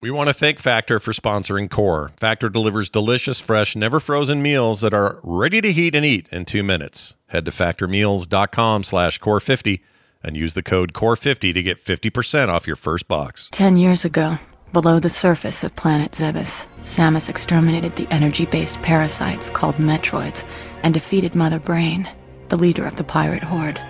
We want to thank Factor for sponsoring Core. Factor delivers delicious, fresh, never frozen meals that are ready to heat and eat in two minutes. Head to factormeals.com slash core50 and use the code core50 to get 50% off your first box. Ten years ago, below the surface of planet Zebes, Samus exterminated the energy-based parasites called Metroids and defeated Mother Brain, the leader of the pirate horde.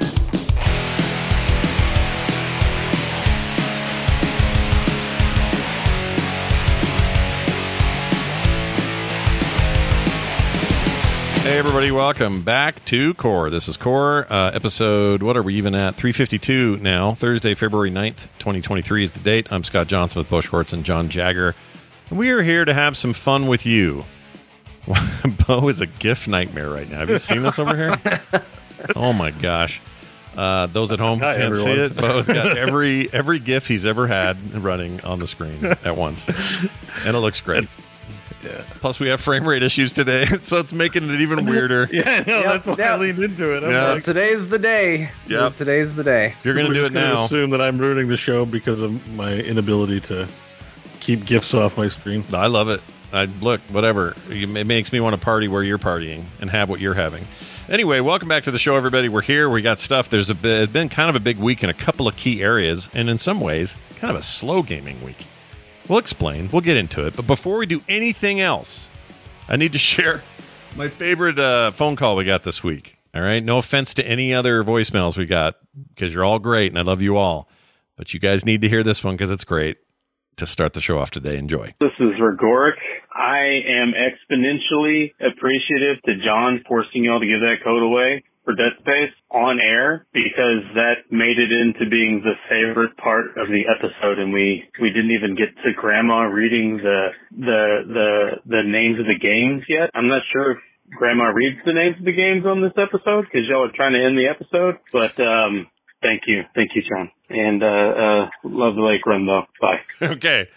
Hey, everybody, welcome back to Core. This is Core, uh, episode, what are we even at? 352 now. Thursday, February 9th, 2023 is the date. I'm Scott Johnson with Bo Hortz and John Jagger. And we are here to have some fun with you. Bo is a GIF nightmare right now. Have you seen this over here? oh my gosh. Uh, those at home Hi, can't see it. Bo's got every every GIF he's ever had running on the screen at once, and it looks great. Plus, we have frame rate issues today, so it's making it even weirder. Yeah, no, that's why I yep. leaned into it. I'm Yeah. like, Today's the day. Yeah, Today's the day. If you're going to do we're it just gonna now, Assume that I'm ruining the show because of my inability to keep gifts off my screen. I love it. I look, whatever. It makes me want to party where you're partying and have what you're having. Anyway, welcome back to the show, everybody. We're here. We got stuff. There's a bit, it's been kind of a big week in a couple of key areas, and in some ways, kind of a slow gaming week. We'll explain. We'll get into it. But before we do anything else, I need to share my favorite uh, phone call we got this week. All right. No offense to any other voicemails we got because you're all great and I love you all. But you guys need to hear this one because it's great to start the show off today. Enjoy. This is Regoric. I am exponentially appreciative to John forcing y'all to give that code away for Dead Space on air because that made it into being the favorite part of the episode and we, we didn't even get to grandma reading the, the, the, the names of the games yet. I'm not sure if grandma reads the names of the games on this episode because y'all are trying to end the episode, but, um, thank you. Thank you, John. And, uh, uh, love the lake run though. Bye. Okay.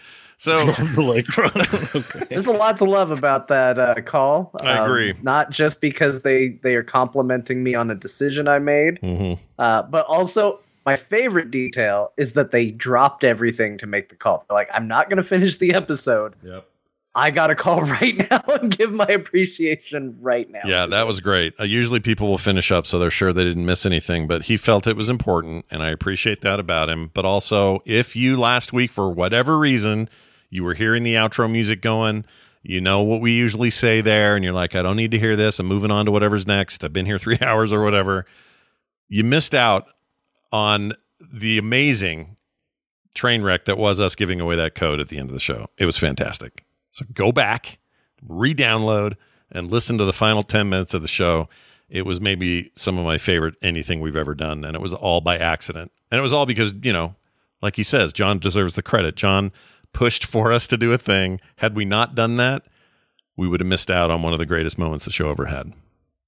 So the lake run. okay. There's a lot to love about that uh, call. I agree. Not just because they they are complimenting me on a decision I made, Mhm. uh, but also my favorite detail is that they dropped everything to make the call. They're like, I'm not going to finish the episode. Yep. I got a call right now and give my appreciation right now. Yeah, that was great. Uh, usually people will finish up so they're sure they didn't miss anything, but he felt it was important, and I appreciate that about him. But also, if you last week, for whatever reason, you were hearing the outro music going, you know what we usually say there, and you're like, I don't need to hear this. I'm moving on to whatever's next. I've been here three hours or whatever. You missed out on the amazing train wreck that was us giving away that code at the end of the show. It was fantastic. So go back, re download, and listen to the final 10 minutes of the show. It was maybe some of my favorite anything we've ever done. And it was all by accident. And it was all because, you know, like he says, John deserves the credit. John pushed for us to do a thing. Had we not done that, we would have missed out on one of the greatest moments the show ever had.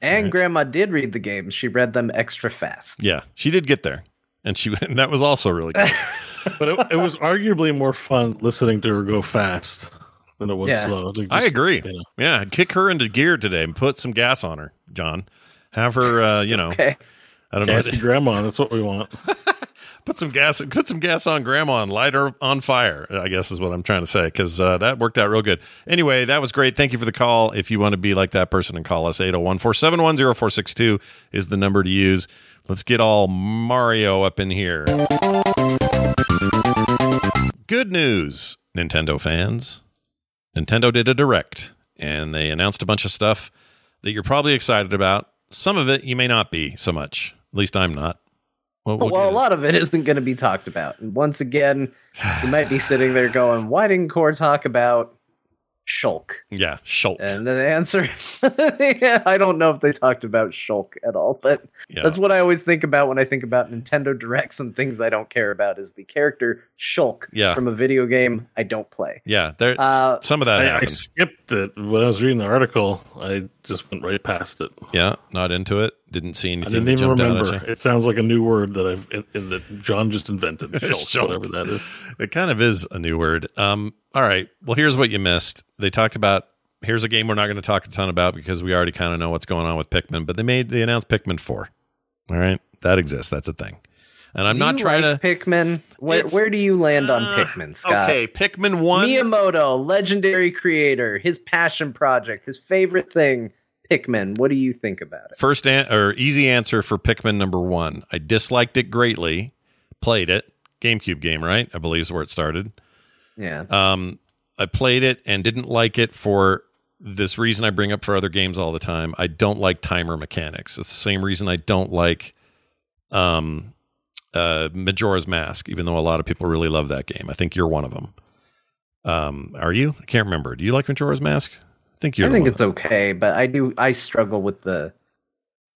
And Grandma did read the games. She read them extra fast. Yeah, she did get there. And she and that was also really good. But it, it was arguably more fun listening to her go fast than it was Yeah. slow. Like, I just, agree. you know. Yeah, kick her into gear today and put some gas on her, John. Have her, uh, you know, Okay. I don't know. Gassy grandma, that's what we want. Put some gas put some gas on grandma and light her on fire i guess is what i'm trying to say because uh, that worked out real good anyway that was great thank you for the call if you want to be like that person and call us 801-471-0462 is the number to use let's get all mario up in here good news, Nintendo fans. Nintendo did a direct and they announced a bunch of stuff that you're probably excited about. Some of it you may not be so much. At least I'm not. Well, well, we'll a lot of it isn't going to be talked about. And once again, you might be sitting there going, "Why didn't Core talk about Shulk?" yeah, Shulk. And the answer, yeah, I don't know if they talked about Shulk at all, but Yeah. that's what I always think about when I think about Nintendo Directs and things I don't care about is the character Shulk Yeah. from a video game I don't play. yeah, there. Uh, some of that I, I skipped it when I was reading the article. I just went right past it. yeah, not into it. Didn't see I anything. didn't even remember. It sounds like a new word that I've in, in that John just invented. Shulk, Shulk. whatever that is. It kind of is a new word. Um, all right. Well, here's what you missed. They talked about. Here's a game we're not going to talk a ton about because we already kind of know what's going on with Pikmin. But they made they announced Pikmin Four. All right, that exists. That's a thing. And I'm Do not trying like to. Pikmin. Where, where do you land on Uh, Pikmin, Scott? Okay, Pikmin One. Miyamoto, legendary creator, his passion project, his favorite thing, Pikmin. What do you think about it? First an- or easy answer for Pikmin number one. I disliked it greatly. Played it. GameCube game, right? I believe is where it started. Yeah. Um, I played it and didn't like it for this reason I bring up for other games all the time. I don't like timer mechanics. It's the same reason I don't like um, uh, Majora's Mask, even though a lot of people really love that game. I think you're one of them. Um, are you? I can't remember. Do you like Majora's Mask? I think you're. I think it's okay, but I do I struggle with the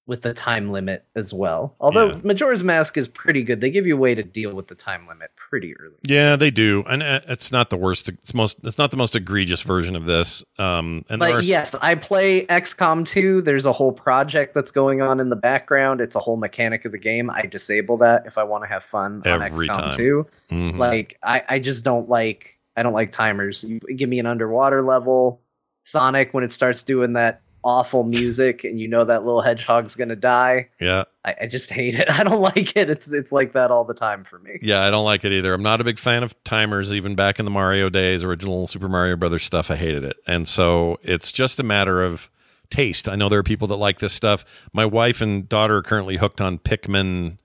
with the time limit as well. Although Yeah. Majora's Mask is pretty good. They give you a way to deal with the time limit pretty early. Yeah, they do, and uh, it's not the worst. It's most. It's not the most egregious version of this. Um, and But are, yes, I play XCOM 2. There's a whole project that's going on in the background. It's a whole mechanic of the game. I disable that if I want to have fun Every on XCOM time. 2. Mhm. Like I, I just don't like I don't like timers. You give me an underwater level, Sonic when it starts doing that awful music and you know that little hedgehog's gonna die. yeah, I, I just hate it. I don't like it. It's it's like that all the time for me. Yeah, I don't like it either. I'm not a big fan of timers, even back in the Mario days, original Super Mario Brothers stuff. I hated it. And so it's just a matter of taste. I know there are people that like this stuff. My wife and daughter are currently hooked on Pikmin.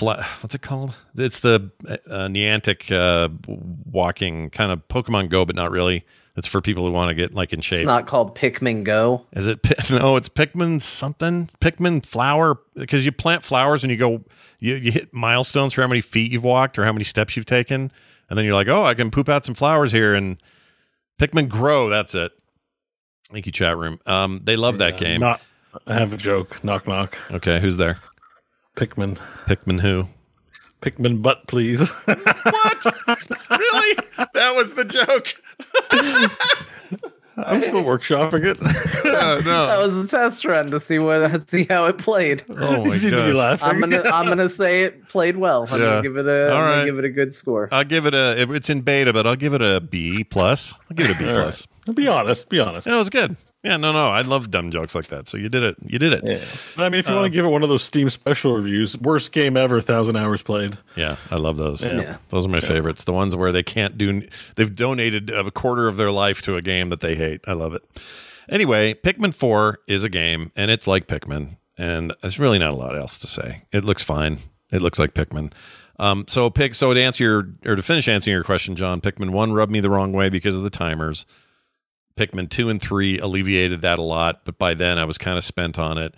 What's it called? It's the uh, Niantic uh, walking kind of Pokemon Go, but not really. It's for people who want to get like in shape. It's not called Pikmin Go. Is it no? It's Pikmin something. Pikmin flower because you plant flowers and you go you, you hit milestones for how many feet you've walked or how many steps you've taken, and then you're like, oh, I can poop out some flowers here and Pikmin grow. That's it. Thank you, chat room. Um, they love that game. Not, I have a joke. Knock knock. okay, who's there? Pikmin. Pikmin who? Pikmin butt, please. What? Really? That was the joke. I'm still workshopping it. Yeah, no. That was the test run to see what see how it played. Oh my seem gosh. laughing. I'm gonna I'm gonna say it played well. I'm Yeah. gonna give it a All I'm gonna give it a good score. I'll give it a. It's in beta, but I'll give it a B plus. I'll give it a B All plus. right. Be honest. Be honest. Yeah, it was good. Yeah, no, no, I love dumb jokes like that. So you did it. You did it. Yeah. But I mean, if you Uh, want to give it one of those Steam special reviews, worst game ever, thousand hours played. Yeah, I love those. Yeah. Those are my favorites. The ones where they can't do. They've donated a quarter of their life to a game that they hate. I love it. Anyway, Pikmin Four is a game, and it's like Pikmin, and there's really not a lot else to say. It looks fine. It looks like Pikmin. Um, so pick. So to answer your or to finish answering your question, John, Pikmin One rubbed me the wrong way because of the timers. Pikmin two and three alleviated that a lot, but by then I was kind of spent on it.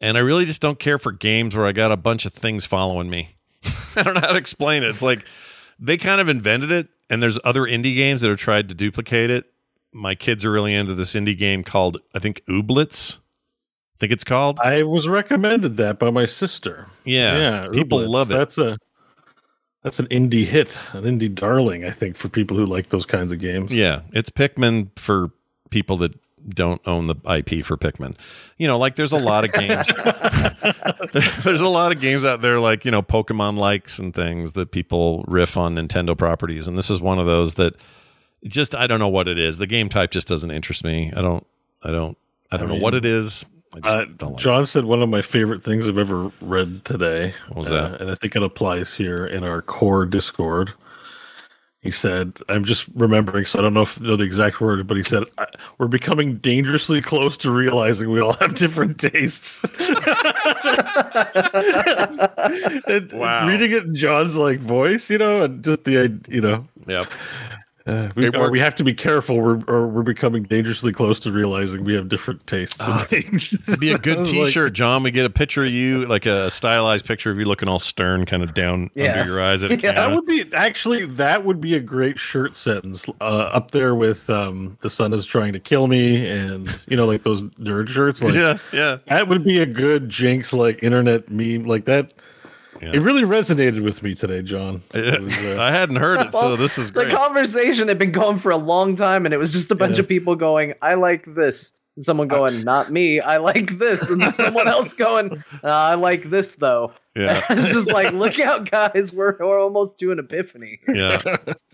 And I really just don't care for games where I got a bunch of things following me. I don't know how to explain it. It's like they kind of invented it, and there's other indie games that have tried to duplicate it. My kids are really into this indie game called, I think, Ooblets. I think it's called. I was recommended that by my sister. Yeah, Yeah, people Ooblets. love it. That's a that's an indie hit, an indie darling. I think for people who like those kinds of games. Yeah, it's Pikmin for people that don't own the IP for Pikmin. You know, like there's a lot of games. there's a lot of games out there like, you know, Pokemon likes and things that people riff on Nintendo properties and this is one of those that just I don't know what it is. The game type just doesn't interest me. I don't I don't I don't know what it is. Uh, like John said one of my favorite things I've ever read today. What was uh, that? and I think it applies here in our core Discord. He said, "I'm just remembering, so I don't know if you know the exact word, but he said "I- we're becoming dangerously close to realizing we all have different tastes." and Wow. reading it in John's like voice, you know, and just the you know, Yep. Uh, we, or we have to be careful. We're or we're becoming dangerously close to realizing we have different tastes and things. It'd be a good T-shirt, like, John. We get a picture of you, like a stylized picture of you looking all stern, kind of down Yeah. under your eyes at a Yeah, that would be actually that would be a great shirt sentence uh, up there with um, the sun is trying to kill me and you know like those nerd shirts like yeah, yeah. that would be a good jinx like internet meme like that Yeah. it really resonated with me today john It was, uh, I hadn't heard it, so this is The conversation had been going for a long time, and it was just a bunch Yes. of people going, "I like this," and someone going, "Not me, I like this," and then someone else going, uh, "I like this though." Yeah. it's just like, look out, guys, we're, we're almost to an epiphany. yeah,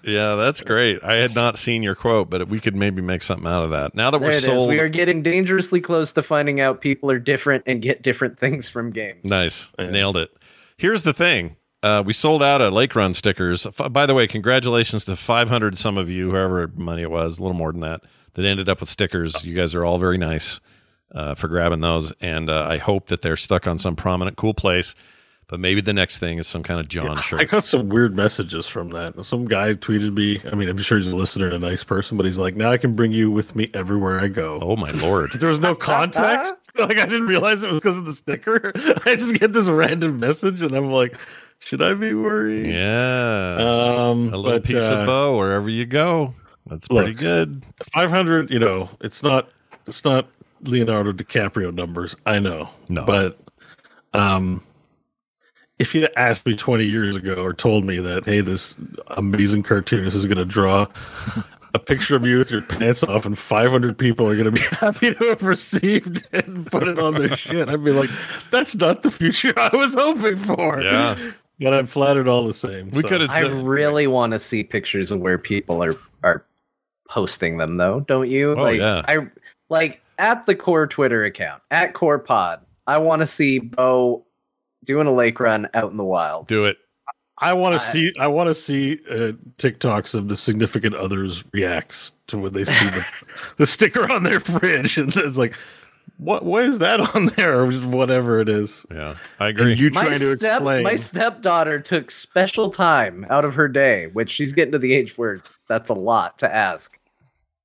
yeah, that's great. I had not seen your quote, but we could maybe make something out of that. Now that There we're it is. sold, We are getting dangerously close to finding out people are different and get different things from games. Nice. Nailed it. Here's the thing. Uh, we sold out of Lake Run stickers. F- by the way, congratulations to 500 some of you, whoever money it was, a little more than that, that ended up with stickers. You guys are all very nice uh, for grabbing those. And uh, I hope that they're stuck on some prominent, cool place. But maybe the next thing is some kind of John I shirt. I got some weird messages from that. Some guy tweeted me. I mean, I'm sure he's a listener and a nice person, but he's like, "Now I can bring you with me everywhere I go." Oh, my Lord. There was no context. like I didn't realize it was because of the sticker. I just get this random message, and I'm like, "Should I be worried?" Yeah. Um, a little but, piece uh, of Bo wherever you go. That's pretty look, good. 500. You know, it's not. It's not Leonardo DiCaprio numbers. I know. No. but um, if you'd asked me 20 years ago or told me that, hey, this amazing cartoonist is going to draw a picture of you with your pants off and 500 people are going to be happy to have received it and put it on their shit, I'd be like, that's not the future I was hoping for. Yeah. But I'm flattered all the same. We so. could have. I really want to see pictures of where people are are posting them, though. Don't you? Oh, like, yeah. I like at the core Twitter account at Core Pod. I want to see Bo doing a lake run out in the wild. do it. I want to see. I want to see uh, TikToks of the significant others reacts to when they see the, the sticker on their fridge, and it's like, what? What is that on there? Or just whatever it is. Yeah, I agree. And you My trying to step, explain? my stepdaughter took special time out of her day, which she's getting to the age where that's a lot to ask,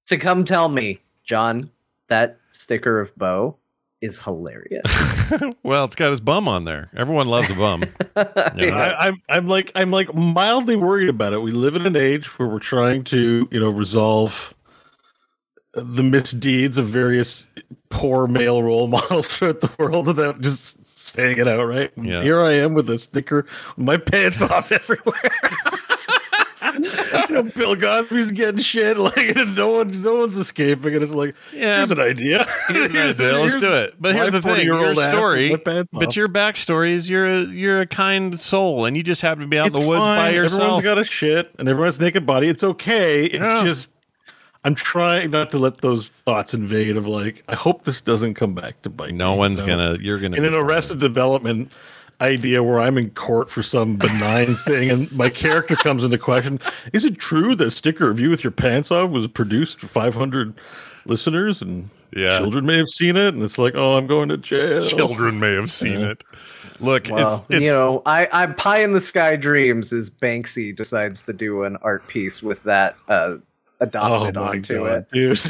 to come tell me, John, that sticker of Bo is hilarious. well, it's got his bum on there. Everyone loves a bum. You know? I, I'm I'm like I'm like mildly worried about it. We live in an age where we're trying to you know resolve the misdeeds of various poor male role models throughout the world without just saying it outright. And Yeah. Here I am with a sticker, my pants off everywhere. You know, Bill Cosby's getting shit, like no one's no one's escaping, and it's like, Yeah. here's an idea. Here's an idea. Let's do it. But here's the thing: your 40-year-old ass with story, but your backstory is you're a you're a kind soul, and you just happen to be out it's in the woods by yourself. Everyone's got a shit, and everyone's naked body. It's okay. It's Yeah. just I'm trying not to let those thoughts invade. Of like, I hope this doesn't come back to bite. no one's you know? gonna. You're gonna. in an arrested development idea where I'm in court for some benign thing, and my character comes into question. Is it true that sticker of you with your pants off was produced for 500 listeners and Yeah. children may have seen it? And it's like, oh, I'm going to jail. Children may have seen it. Look, Well, it's, it's you know, I, I pie in the sky dreams is Banksy decides to do an art piece with that uh, Oh adopted my onto god, it. dude!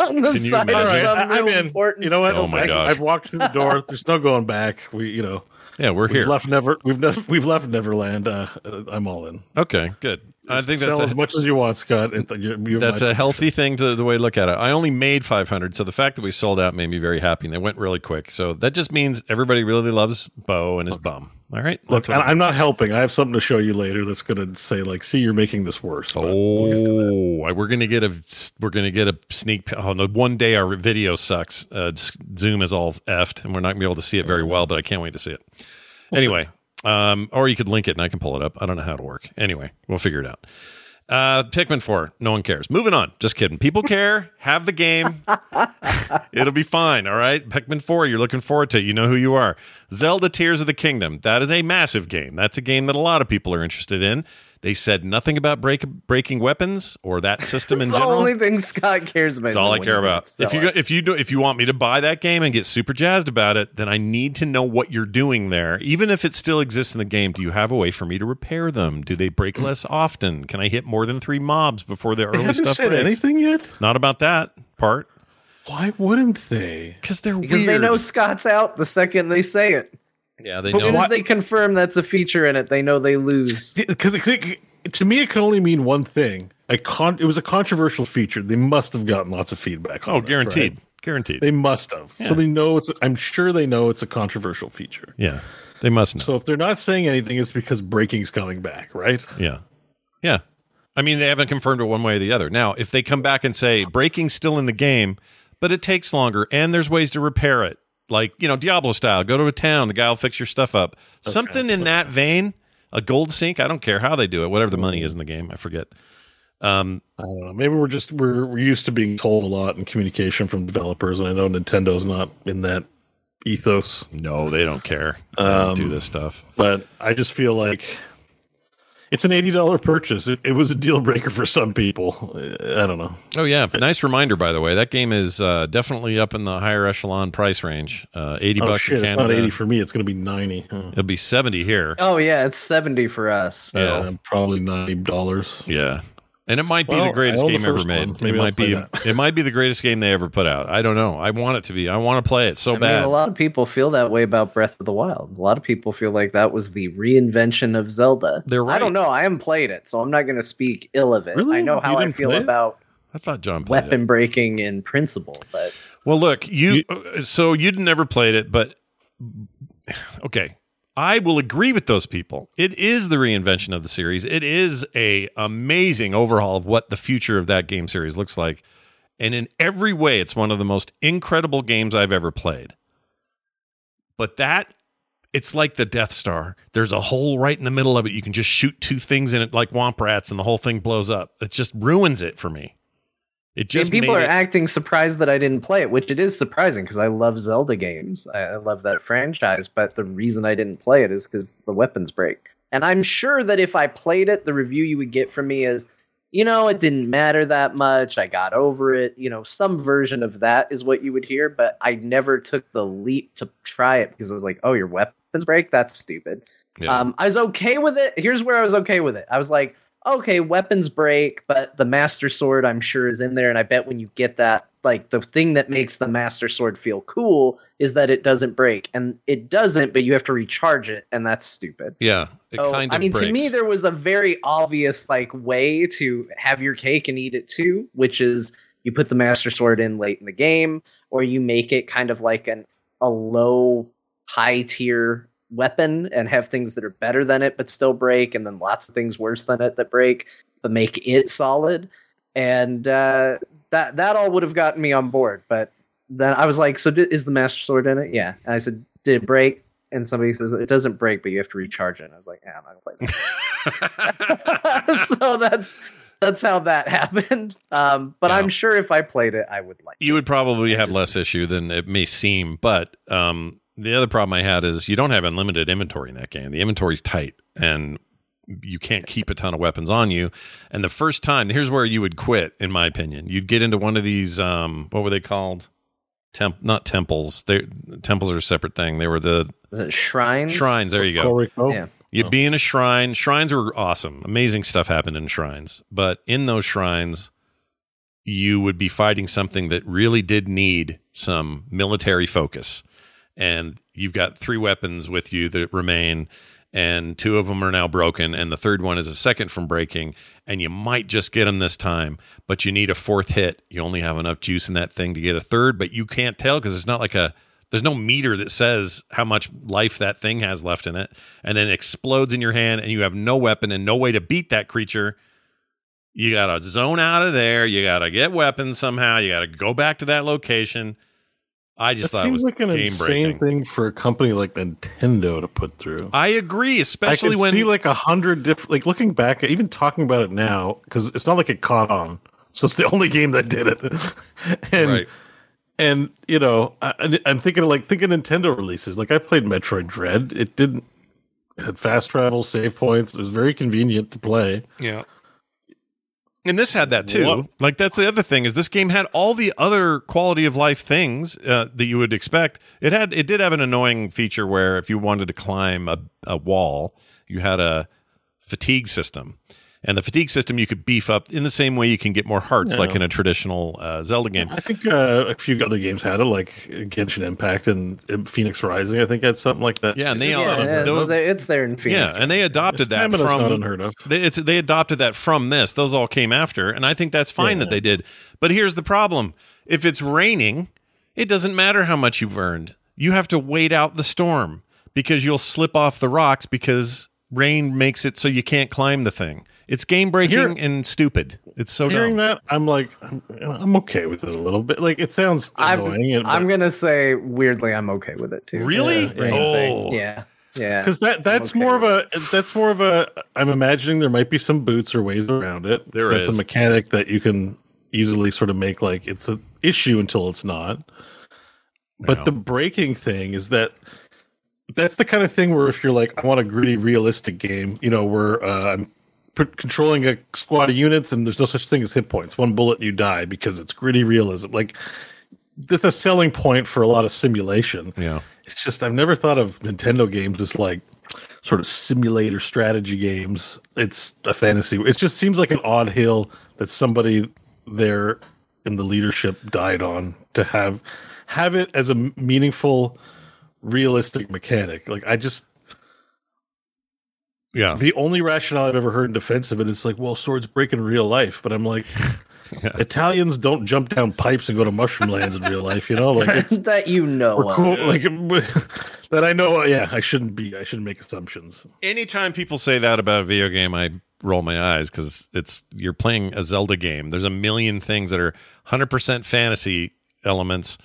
On the Can you side imagine? of some I- I'm in. important You know what? Oh my I, gosh. I've walked through the door. There's no going back. We, you know, yeah, we're we've here. left never. We've never. We've left Neverland. Uh, uh, I'm all in. Okay, good. I think Sell that's as a, much as you want, Scott. You, you that's a healthy thing to the way to look at it. I only made 500, so the fact that we sold out made me very happy, and they went really quick. So that just means everybody really loves Bo and his bum. All right, Look, I- I'm not helping. I have something to show you later that's going to say, like, see, you're making this worse. but we'll to. Oh, we're gonna get a we're gonna get a sneak. Oh, the one day our video sucks. Uh, Zoom is all effed, and we're not gonna be able to see it very well. But I can't wait to see it. Anyway, um, or you could link it and I can pull it up. I don't know how to work. Anyway, we'll figure it out. Uh, Pikmin four. No one cares. Moving on. Just kidding. People care. Have the game. It'll be fine. All right. Pikmin 4, you're looking forward to it. You know who you are. Zelda Tears of the Kingdom. That is a massive game. That's a game that a lot of people are interested in. They said nothing about break, breaking weapons or that system in the general. The only thing Scott cares about. That's all I care about. If you go, if you do if you want me to buy that game and get super jazzed about it, then I need to know what you're doing there. Even if it still exists in the game, do you have a way for me to repair them? Do they break mm. less often? Can I hit more than three mobs before the They early haven't stuff said breaks? anything yet. Not about that part Why wouldn't they? because they're because weird. they know Scott's out the second they say it. Yeah, they As soon know. as they confirm that's a feature in it, they know they lose. Because to me, it can only mean one thing. A con- it was a controversial feature. They must have gotten lots of feedback. On Oh, it, guaranteed, right? guaranteed. They must have. Yeah. So they know it's. I'm sure they know it's a controversial feature. yeah, they must know. So if they're not saying anything, it's because breaking's coming back, right? Yeah. Yeah. I mean, they haven't confirmed it one way or the other. Now, if they come back and say breaking's still in the game, but it takes longer and there's ways to repair it, like, you know, Diablo style, go to a town, the guy will fix your stuff up. Something in that vein, a gold sink, I don't care how they do it, whatever the money is in the game, I forget. Um, I don't know. Maybe we're just we're we're used to being told a lot in communication from developers, and I know Nintendo's not in that ethos. no, they don't care. They don't Um, do this stuff. But I just feel like it's an eighty dollar purchase. It, it was a deal breaker for some people. I don't know. Oh yeah, nice reminder by the way. That game is uh, definitely up in the higher echelon price range. Uh, 80 Oh bucks shit! in It's Canada. not eighty for me. It's going to be ninety. Huh. It'll be 70 here. Oh yeah, it's seventy for us. Yeah. Uh, probably ninety dollars. Yeah. And it might be Well, the greatest I own the game ever made. It might be it might be the greatest game they ever put out. I don't know. I want it to be. I want to play it so I bad. mean, a lot of people feel that way about Breath of the Wild. A lot of people feel like that was the reinvention of Zelda. They're right. I don't know. I haven't played it, so I'm not going to speak ill of it. Really? I know how I feel about I thought John weapon it. breaking in principle, but Well, look, you, uh, so you'd never played it, but okay. I will agree with those people. It is the reinvention of the series. It is a amazing overhaul of what the future of that game series looks like. And in every way, it's one of the most incredible games I've ever played. But that it's like the Death Star. There's a hole right in the middle of it. You can just shoot two things in it like womp rats, and the whole thing blows up. It just ruins it for me. It just people are it- acting surprised that I didn't play it, which it is surprising because I love Zelda games. I, I love that franchise, but the reason I didn't play it is because the weapons break. And I'm sure that if I played it, the review you would get from me is, you know, it didn't matter that much. I got over it. You know, some version of that is what you would hear, but I never took the leap to try it because I was like, oh, your weapons break? That's stupid. Yeah. Um, I was okay with it. Here's where I was okay with it. I was like, okay, weapons break, but the Master Sword, I'm sure, is in there. And I bet when you get that, like the thing that makes the Master Sword feel cool is that it doesn't break. And it doesn't, but you have to recharge it. And that's stupid. yeah, it So, kind of I mean, breaks. to me, there was a very obvious like way to have your cake and eat it too, which is you put the Master Sword in late in the game, or you make it kind of like an a low, high tier weapon and have things that are better than it but still break, and then lots of things worse than it that break, but make it solid. And uh, that that all would have gotten me on board, but then I was like, "So di- is the Master Sword in it?" Yeah, and I said, "Did it break?" And somebody says it doesn't break, but you have to recharge it. And I was like, "Yeah, I'm not gonna play that." so that's that's how that happened. Um, but Yeah. I'm sure if I played it, I would like. you would probably have less issue than it may seem. But um, the other problem I had is you don't have unlimited inventory in that game. The inventory's tight, and you can't keep a ton of weapons on you. And the first time, here's where you would quit, in my opinion. You'd get into one of these. Um, what were they called? Temp, not temples. They temples are a separate thing. They were the shrines. shrines. There you go. Yeah. You'd be in a shrine. Shrines were awesome. Amazing stuff happened in shrines. But in those shrines, you would be fighting something that really did need some military focus. And you've got three weapons with you that remain, and two of them are now broken, and the third one is a second from breaking. And you might just get them this time, but you need a fourth hit. You only have enough juice in that thing to get a third, but you can't tell because it's not like a there's no meter that says how much life that thing has left in it, and then it explodes in your hand, and you have no weapon and no way to beat that creature. You got to zone out of there. You got to get weapons somehow. You got to go back to that location. I just That thought it seems was like an insane thing for a company like Nintendo to put through. I agree, I especially can when see like a hundred different. Like looking back, even talking about it now, because it's not like it caught on. So it's the only game that did it. and right. and you know, I, I'm thinking of like thinking Nintendo releases. Like I played Metroid Dread. It didn't. had fast travel, save points. It was very convenient to play. Yeah. And this had that too. What? Like that's the other thing is this game had all the other quality of life things uh, that you would expect. It had it did have an annoying feature where if you wanted to climb a, a wall, you had a fatigue system. And the fatigue system you could beef up in the same way you can get more hearts, Yeah. like in a traditional uh, Zelda game. I think uh, a few other games had it, like Genshin Impact and Fenyx Rising. I think had something like that. Yeah, and they Yeah, all it's, those- there, it's there in Fenyx. Yeah, and they adopted that Stamina's from not unheard of. They, it's, they adopted that from this. Those all came after, and I think that's fine that they did. But here's the problem: if it's raining, it doesn't matter how much you've earned. You have to wait out the storm because you'll slip off the rocks because rain makes it so you can't climb the thing. It's game breaking Here- and stupid. It's so Hearing dumb. that, I'm like, I'm, I'm okay with it a little bit. Like it sounds I'm, annoying. I'm gonna say weirdly, I'm okay with it too. Really? The rain Oh. yeah, yeah. because that that's okay more of a that's more of a i'm imagining there might be some boots or ways around it There that's is. a mechanic that you can easily sort of make like it's an issue until it's not but Yeah. the breaking thing is that that's the kind of thing where if you're like i want a gritty realistic game you know where uh, i'm p- controlling a squad of units and there's no such thing as hit points one bullet and you die because it's gritty realism like that's a selling point for a lot of simulation Yeah. it's just I've never thought of Nintendo games as like sort of simulator strategy games. It's a fantasy. It just seems like an odd hill that somebody there in the leadership died on to have have it as a meaningful, realistic mechanic. Like I just Yeah. the only rationale I've ever heard in defense of it is like, well, swords break in real life, but I'm like. Italians don't jump down pipes and go to mushroom lands in real life, you know. Like it's that you know. of. cool. Like that, I know. Yeah, I shouldn't be. I shouldn't make assumptions. anytime people say that about a video game, I roll my eyes because it's you're playing a Zelda game. There's a million things that are 100% fantasy elements,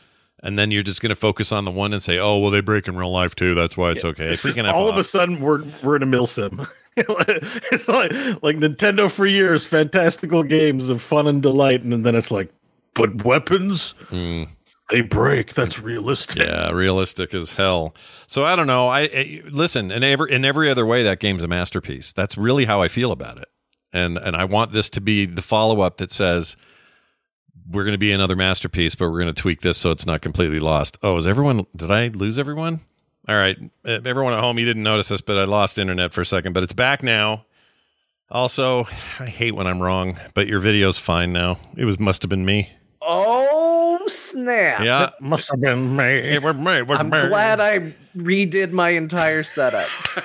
and then you're just going to focus on the one and say, "Oh, well, they break in real life too. That's why it's okay." It's just Freaking F all of a sudden, we're we're in a milsim. it's like like Nintendo for years, fantastical games of fun and delight, and then it's like, but weapons mm. they break. That's realistic. Yeah, realistic as hell. So I don't know. I, I listen, in every in every other way, that game's a masterpiece. That's really how I feel about it, and and I want this to be the follow up that says. We're going to be another masterpiece, but we're going to tweak this so it's not completely lost. Oh, is everyone? Did I lose everyone? All right, everyone at home, you didn't notice this, but I lost internet for a second, but it's back now. Also, I hate when I'm wrong, but your video's fine now. It was must have been me. Oh snap! Yeah, Must have been me. it was me. It was I'm me. glad I redid my entire setup.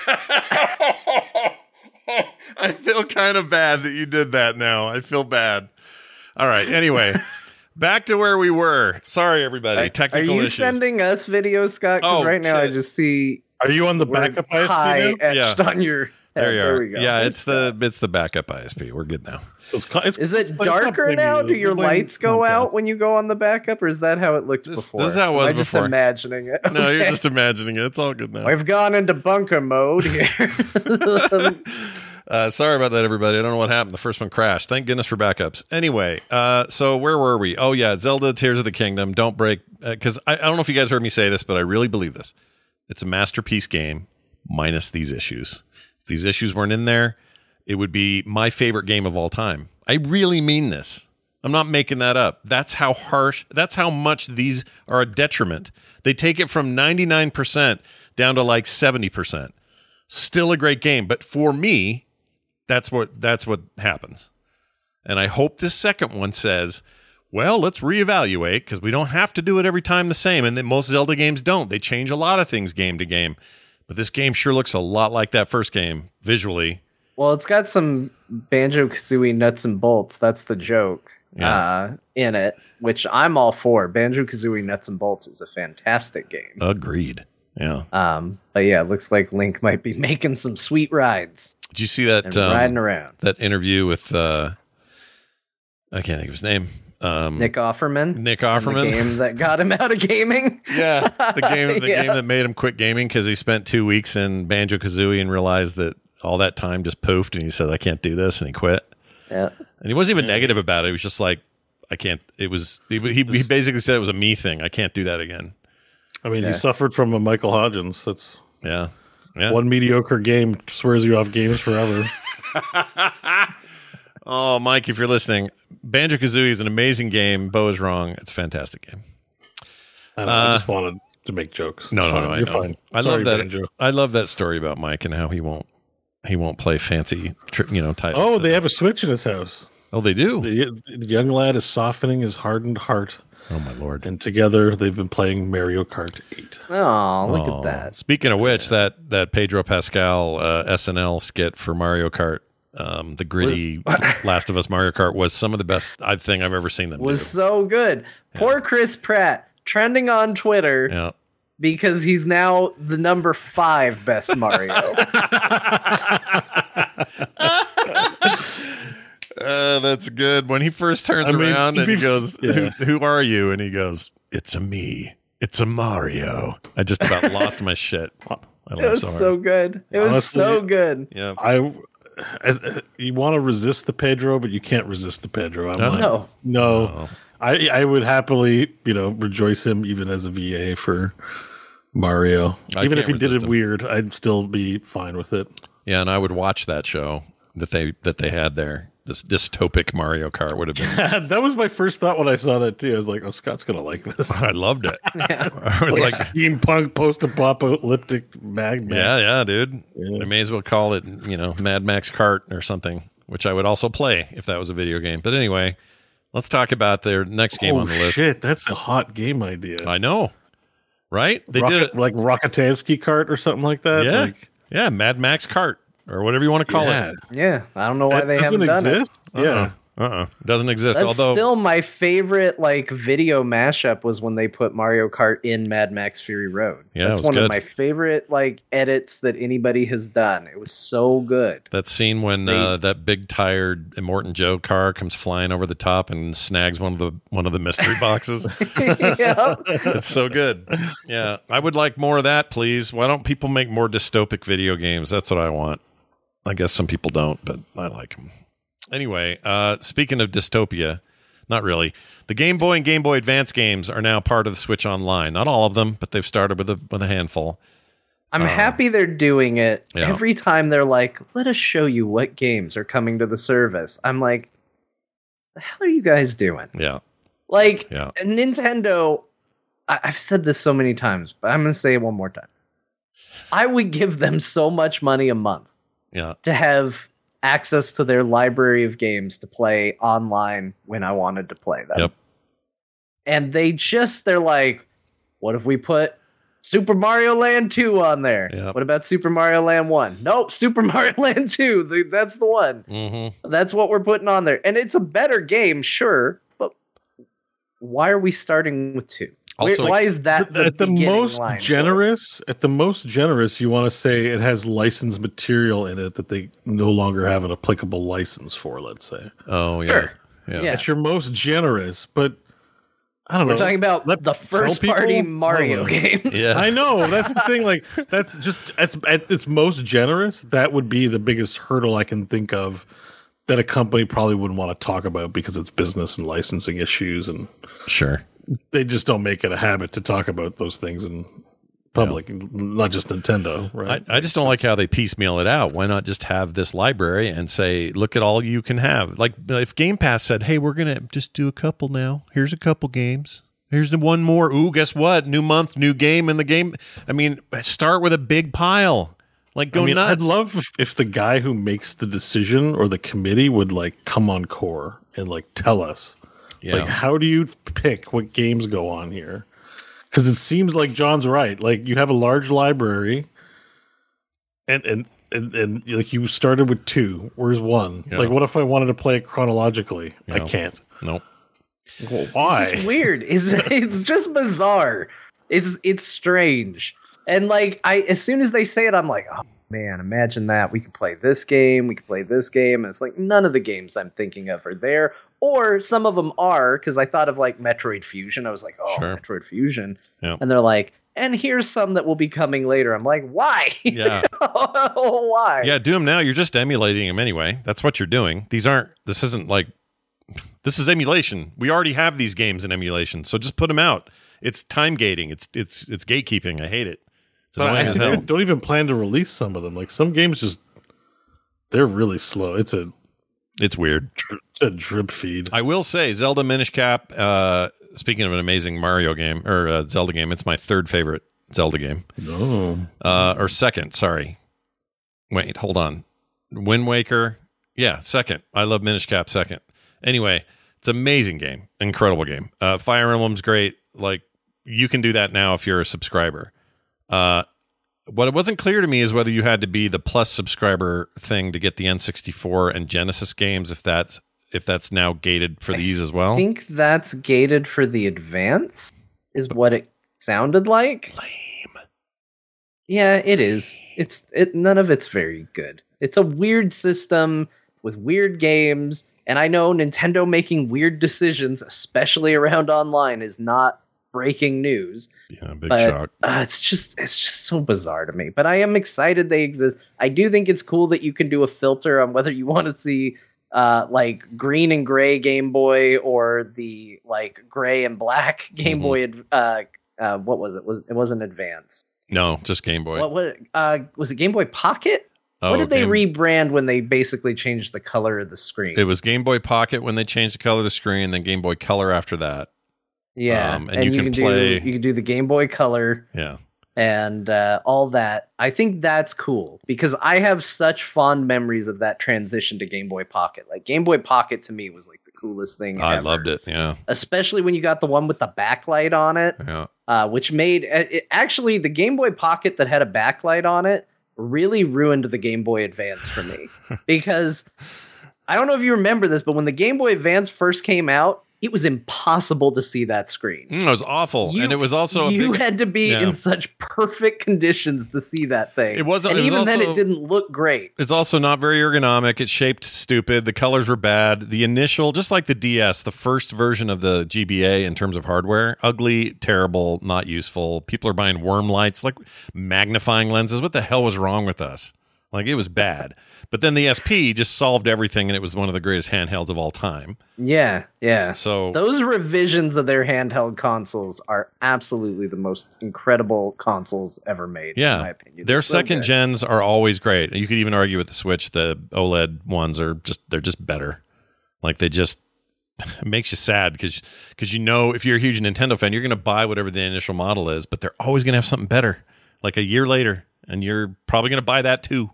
I feel kind of bad that you did that now. I feel bad. All right. Anyway, back to where we were. Sorry, everybody. Are Technical Are you issues. sending us videos, Scott? 'Cause Oh, right now I just see Are you on the word backup ISP high etched Yeah. on your head. there you are. we go. Yeah, it's the it's the backup ISP. We're good now. It's, it's, Is it darker blaming now? Do your lights go content. out when you go on the backup, or is that how it looked This- before? this is how it was Am I just before. imagining it. No, you're just imagining it. It's all good now. We've gone into bunker mode here. Uh, sorry about that, everybody. I don't know what happened. The first one crashed. Thank goodness for backups. Anyway, uh, so where were we? Oh yeah, Zelda: Tears of the Kingdom. Don't break because I, I don't know if you guys heard me say this, but I really believe this. It's a masterpiece game minus these issues. If these issues weren't in there, it would be my favorite game of all time. I really mean this. I'm not making that up. That's how harsh. That's how much these are a detriment. They take it from 99% down to like 70%. Still a great game, but for me, that's what that's what happens. And I hope this second one says, well, let's reevaluate because we don't have to do it every time the same. And then most Zelda games don't. They change a lot of things game to game. But this game sure looks a lot like that first game visually. well, it's got some Banjo Kazooie nuts and bolts. That's the joke Yeah. uh, in it, which I'm all for. Banjo Kazooie nuts and bolts is a fantastic game. Agreed. Yeah. Um, but yeah, it looks like Link might be making some sweet rides Did you see that and um, riding around. that interview with uh I can't think of his name. Um Nick Offerman. Nick Offerman. The game that got him out of gaming. Yeah, the game the Yeah. game that made him quit gaming because he spent two weeks in Banjo Kazooie and realized that all that time just poofed, and he said, "I can't do this," and he quit. Yeah. And he wasn't even negative about it. He was just like, "I can't." It was he he, he basically said it was a me thing. I can't do that again. I mean, Yeah. he suffered from a Michael Hodgins. That's Yeah, Yeah. One mediocre game swears you off games forever. Oh, Mike, if you're listening, Banjo Kazooie is an amazing game. Bo is wrong. It's a fantastic game. I, know, I just uh, wanted to make jokes. No, no, no. I You're fine. I Sorry, love that. Banjo. I love that story about Mike and how he won't he won't play fancy, you know, titles. Oh, they have a Switch in his house. oh, they do. The, the young lad is softening his hardened heart, oh my lord. and together they've been playing Mario Kart 8. Oh, look Oh, at that. Speaking of which, that that Pedro Pascal uh, SNL skit for Mario Kart, um, the gritty Last of Us Mario Kart was some of the best I think I've ever seen them Was do. so good. Poor Chris Pratt trending on Twitter Yeah. because he's now the number five best Mario. Uh, that's good. When he first turns I mean, around to and he goes, yeah. who, "Who are you?" and he goes, "It's a me. It's a Mario." I just about lost my shit. I it was so so good. It was Honestly, so good. Yeah. I, as, you want to resist the Pedro, but you can't resist the Pedro. I'm No. like, No. no. I, I would happily, you know, rejoice him even as a VA for Mario. I even if he did it him. weird, I'd still be fine with it. Yeah, and I would watch that show that they that they had there. This dystopic Mario Kart would have been. that was my first thought when I saw that too. I was like, "Oh, Scott's gonna like this." I loved it. I was like, like, steampunk post-apocalyptic mag. Max. yeah, yeah, dude. Yeah. I may as well call it, you know, Mad Max Kart or something, which I would also play if that was a video game. But anyway, let's talk about their next game oh on the oh, list. shit, that's a hot game idea. I know, right? They Rocket, did it. like Rockatansky Kart or something like that. Yeah, like, yeah, Mad Max Kart or whatever you want to call yeah. it. Yeah, I don't know why That they doesn't haven't done exist. it. Yeah, Uh-uh. Doesn't exist. That's Although still my favorite like video mashup was when they put Mario Kart in Mad Max Fury Road. Yeah, it That's was one good. of my favorite like edits that anybody has done. It was so good. that scene when They- uh, that big tired Immortan Joe car comes flying over the top and snags one of the one of the mystery boxes. yeah. it's so good. Yeah, I would like more of that, please. Why don't people make more dystopic video games? That's what I want. I guess some people don't, but I like them. Anyway, uh, speaking of dystopia, not really. The Game Boy and Game Boy Advance games are now part of the Switch Online. Not all of them, but they've started with a with a handful. I'm happy they're doing it. Uh, Yeah. Every time they're like, "Let us show you what games are coming to the service." I'm like, "The hell are you guys doing?" Yeah, Like Yeah. Nintendo, I- I've said this so many times, but I'm going to say it one more time. I would give them so much money a month yeah, to have access to their library of games to play online when I wanted to play them. Yep. And they just, they're like, what if we put Super Mario Land 2 on there? Yep. What about Super Mario Land 1? Nope, Super Mario Land 2. The- That's the one. mm-hmm. That's what we're putting on there. And it's a better game, sure, but why are we starting with 2? Where- Also- why is that the, at the most line generous, at the most generous, you want to say it has licensed material in it that they no longer have an applicable license for. Let's say Oh yeah, Sure. yeah. Yeah. that's your most generous, but I don't know. We're know. talking about Let- the first party Mario games. Yeah. I know that's the thing. Like that's just that's at its most generous. That would be the biggest hurdle I can think of that a company probably wouldn't want to talk about because it's business and licensing issues, and Sure. They just don't make it a habit to talk about those things in public, not just Nintendo, I, right? I just don't like how they piecemeal it out. Why not just have this library and say, look at all you can have? Like if Game Pass said, hey, we're going to just do a couple now. Here's a couple games. Here's the one more. Ooh, guess what? New month, new game in the game. I mean, start with a big pile. Like go I mean, nuts. I'd love if, if the guy who makes the decision or the committee would like come on core and like tell us, Yeah. like, how do you pick what games go on here? Because it seems like John's right. Like you have a large library, and and and, and like you started with two. Where's one? Yeah. Like, what if I wanted to play it chronologically? I can't. nope. Well, It's weird. It's it's just bizarre. It's it's strange. And like I as soon as they say it, I'm like, oh man, imagine that. We could play this game, we could play this game. And it's like none of the games I'm thinking of are there. Or some of them are, because I thought of like Metroid Fusion. I was like, oh, Sure. Metroid Fusion. Yeah. And they're like, and here's some that will be coming later. I'm like, why? Yeah. why? Yeah, do them now. You're just emulating them anyway. That's what you're doing. These aren't. This isn't like. This is emulation. We already have these games in emulation, so just put them out. It's time gating. It's it's it's gatekeeping. I hate it. It's But I as hell. don't even plan to release some of them. Like some games just they're really slow. It's a It's weird. a drip feed. I will say Zelda Minish Cap. Uh, speaking of an amazing Mario game or uh, Zelda game, it's my third favorite Zelda game. No. Uh, or second, sorry. Wait, hold on. Wind Waker. Yeah, second. I love Minish Cap second. Anyway, it's amazing game. Incredible game. Uh, Fire Emblem's great. Like, you can do that now if you're a subscriber. Uh, what it wasn't clear to me is whether you had to be the plus subscriber thing to get the N64 and Genesis games, if that's if that's now gated for these as well. I think that's gated for the advance, is what it sounded like. Lame. Yeah, it is. It's it. None of it's very good. It's a weird system with weird games, and I know Nintendo making weird decisions, especially around online, is not breaking news. Yeah, big but shock. uh, it's just it's just so bizarre to me. But I am excited they exist. I do think it's cool that you can do a filter on whether you want to see uh like green and gray Game Boy or the like gray and black Game Mhm. Boy. Uh, uh, what was it? Was it wasn't Advance? No, just Game Boy. What what uh was it Game Boy Pocket? oh, what did they Game- rebrand when they basically changed the color of the screen? It was Game Boy Pocket when they changed the color of the screen, then Game Boy Color after that. Yeah, um, and you can do play- you can do the Game Boy Color Yeah. and uh, all that. I think that's cool because I have such fond memories of that transition to Game Boy Pocket. Like Game Boy Pocket to me was like the coolest thing. I ever. loved it. Yeah. especially when you got the one with the backlight on it, Yeah. uh, which made uh, it, actually the Game Boy Pocket that had a backlight on it really ruined the Game Boy Advance for me because I don't know if you remember this, but when the Game Boy Advance first came out, it was impossible to see that screen. Mm, it was awful. You- and it was also a you big- had to be yeah. in such perfect conditions to see that thing. It wasn't- and it was even then, it didn't look great. It's also not very ergonomic. It's shaped stupid. The colors were bad. The initial, just like the DS, the first version of the GBA in terms of hardware, ugly, terrible, not useful. People are buying worm lights, like magnifying lenses. What the hell was wrong with us? Like it was bad. But then the SP just solved everything, and it was one of the greatest handhelds of all time. Yeah, yeah. So Those revisions of their handheld consoles are absolutely the most incredible consoles ever made. in my Yeah, opinion. their so second good. gens are always great. You could even argue with the Switch, the OLED ones are just they're just better. Like they just it makes you sad because because you know if you're a huge Nintendo fan, you're going to buy whatever the initial model is, but they're always going to have something better. Like a year later, and you're probably going to buy that too.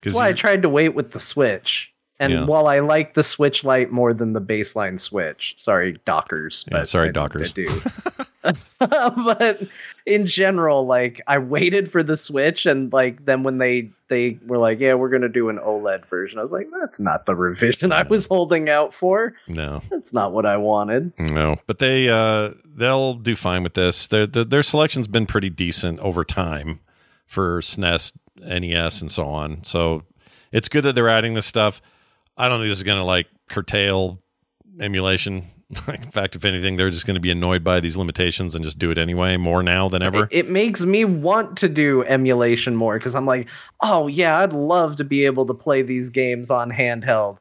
Because Well, I tried to wait with the Switch. And Yeah. while I like the Switch Lite more than the baseline Switch, sorry, Dockers. Yeah, sorry, I- Dockers. I do. but in general, like I waited for the Switch, and like then when they they were like, "Yeah, we're gonna do an OLED version," I was like, "That's not the revision I was holding out for. no, That's not what I wanted." no, but they uh they'll do fine with this. Their their, their selection's been pretty decent over time for SNES, NES, and so on. So it's good that they're adding this stuff. I don't think this is going to like curtail emulation. in fact, if anything, they're just going to be annoyed by these limitations and just do it anyway more now than ever. It, it makes me want to do emulation more because I'm like, oh yeah, I'd love to be able to play these games on handheld.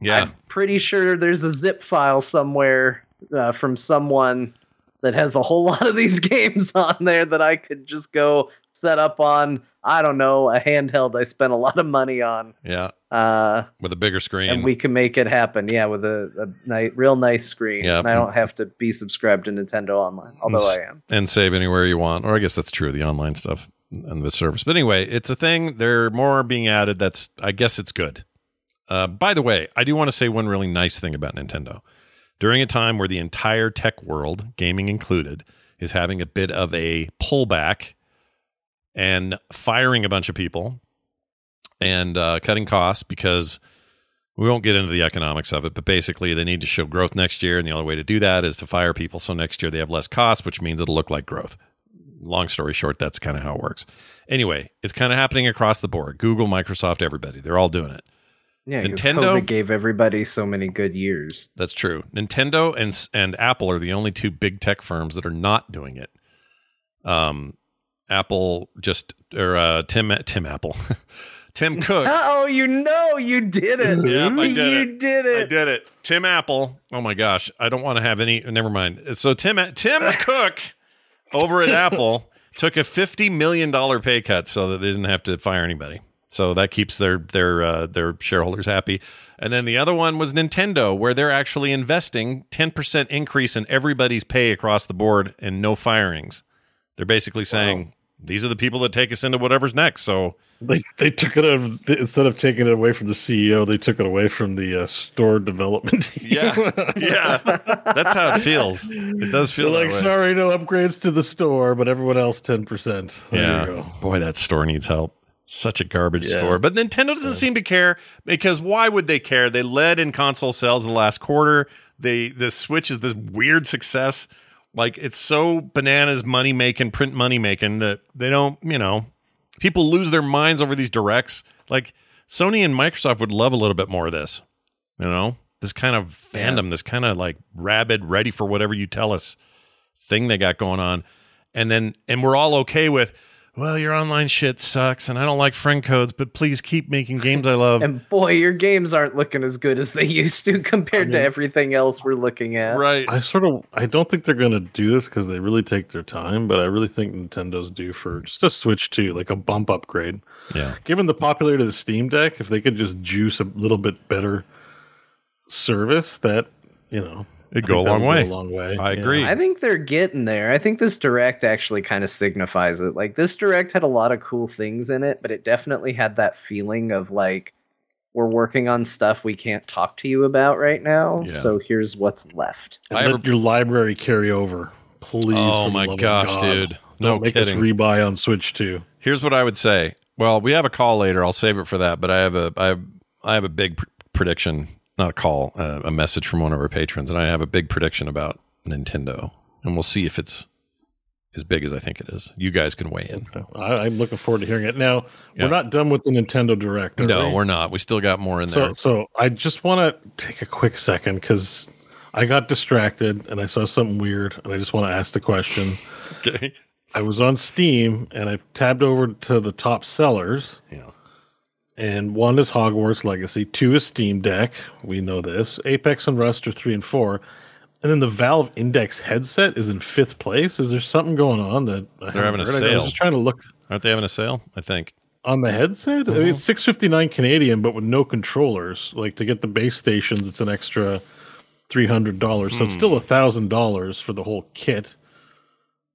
yeah, I'm pretty sure there's a zip file somewhere uh, from someone that has a whole lot of these games on there that I could just go set up on. I don't know a handheld I spent a lot of money on, yeah, uh, with a bigger screen. and we can make it happen. Yeah, with a, a ni- real nice screen. Yeah. and I don't have to be subscribed to Nintendo Online, although I am. and save anywhere you want. Or I guess that's true, of the online stuff and the service. But anyway, it's a thing. There are more being added. That's I guess it's good. Uh, by the way, I do want to say one really nice thing about Nintendo. During a time where the entire tech world, gaming included, is having a bit of a pullback and firing a bunch of people and uh, cutting costs because we won't get into the economics of it, but basically they need to show growth next year, and the only way to do that is to fire people. So next year they have less costs, which means it'll look like growth. Long story short, that's kind of how it works. Anyway, it's kind of happening across the board. Google, Microsoft, everybody, they're all doing it. Yeah, Nintendo- COVID gave everybody so many good years. That's true. Nintendo and and Apple are the only two big tech firms that are not doing it. Um, Apple just or uh, Tim Tim Apple, Tim Cook. Oh, you know you did it. Yep, I did you it. did it. I did it. Tim Apple. Oh my gosh, I don't want to have any. Never mind. So Tim Tim Cook over at Apple took a fifty million dollar pay cut so that they didn't have to fire anybody. So that keeps their their uh, their shareholders happy. And then the other one was Nintendo, where they're actually investing ten percent increase in everybody's pay across the board and no firings. They're basically saying these are the people that take us into whatever's next. So They they took it out of, instead of taking it away from the CEO, they took it away from the uh, store development. team. yeah, yeah, that's how it feels. It does feel like, way. sorry, no upgrades to the store, but everyone else ten percent. Yeah. Boy, that store needs help. Such a garbage Yeah. store. But Nintendo doesn't seem to care because why would they care? They led in console sales in the last quarter. They the Switch is this weird success. Like it's so bananas money making, print money making that they don't, you know, people lose their minds over these directs. Like Sony and Microsoft would love a little bit more of this. You know? This kind of fandom, this kind of like rabid, ready for whatever you tell us thing they got going on. And then and we're all okay with, well, your online shit sucks and I don't like friend codes, but please keep making games I love. And boy, your games aren't looking as good as they used to compared to everything else we're looking at. right. I sort of I don't think they're going to do this because they really take their time, but I really think Nintendo's due for just a Switch 2, like a bump upgrade. Yeah. Given the popularity of the Steam Deck, if they could just juice a little bit better service, that you know, It'd go a long way. a long way. I Yeah. agree. I think they're getting there. I think this direct actually kind of signifies it. Like this direct had a lot of cool things in it, but it definitely had that feeling of like we're working on stuff we can't talk to you about right now. Yeah. So here's what's left. And I let ever- your library carry over, please. Oh my gosh, God. dude. No Don't make kidding. us rebuy on Switch too. Here's what I would say. Well, we have a call later. I'll save it for that. But I have a I have, I have a big pr- prediction, not a call, uh, a message from one of our patrons, and I have a big prediction about Nintendo, and we'll see if it's as big as I think it is. You guys can weigh in. I, I'm looking forward to hearing it. Now, Yeah. we're not done with the Nintendo Direct. No, we? we're not. We still got more in So, there. so I just want to take a quick second because I got distracted and I saw something weird, and I just want to ask the question. Okay. I was on Steam and I tabbed over to the top sellers, Yeah. And one is Hogwarts Legacy, two is Steam Deck. We know this. Apex and Rust are three and four. And then the Valve Index headset is in fifth place. Is there something going on that I They're having a heard? I sale. was just trying to look Aren't they having a sale? I think. on the headset. I Uh-huh. mean, it's six fifty nine Canadian, but with no controllers. Like to get the base stations, it's an extra three hundred dollars. So it's Hmm. still a thousand dollars for the whole kit.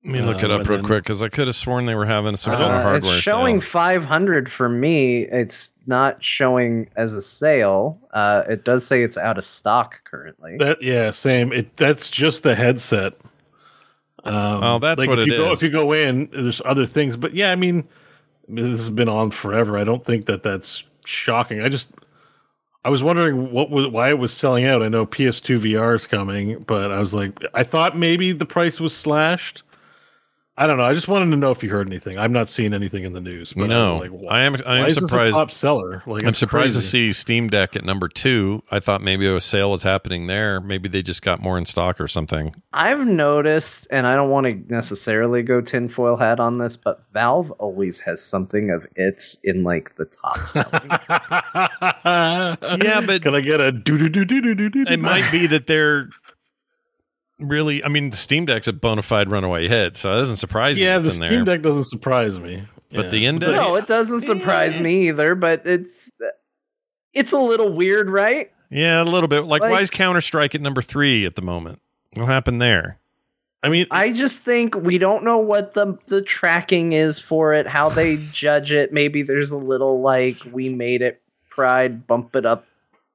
Let me look it Um, up and real then- quick because I could have sworn they were having some kind of Uh, hardware it's showing sale. 500 for me. It's not showing as a sale. Uh, it does say it's out of stock currently. That yeah, same. It that's just the headset. Um, Oh, that's what if it you Go, is. if you go in, there's other things, but yeah, I mean, this has been on forever. I don't think that that's shocking. I just I was wondering what was why it was selling out. I know PS2 VR is coming, but I was like, I thought maybe the price was slashed. I don't know. I just wanted to know if you heard anything. I'm not seeing anything in the news. But No, I, was like, I am- I am why is this a surprised- top seller. Like, I'm it's surprised to see Steam Deck at number two. I thought maybe a sale was happening there. Maybe they just got more in stock or something. I've noticed, and I don't want to necessarily go tinfoil hat on this, but Valve always has something of its in like the top selling. Yeah, but Can I get a do do do do do do do? it might be that they're really. I mean, the Steam Deck's a bona fide runaway hit, so it doesn't surprise me. Yeah, it's the in Steam there. Deck doesn't surprise me. But Yeah. the index- no, it doesn't surprise me either, but it's it's a little weird, right? Yeah, a little bit. Like, why is Counter Strike at number three at the moment? What happened there? I mean, I just think we don't know what the the tracking is for it, how they judge it. Maybe there's a little like we made it pride, bump it up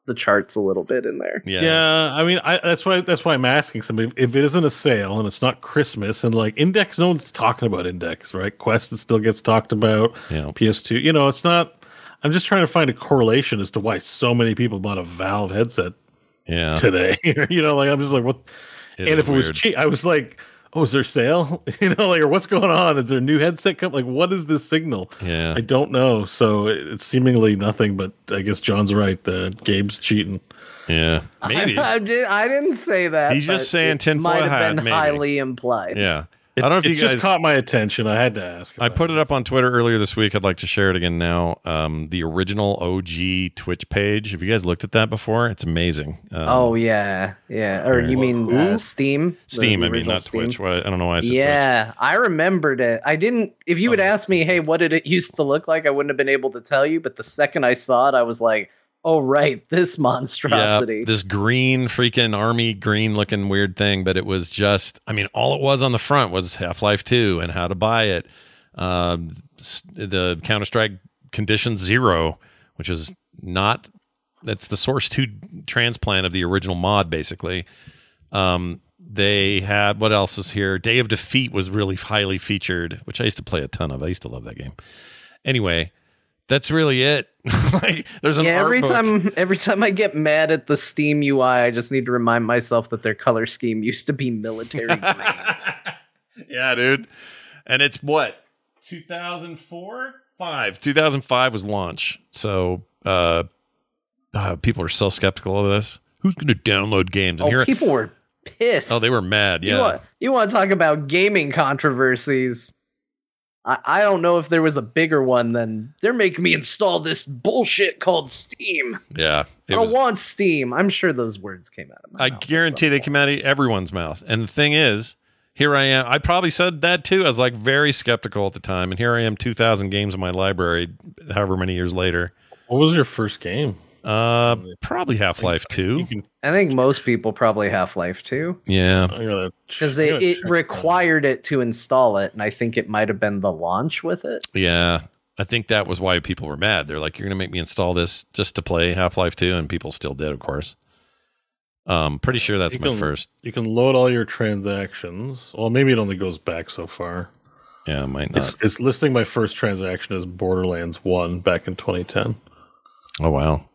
the charts a little bit in there. Yeah. Yeah, I mean, I, that's why that's why I'm asking somebody if it isn't a sale and it's not Christmas and like Index, no one's talking about Index, right? Quest it still gets talked about. Yeah. PS2, you know, it's not. I'm just trying to find a correlation as to why so many people bought a Valve headset Yeah. today. you know, like I'm just like, what? It and is if it was cheap, I was like, oh, is there sale? you know, like, or what's going on? Is there a new headset come? Like, what is this signal? Yeah. I don't know. So it- it's seemingly nothing, but I guess John's right. The Gabe's cheating. Yeah. Maybe. I, I, did, I didn't say that. He's just saying it tinfoil might have been maybe. highly implied. Yeah. It, I don't know if it you just guys caught my attention. I had to ask. I put it up on Twitter earlier this week. I'd like to share it again now. Um, the original OG Twitch page. Have you guys looked at that before? It's amazing. Um, oh yeah, yeah. Or you mean uh, Who? Steam? The- Steam. the I mean, original not Steam? Twitch. Why, I don't know why I said Twitch. Yeah, I remembered it. I didn't. If you had asked me, hey, what did it used to look like? I wouldn't have been able to tell you. But the second I saw it, I was like, oh right, this monstrosity. Yeah, this green freaking army green looking weird thing, but it was just I mean, all it was on the front was Half Life Two and how to buy it. Um, the Counter Strike Condition Zero, which is not that's the Source Two transplant of the original mod, basically. Um, they had what else is here? Day of Defeat was really highly featured, which I used to play a ton of. I used to love that game. Anyway, that's really it. like, there's an yeah, every book. time every time I get mad at the Steam UI, I just need to remind myself that their color scheme used to be military green. yeah, dude. And it's what 2004, five. 2005 was launch. So uh, uh, people are so skeptical of this. Who's going to download games? And oh, here, people were pissed. oh, they were mad. You Yeah, want, you want to talk about gaming controversies? I, I don't know if there was a bigger one than they're making me install this bullshit called Steam. yeah. I don't was. want Steam. I'm sure those words came out of my I mouth at guarantee they came out of everyone's mouth. And the thing is, here I am. I probably said that too. I was like very skeptical at the time, and here I am, 2,000 games in my library, however many years later. What was your first game? Uh, probably Half Life You Two. I think most people probably Half Life too, Yeah, because it, it required it to install it, and I think it might have been the launch with it. Yeah, I think that was why people were mad. They're like, "You're going to make me install this just to play Half Life 2," and people still did, of course. Um, pretty sure that's You my can- first. You can load all your transactions. Well, maybe it only goes back so far. Yeah, it might not. It's, it's listing my first transaction as Borderlands One back in 2010. oh wow,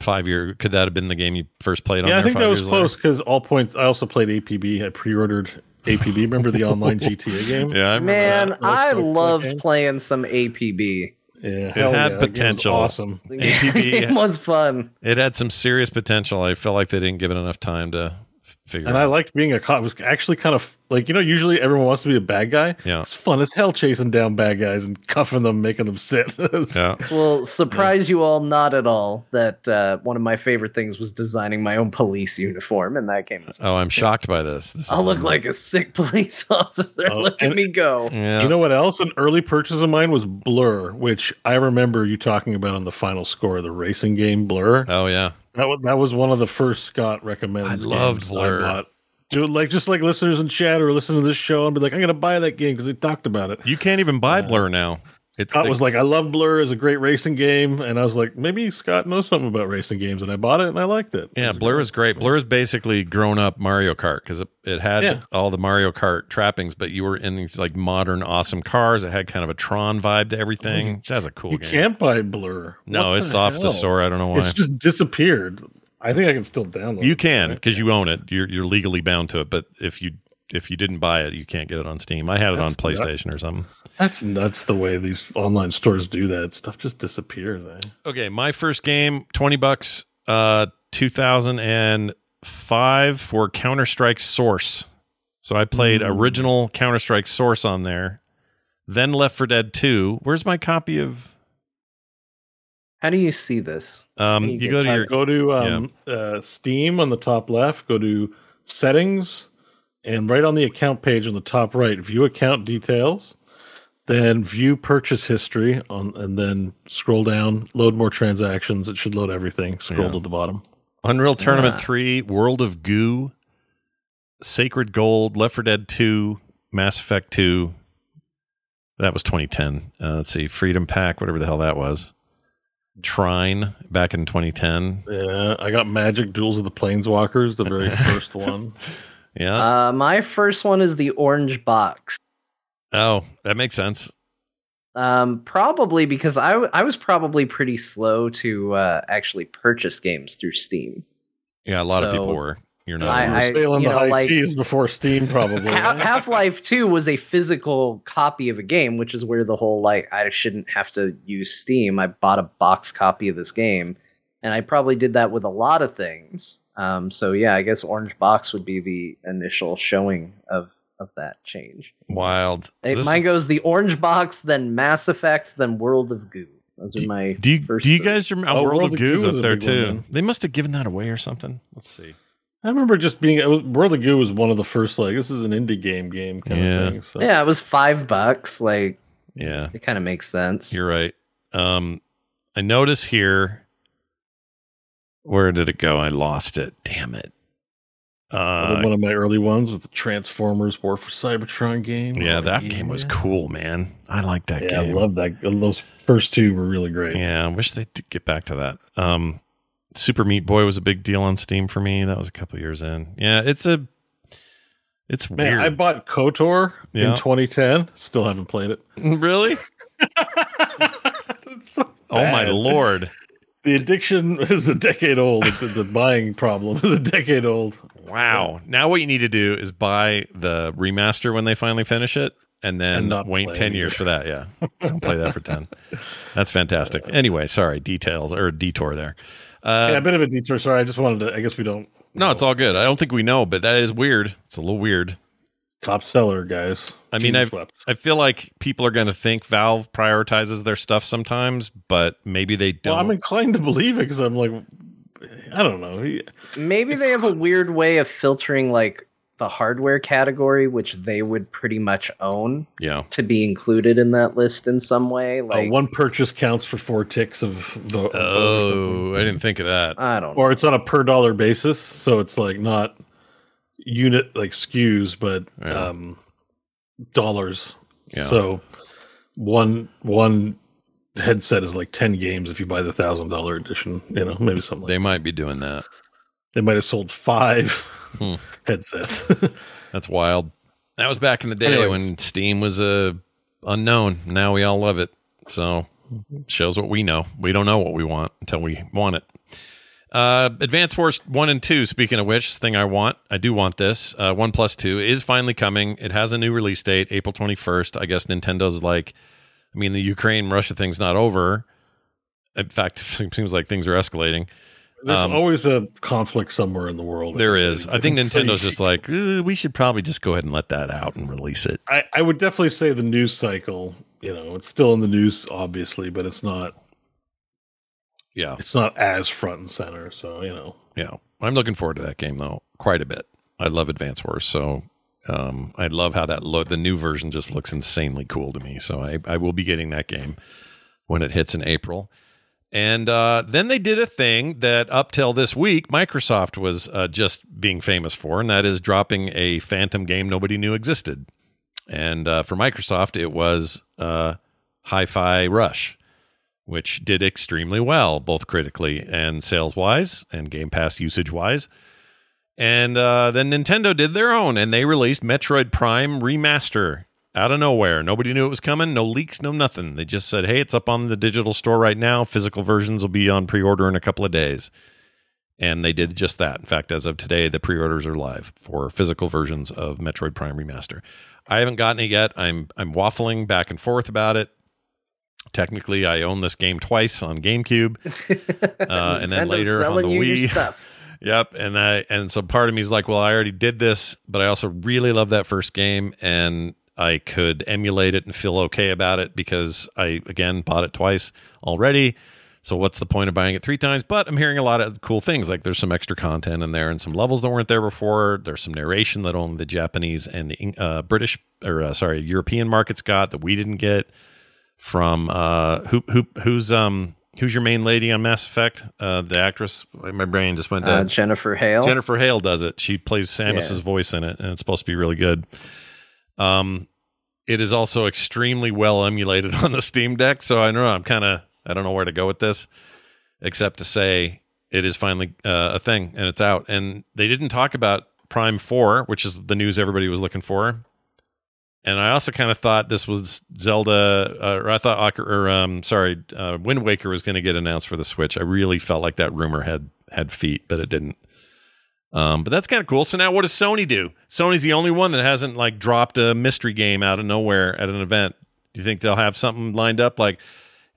five year. Could that have been the game you first played on? Yeah, I think five that was close because all points. I also played APB. I pre-ordered APB. Remember the online GTA game? Yeah, I remember Man, that. Let's I loved Game. playing some APB. Yeah, It had yeah, that was potential. Awesome. APB game was fun. It had some serious potential. I felt like they didn't give it enough time to f- figure. And it I liked being a cop. It was actually kind of like you know. Usually, everyone wants to be a bad guy. Yeah. it's fun as hell chasing down bad guys and cuffing them, making them sit. It's- yeah. Will surprise you all not at all that uh, one of my favorite things was designing my own police uniform in that game. Oh, I'm shocked by this. this I'll is look like a sick police officer. Oh, look at me go. Yeah. You know what else? An early purchase of mine was Blur, which I remember you talking about on the final score of the racing game Blur. oh yeah. That was, that was one of the first Scott recommended. I loved games Blur. Bought. Dude, like just like listeners in chat or listen to this show and be like, I'm gonna buy that game because they talked about it. You can't even buy Blur now. It's Scott the- was like, I love Blur as a great racing game, and I was like, maybe Scott knows something about racing games, and I bought it and I liked it. Yeah, It Blur great. is great. Blur is basically grown up Mario Kart because it, it had Yeah. all the Mario Kart trappings, but you were in these like modern, awesome cars. It had kind of a Tron vibe to everything. That's a cool You game. can't buy Blur. no, What it's the off the store. I don't know why. It's just disappeared. I think I can still download. you can because you own it. You're you're legally bound to it. But if you if you didn't buy it, you can't get it on Steam. I had it That's on PlayStation or something. That's nuts. The way these online stores do that stuff just disappears. Eh? Okay, my first game, twenty bucks, uh, two thousand and five for Counter Strike Source. So I played original Counter Strike Source on there. Then Left 4 Dead Two. Where's my copy of? How do you see this? Um, You you, go to your Go to um, uh, Steam on the top left. Go to settings, and right on the account page on the top right, view account details. Then view purchase history on, and then scroll down. Load more transactions. It should load everything. Scroll Yeah. to the bottom. Unreal Tournament Ah. Three, World of Goo, Sacred Gold, Left 4 Dead Two, Mass Effect Two. That was 2010. Uh, let's see, Freedom Pack, whatever the hell that was. Trine back in 2010. Yeah, I got Magic Duels of the Planeswalkers, the very first one. Yeah. Uh, my first one is the orange box. oh, that makes sense. Um, probably because I w- I was probably pretty slow to uh, actually purchase games through Steam. Yeah, a lot of people were. You're not. I- We were I- sailing you the know, high like- seas before Steam, probably. Half Life Two was a physical copy of a game, which is where the whole like I shouldn't have to use Steam. I bought a box copy of this game, and I probably did that with a lot of things. Um, so yeah, I guess Orange Box would be the initial showing of of that change. Wild. It, This mine is- goes the orange box, then Mass Effect, then World of Goo. Those are my do you first do you three. guys remember Oh, World, of Goo was up there big one, too? they must have given that away or something. Let's see. I remember just being it was World of Goo was one of the first like this is an indie game game kind Yeah. of thing. So. Yeah, it was five bucks. Like Yeah, it kind of makes sense. you're right. Um, I notice here. Where did it go? I lost it. Damn it. Uh, one of my early ones was the Transformers War for Cybertron game. yeah, Oh, that game was cool, man. I like that Yeah, I love that. Those first two were really great. Yeah, I wish they'd get back to that. Um, Super Meat Boy was a big deal on Steam for me. That was a couple years in. Yeah, it's a, it's Man, weird. I bought KOTOR Yeah. in 2010. Still haven't played it. really? Oh my lord! The addiction is a decade old. The, the buying problem is a decade old. Wow. Now what you need to do is buy the remaster when they finally finish it, and then And wait play ten years for that. Yeah, don't play that for ten. That's fantastic. Anyway, sorry, details or detour there. Uh, yeah, a bit of a detour. Sorry, I just wanted to. I guess we don't. no, it's all good. I don't think we know, but that is weird. It's a little weird. Top seller, guys. I mean, I wept. I feel like people are going to think Valve prioritizes their stuff sometimes, but maybe they don't. Well, I'm inclined to believe it because I'm like, I don't know. He- Maybe they have a weird way of filtering like the hardware category, which they would pretty much own yeah, to be included in that list in some way. uh, Like one purchase counts for four ticks of vote. Oh, I didn't think of that. I don't know. or it's on a per dollar basis, so it's like not unit like SKUs, but Yeah. um, dollars. Yeah. So one one headset is like ten games if you buy the thousand dollar edition. You know, maybe something. They Like might be doing that. they might have sold five Hmm. headsets. That's wild. That was back in the day Anyways. when Steam was a unknown. Now we all love it. So shows what we know. We don't know what we want until we want it. Uh, Advance Wars one and two. Speaking of which, thing I want, I do want this. Uh, one plus two is finally coming. It has a new release date, April twenty first. I guess Nintendo's like, I mean, the Ukraine Russia thing's not over. In fact, it seems like things are escalating. There's Um, always a conflict somewhere in the world. There is. I think Nintendo's just like, "Uh, we should probably just go ahead and let that out and release it. I, I would definitely say the news cycle. You know, it's still in the news, obviously, but it's not. Yeah. It's not as front and center. So you know, Yeah, I'm looking forward to that game though, quite a bit. I love Advance Wars, so um, I love how that. The new version just looks insanely cool to me. So I, I will be getting that game when it hits in April. And uh, then they did a thing that up till this week Microsoft was uh, just being famous for, and that is dropping a Phantom game nobody knew existed. And uh, for Microsoft, it was uh, Hi-Fi Rush which did extremely well, both critically and sales wise and Game Pass usage wise. And uh, then Nintendo did their own and they released Metroid Prime Remaster out of nowhere. Nobody knew it was coming, no leaks, no nothing. They just said, hey, it's up on the digital store right now. Physical versions will be on pre order in a couple of days. And they did just that. In fact, as of today, the pre orders are live for physical versions of Metroid Prime Remaster. I haven't gotten it yet. I'm I'm waffling back and forth about it. Technically, I own this game twice on GameCube, uh, and then later on the Wii. Yep, and I and so part of me is like, well, I already did this, but I also really love that first game, and I could emulate it and feel okay about it because I again bought it twice already. So what's the point of buying it three times? But I'm hearing a lot of cool things. Like there's some extra content in there and some levels that weren't there before. There's some narration that only the Japanese and uh, British or uh, sorry European markets got that we didn't get from uh, who who who's um who's your main lady on Mass Effect? Uh, the actress. My brain just went Uh, dead. Jennifer Hale. Jennifer Hale does it. She plays Samus's Yeah. voice in it, and it's supposed to be really good. Um, it is also extremely well emulated on the Steam Deck. So I know. I'm kind of I don't know where to go with this, except to say it is finally uh, a thing and it's out. And they didn't talk about Prime Four, which is the news everybody was looking for. And I also kind of thought this was Zelda, uh, or I thought, or um, sorry, uh, Wind Waker was going to get announced for the Switch. I really felt like that rumor had had feet, but it didn't. Um, but that's kind of cool. So now, what does Sony do? Sony's the only one that hasn't like dropped a mystery game out of nowhere at an event. Do you think they'll have something lined up like?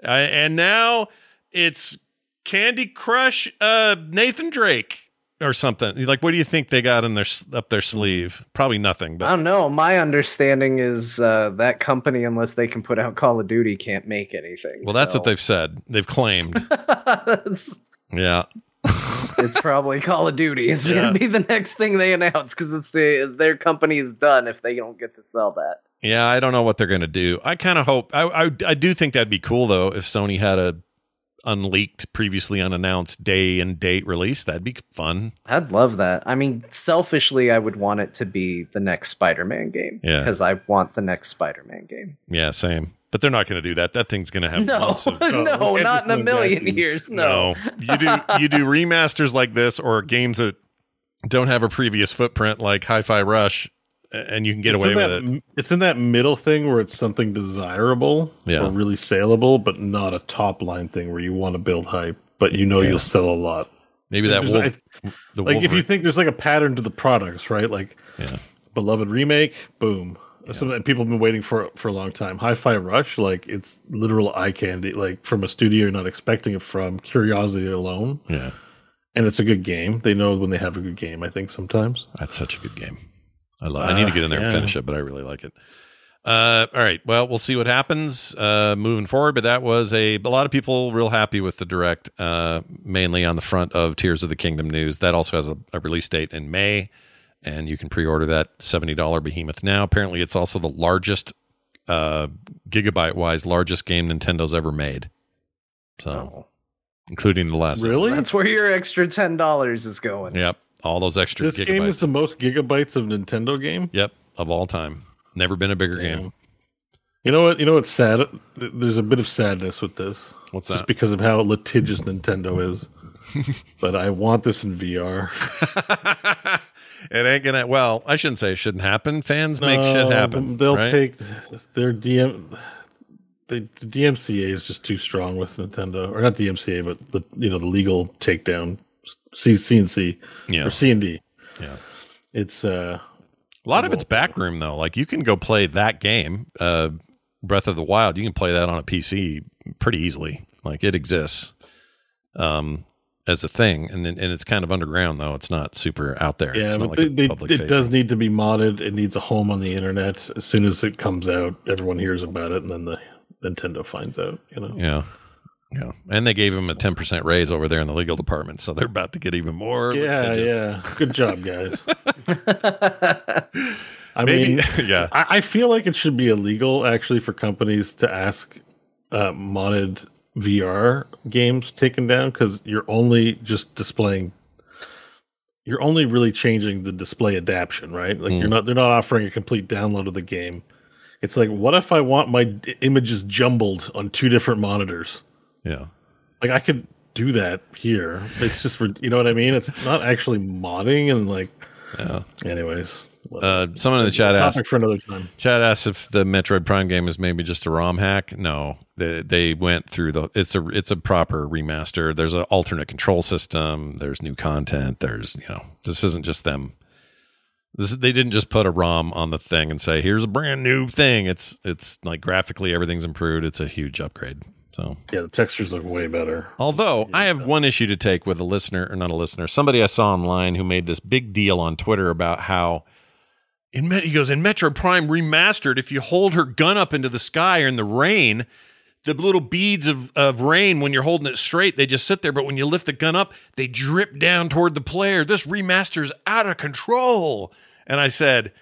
I and now it's Candy Crush, uh, Nathan Drake or something. Like, what do you think they got in their up their sleeve? Probably nothing. I But don't know. My understanding is uh, that company, unless they can put out Call of Duty, can't make anything. well, that's what they've said. They've claimed. yeah. It's probably Call of Duty. It's Yeah. gonna be the next thing they announce because it's the their company is done if they don't get to sell that. Yeah, I don't know what they're going to do. I kind of hope. I, I I do think that'd be cool though if Sony had a unleaked, previously unannounced day and date release. That'd be fun. I'd love that. I mean, selfishly, I would want it to be the next Spider-Man game. Yeah. because I want the next Spider-Man game. Yeah, same. But they're not going to do that. That thing's going to have No, months of no, can't in a million imagine. years. No. No, you do you do remasters like this or games that don't have a previous footprint like Hi-Fi Rush, and you can get it's away with that, it. It's in that middle thing where it's something desirable Yeah. or really saleable, but not a top line thing where you want to build hype, but you know Yeah. you'll sell a lot. Maybe that There's- wolf, I- like if you think there's like a pattern to the products, right? Like Yeah. beloved remake, boom. Something that people have been waiting for for a long time. Hi-Fi Rush, like it's literal eye candy, like from a studio you're not expecting it from. Curiosity alone, yeah, and it's a good game. They know when they have a good game. I think sometimes. that's such a good game. I love. I need to get in there and Ah, finish it, but I really like it. Uh, all right. Well, we'll see what happens uh, moving forward. But that was a, a lot of people real happy with the direct, uh, mainly on the front of Tears of the Kingdom news. That also has a, a release date in May, and you can pre-order that seventy dollar behemoth now. Apparently, it's also the largest, uh, gigabyte wise, largest game Nintendo's ever made. So, Oh. including the last. Really? That's where your extra ten dollars is going. Yep. All those extra This gigabytes. game is the most gigabytes of Nintendo game. yep. Of all time. Never been a bigger game. You know what? You know what's sad? There's a bit of sadness with this. What's that Just because of how litigious Nintendo is. but I want this in VR. it ain't gonna. Well, I shouldn't say it shouldn't happen. Fans make shit happen. They'll right? take their DM. The, the DMCA is just too strong with Nintendo, or not DMCA, but the you know the legal takedown, C CNC Yeah. or C and D. Yeah. It's uh A lot of it's backroom though. Like you can go play that game, uh, Breath of the Wild. You can play that on a PC pretty easily. Like it exists, um, as a thing, and and it's kind of underground though. It's not super out there. yeah, it's not but like they, a they, it facing. does need to be modded. It needs a home on the internet. As soon as it comes out, everyone hears about it, and then the Nintendo finds out. You know. Yeah. Yeah. And they gave him a 10% raise over there in the legal department. So they're about to get even more. Yeah, litigious. yeah. Good job, guys. I Maybe, mean, yeah. I, I feel like it should be illegal actually for companies to ask uh, modded VR games taken down because you're only just displaying. You're only really changing the display adaption, right? Like Mm. you're not. They're not offering a complete download of the game. It's like, what if I want my d- images jumbled on two different monitors? Yeah. Like I could do that here. It's just, you know what I mean? It's not actually modding and like. Yeah. Anyways, Uh, someone in the chat topic asked for another time. Chad asked if the Metroid Prime game is maybe just a ROM hack. No, they, they went through the. It's a it's a proper remaster. There's an alternate control system. There's new content. There's you know this isn't just them. This they didn't just put a ROM on the thing and say here's a brand new thing. It's it's like graphically everything's improved. It's a huge upgrade. So Yeah, the textures look way better. Although I have one issue to take with a listener, or not a listener, somebody I saw online who made this big deal on Twitter about how in he goes in Metroid Prime remastered. If you hold her gun up into the sky or in the rain, the little beads of, of rain when you're holding it straight, they just sit there. But when you lift the gun up, they drip down toward the player. This remaster's out of control. And I said,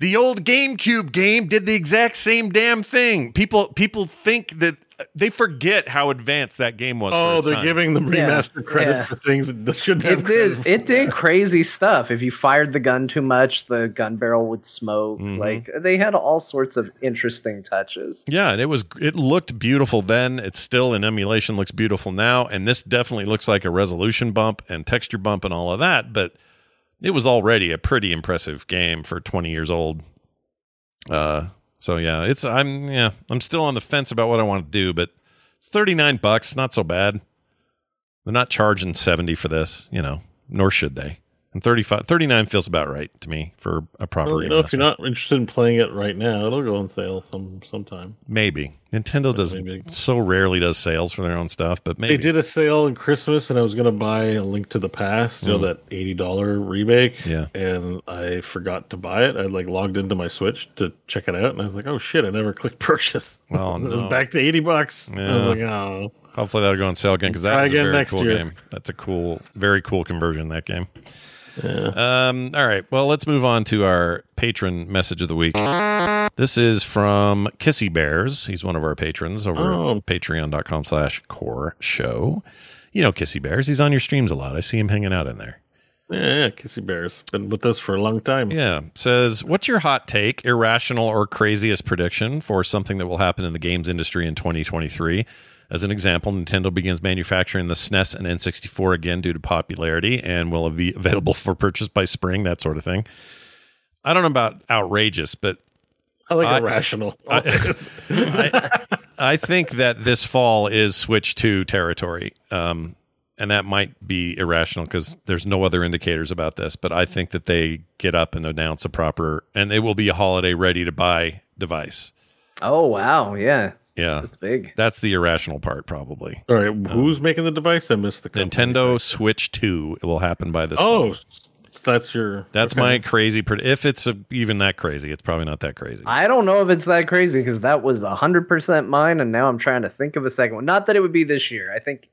the old GameCube game did the exact same damn thing. People people think that they forget how advanced that game was. Oh, its they're time. giving them Yeah, remaster credit yeah. for things that shouldn't have It did. It did crazy stuff. If you fired the gun too much, the gun barrel would smoke. Mhm. Like they had all sorts of interesting touches. Yeah, and it was it looked beautiful then. It's still in emulation looks beautiful now, and this definitely looks like a resolution bump and texture bump and all of that. But it was already a pretty impressive game for 20 years old. Uh, so yeah, it's I'm yeah I'm still on the fence about what I want to do, but it's 39 bucks, not so bad. They're not charging 70 for this, you know, nor should they. And 35, 39 feels about right to me for a proper Well, you know, if you're not interested in playing it right now, it'll go on sale some sometime. Maybe Nintendo does maybe. so rarely does sales for their own stuff, but maybe They did a sale in Christmas, and I was going to buy a Link to the Past, you know, Mm. that eighty dollar remake. Yeah. and I forgot to buy it. I like logged into my Switch to check it out, and I was like, "Oh shit!" I never clicked purchase. Oh, it was back to eighty bucks. I was Yeah. like, "Oh." Hopefully that'll go on sale again because that's a very cool game. That's a cool, very cool conversion. That game. Um. All right. Well, let's move on to our patron message of the week. This is from Kissy Bears. He's one of our patrons over Oh. at patreon.com/slash core show. You know Kissy Bears. He's on your streams a lot. I see him hanging out in there. Yeah, yeah, Kissy Bear's been with us for a long time. Yeah. Says, what's your hot take, irrational or craziest prediction for something that will happen in the games industry in 2023? As an example, Nintendo begins manufacturing the SNES and N64 again due to popularity and will be available for purchase by spring, that sort of thing. I don't know about outrageous, but I like I- irrational. I, I think that this fall is Switch 2 territory. Um, and that might be irrational because there's no other indicators about this. But I think that they get up and announce a proper, and it will be a holiday ready to buy device. Oh wow, yeah, Yeah, that's big. that's the irrational part, probably. All right, um, who's making the device? I missed the company. Nintendo Switch 2 it will happen by this. Oh, fall. that's your. that's okay. my crazy. Pred- if it's a, even that crazy, it's probably not that crazy. I don't know if it's that crazy because that was hundred percent mine, and now I'm trying to think of a second one. Not that it would be this year. I think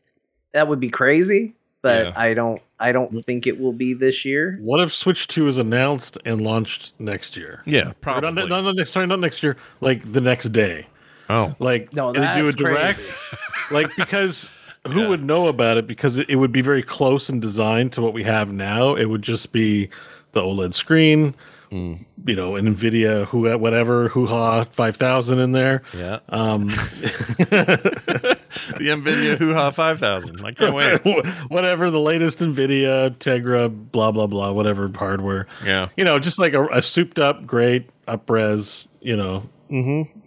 that would be crazy, but Yeah. I don't. I don't think it will be this year. What if Switch Two is announced and launched next year? yeah, probably. Not, not, not next, sorry, not next year. Like the next day. Oh, Like No, they do a that's direct. crazy. like because who would know about it? Because it, it would be very close in design to what we have now. It would just be the OLED screen. Mm. You know, an Nvidia, who whatever, hoo ha, five thousand in there. yeah. Um, the Nvidia Hoo Ha 5000. I can't wait. whatever the latest Nvidia, Tegra, blah blah blah, whatever hardware. Yeah. you know, just like a, a souped up, great upres. You know, mm-hmm.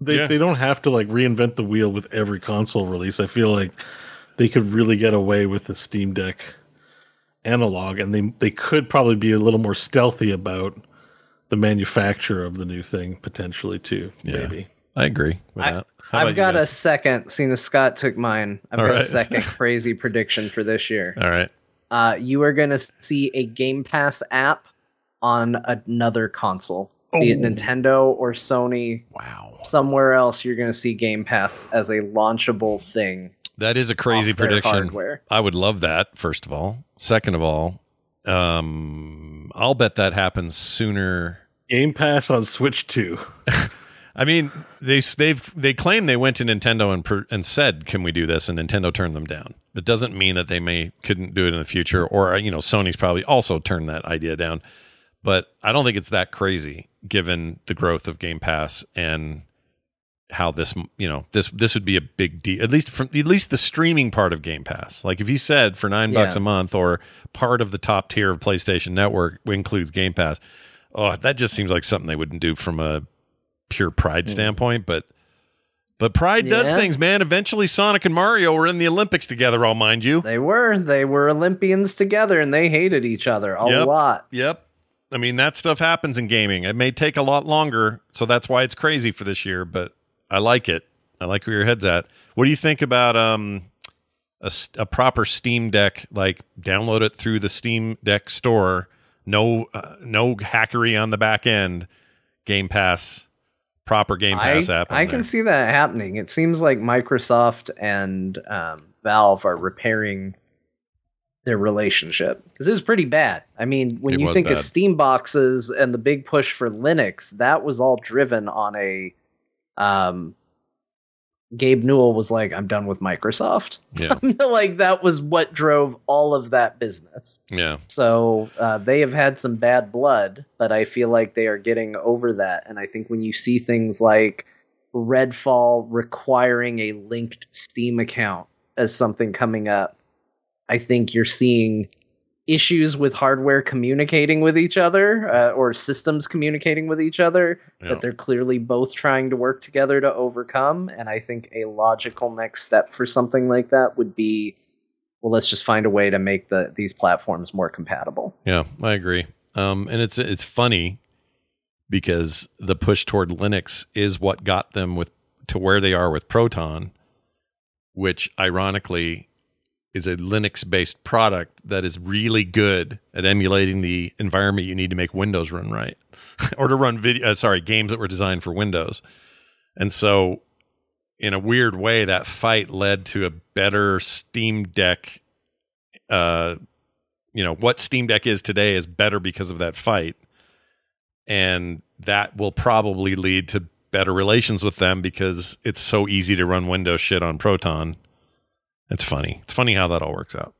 They Yeah. they don't have to like reinvent the wheel with every console release. I feel like they could really get away with the Steam Deck analog, and they they could probably be a little more stealthy about the manufacture of the new thing potentially too. Yeah. Maybe. I agree with I- that. How I've got a second. Seeing as Scott took mine, I've All got right. a second crazy prediction for this year. All right. Uh, you are going to see a Game Pass app on another console, be it Oh. Nintendo or Sony. Wow. Somewhere else, you're going to see Game Pass as a launchable thing. That is a crazy prediction. hardware. I would love that, first of all. Second of all, um, I'll bet that happens sooner. Game Pass on Switch Two. I mean, they they've they claim they went to Nintendo and per, and said, "Can we do this?" and Nintendo turned them down. It doesn't mean that they may couldn't do it in the future, or you know, Sony's probably also turned that idea down. But I don't think it's that crazy, given the growth of Game Pass and how this you know this this would be a big deal at least from at least the streaming part of Game Pass. Like if you said for nine bucks a month or part of the top tier of PlayStation Network includes Game Pass, oh that just seems like something they wouldn't do from a pure pride hmm. standpoint. But but pride does things, man. Eventually, Sonic and Mario were in the Olympics together. I'll mind you. They were they were Olympians together, and they hated each other a Yep. lot. Yep. I mean, that stuff happens in gaming. It may take a lot longer, so that's why it's crazy for this year, but I like it. I like where your head's at. What do you think about um a, a proper Steam Deck like download it through the Steam Deck store, no uh, no hackery on the back end, Game Pass, proper Game I, Pass app. on I can there. see that happening. It seems like Microsoft and um, Valve are repairing their relationship because it was pretty bad. I mean, when It you think bad. of Steam boxes and the big push for Linux, that was all driven on a. Um, Gabe Newell was like, "I'm done with Microsoft." Yeah. like that was what drove all of that business. Yeah. So uh, they have had some bad blood, but I feel like they are getting over that. And I think when you see things like Redfall requiring a linked Steam account as something coming up, I think you're seeing issues with hardware communicating with each other uh, or systems communicating with each other Yeah. that they're clearly both trying to work together to overcome. And I think a logical next step for something like that would be well, let's just find a way to make the these platforms more compatible. Yeah, I agree. Um, and it's it's funny because the push toward Linux is what got them with to where they are with Proton, which ironically is a Linux based product that is really good at emulating the environment you need to make Windows run right or to run video uh, sorry games that were designed for Windows. And so in a weird way that fight led to a better Steam Deck uh you know what Steam Deck is today is better because of that fight. And that will probably lead to better relations with them because it's so easy to run Windows shit on Proton. It's funny. It's funny how that all works out.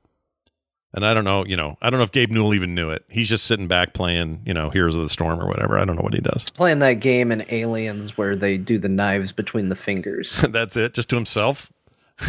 And I don't know, you know, I don't know if Gabe Newell even knew it. He's just sitting back playing, you know, Heroes of the Storm or whatever. I don't know what he does. Playing that game in Aliens where they do the knives between the fingers. That's it, just to himself.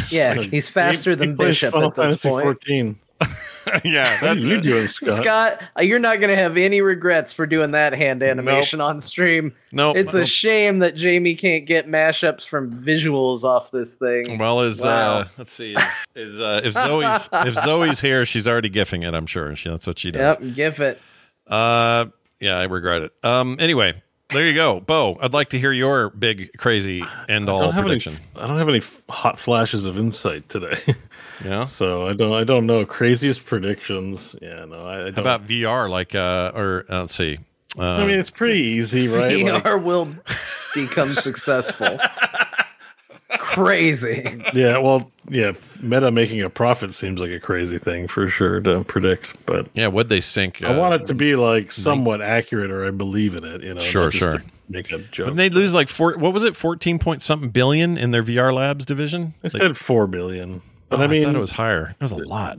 Yeah, he's faster He- than he Bishop at this Fantasy point. 14. yeah, What are that's you doing, Scott? Scott, uh, you're not going to have any regrets for doing that hand animation on stream. Nope. It's a shame that Jamie can't get mashups from visuals off this thing. Well, is Wow. uh, let's see, is, is uh, if Zoe's if Zoe's here, she's already gifting it. I'm sure she, that's what she does. Yep, give it. Uh, yeah, I regret it. Um, anyway, there you go, Bo. I'd like to hear your big, crazy end all don't any. prediction. I don't have any hot flashes of insight today. Yeah. so I don't. I don't know craziest predictions. Yeah, no. I, I don't. How about VR? Like, uh, or uh, let's see. Uh, I mean, it's pretty easy, right? VR Like, will become successful. Crazy. yeah. Well, yeah. Meta making a profit seems like a crazy thing for sure to predict, but yeah, would they sync? I want uh, it to be like somewhat accurate, or I believe in it. You know, Sure, sure. Make a joke. Didn't they lose like four? What was it? Fourteen point something billion in their VR Labs division. They Like- said four billion, but Oh, I mean, I thought it was higher. It was a lot.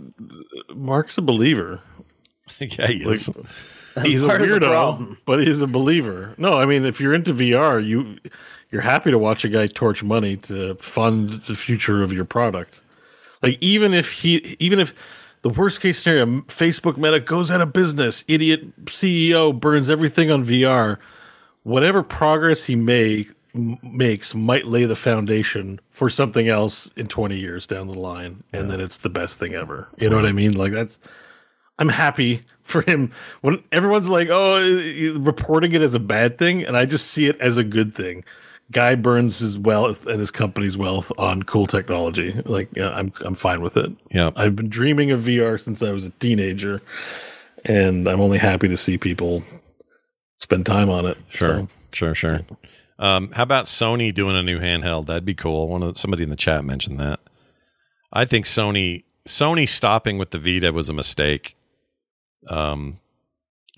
Mark's a believer. yeah, he is. he's a part of the weirdo, but he's a believer. No, I mean, if you're into VR, you you're happy to watch a guy torch money to fund the future of your product. Like even if he, even if the worst case scenario, Facebook Meta goes out of business, idiot CEO burns everything on VR. Whatever progress he may m- makes might lay the foundation for something else in 20 years down the line and then it's the best thing ever you know what i mean like that's I'm happy for him when everyone's like, "Oh, reporting it as a bad thing," and I just see it as a good thing. Guy burns his wealth and his company's wealth on cool technology. Like, yeah, I'm I'm fine with it. Yeah. I've been dreaming of VR since I was a teenager, and I'm only happy to see people spend time on it. Sure, So, sure, sure. Um, how about Sony doing a new handheld? That'd be cool. One of somebody in the chat mentioned that. I think Sony Sony stopping with the Vita was a mistake. Um,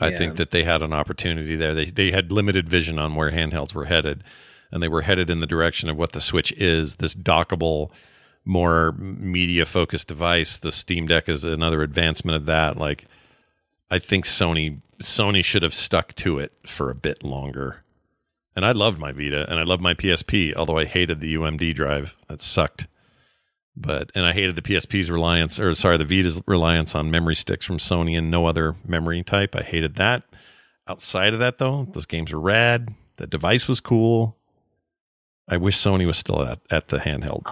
I Yeah. think that they had an opportunity there. They they had limited vision on where handhelds were headed, and they were headed in the direction of what the Switch is. This dockable, more media focused device. The Steam Deck is another advancement of that. Like, I think Sony Sony should have stuck to it for a bit longer. And I loved my Vita and I loved my PSP, although I hated the UMD drive. That sucked. But and I hated the PSP's reliance or sorry, the Vita's reliance on memory sticks from Sony and no other memory type. I hated that. Outside of that though, those games were rad. The device was cool. I wish Sony was still at, at the handheld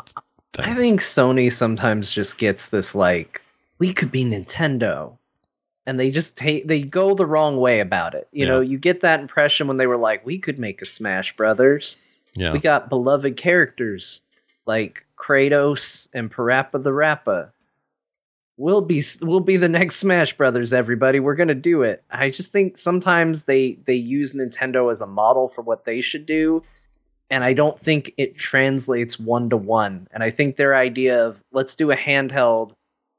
thing. I think Sony sometimes just gets this like we could be Nintendo. And they just take they go the wrong way about it. You Yeah. know, you get that impression when they were like, we could make a Smash Brothers. yeah. We got beloved characters like Kratos and PaRappa the Rapper. We'll be we'll be the next Smash Brothers, everybody. We're gonna do it. I just think sometimes they they use Nintendo as a model for what they should do, and I don't think it translates one to one. And I think their idea of let's do a handheld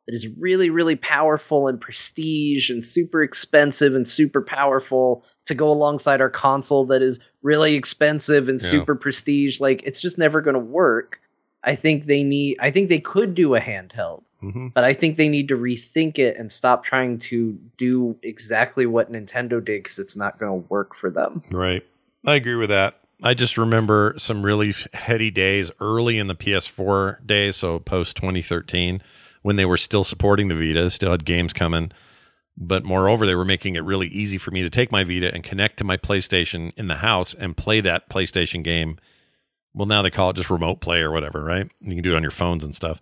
that is really really powerful and prestige and super expensive and super powerful to go alongside our console that is really expensive and Yeah. super prestige like it's just never going to work i think they need i think they could do a handheld hmm but i think they need to rethink it and stop trying to do exactly what nintendo did because it's not going to work for them Right. I agree with that. I just remember some really heady days early in the PS4 days, so post 2013, when they were still supporting the Vita, still had games coming. But moreover, they were making it really easy for me to take my Vita and connect to my PlayStation in the house and play that PlayStation game. Well, now they call it just remote play or whatever, right? You can do it on your phones and stuff.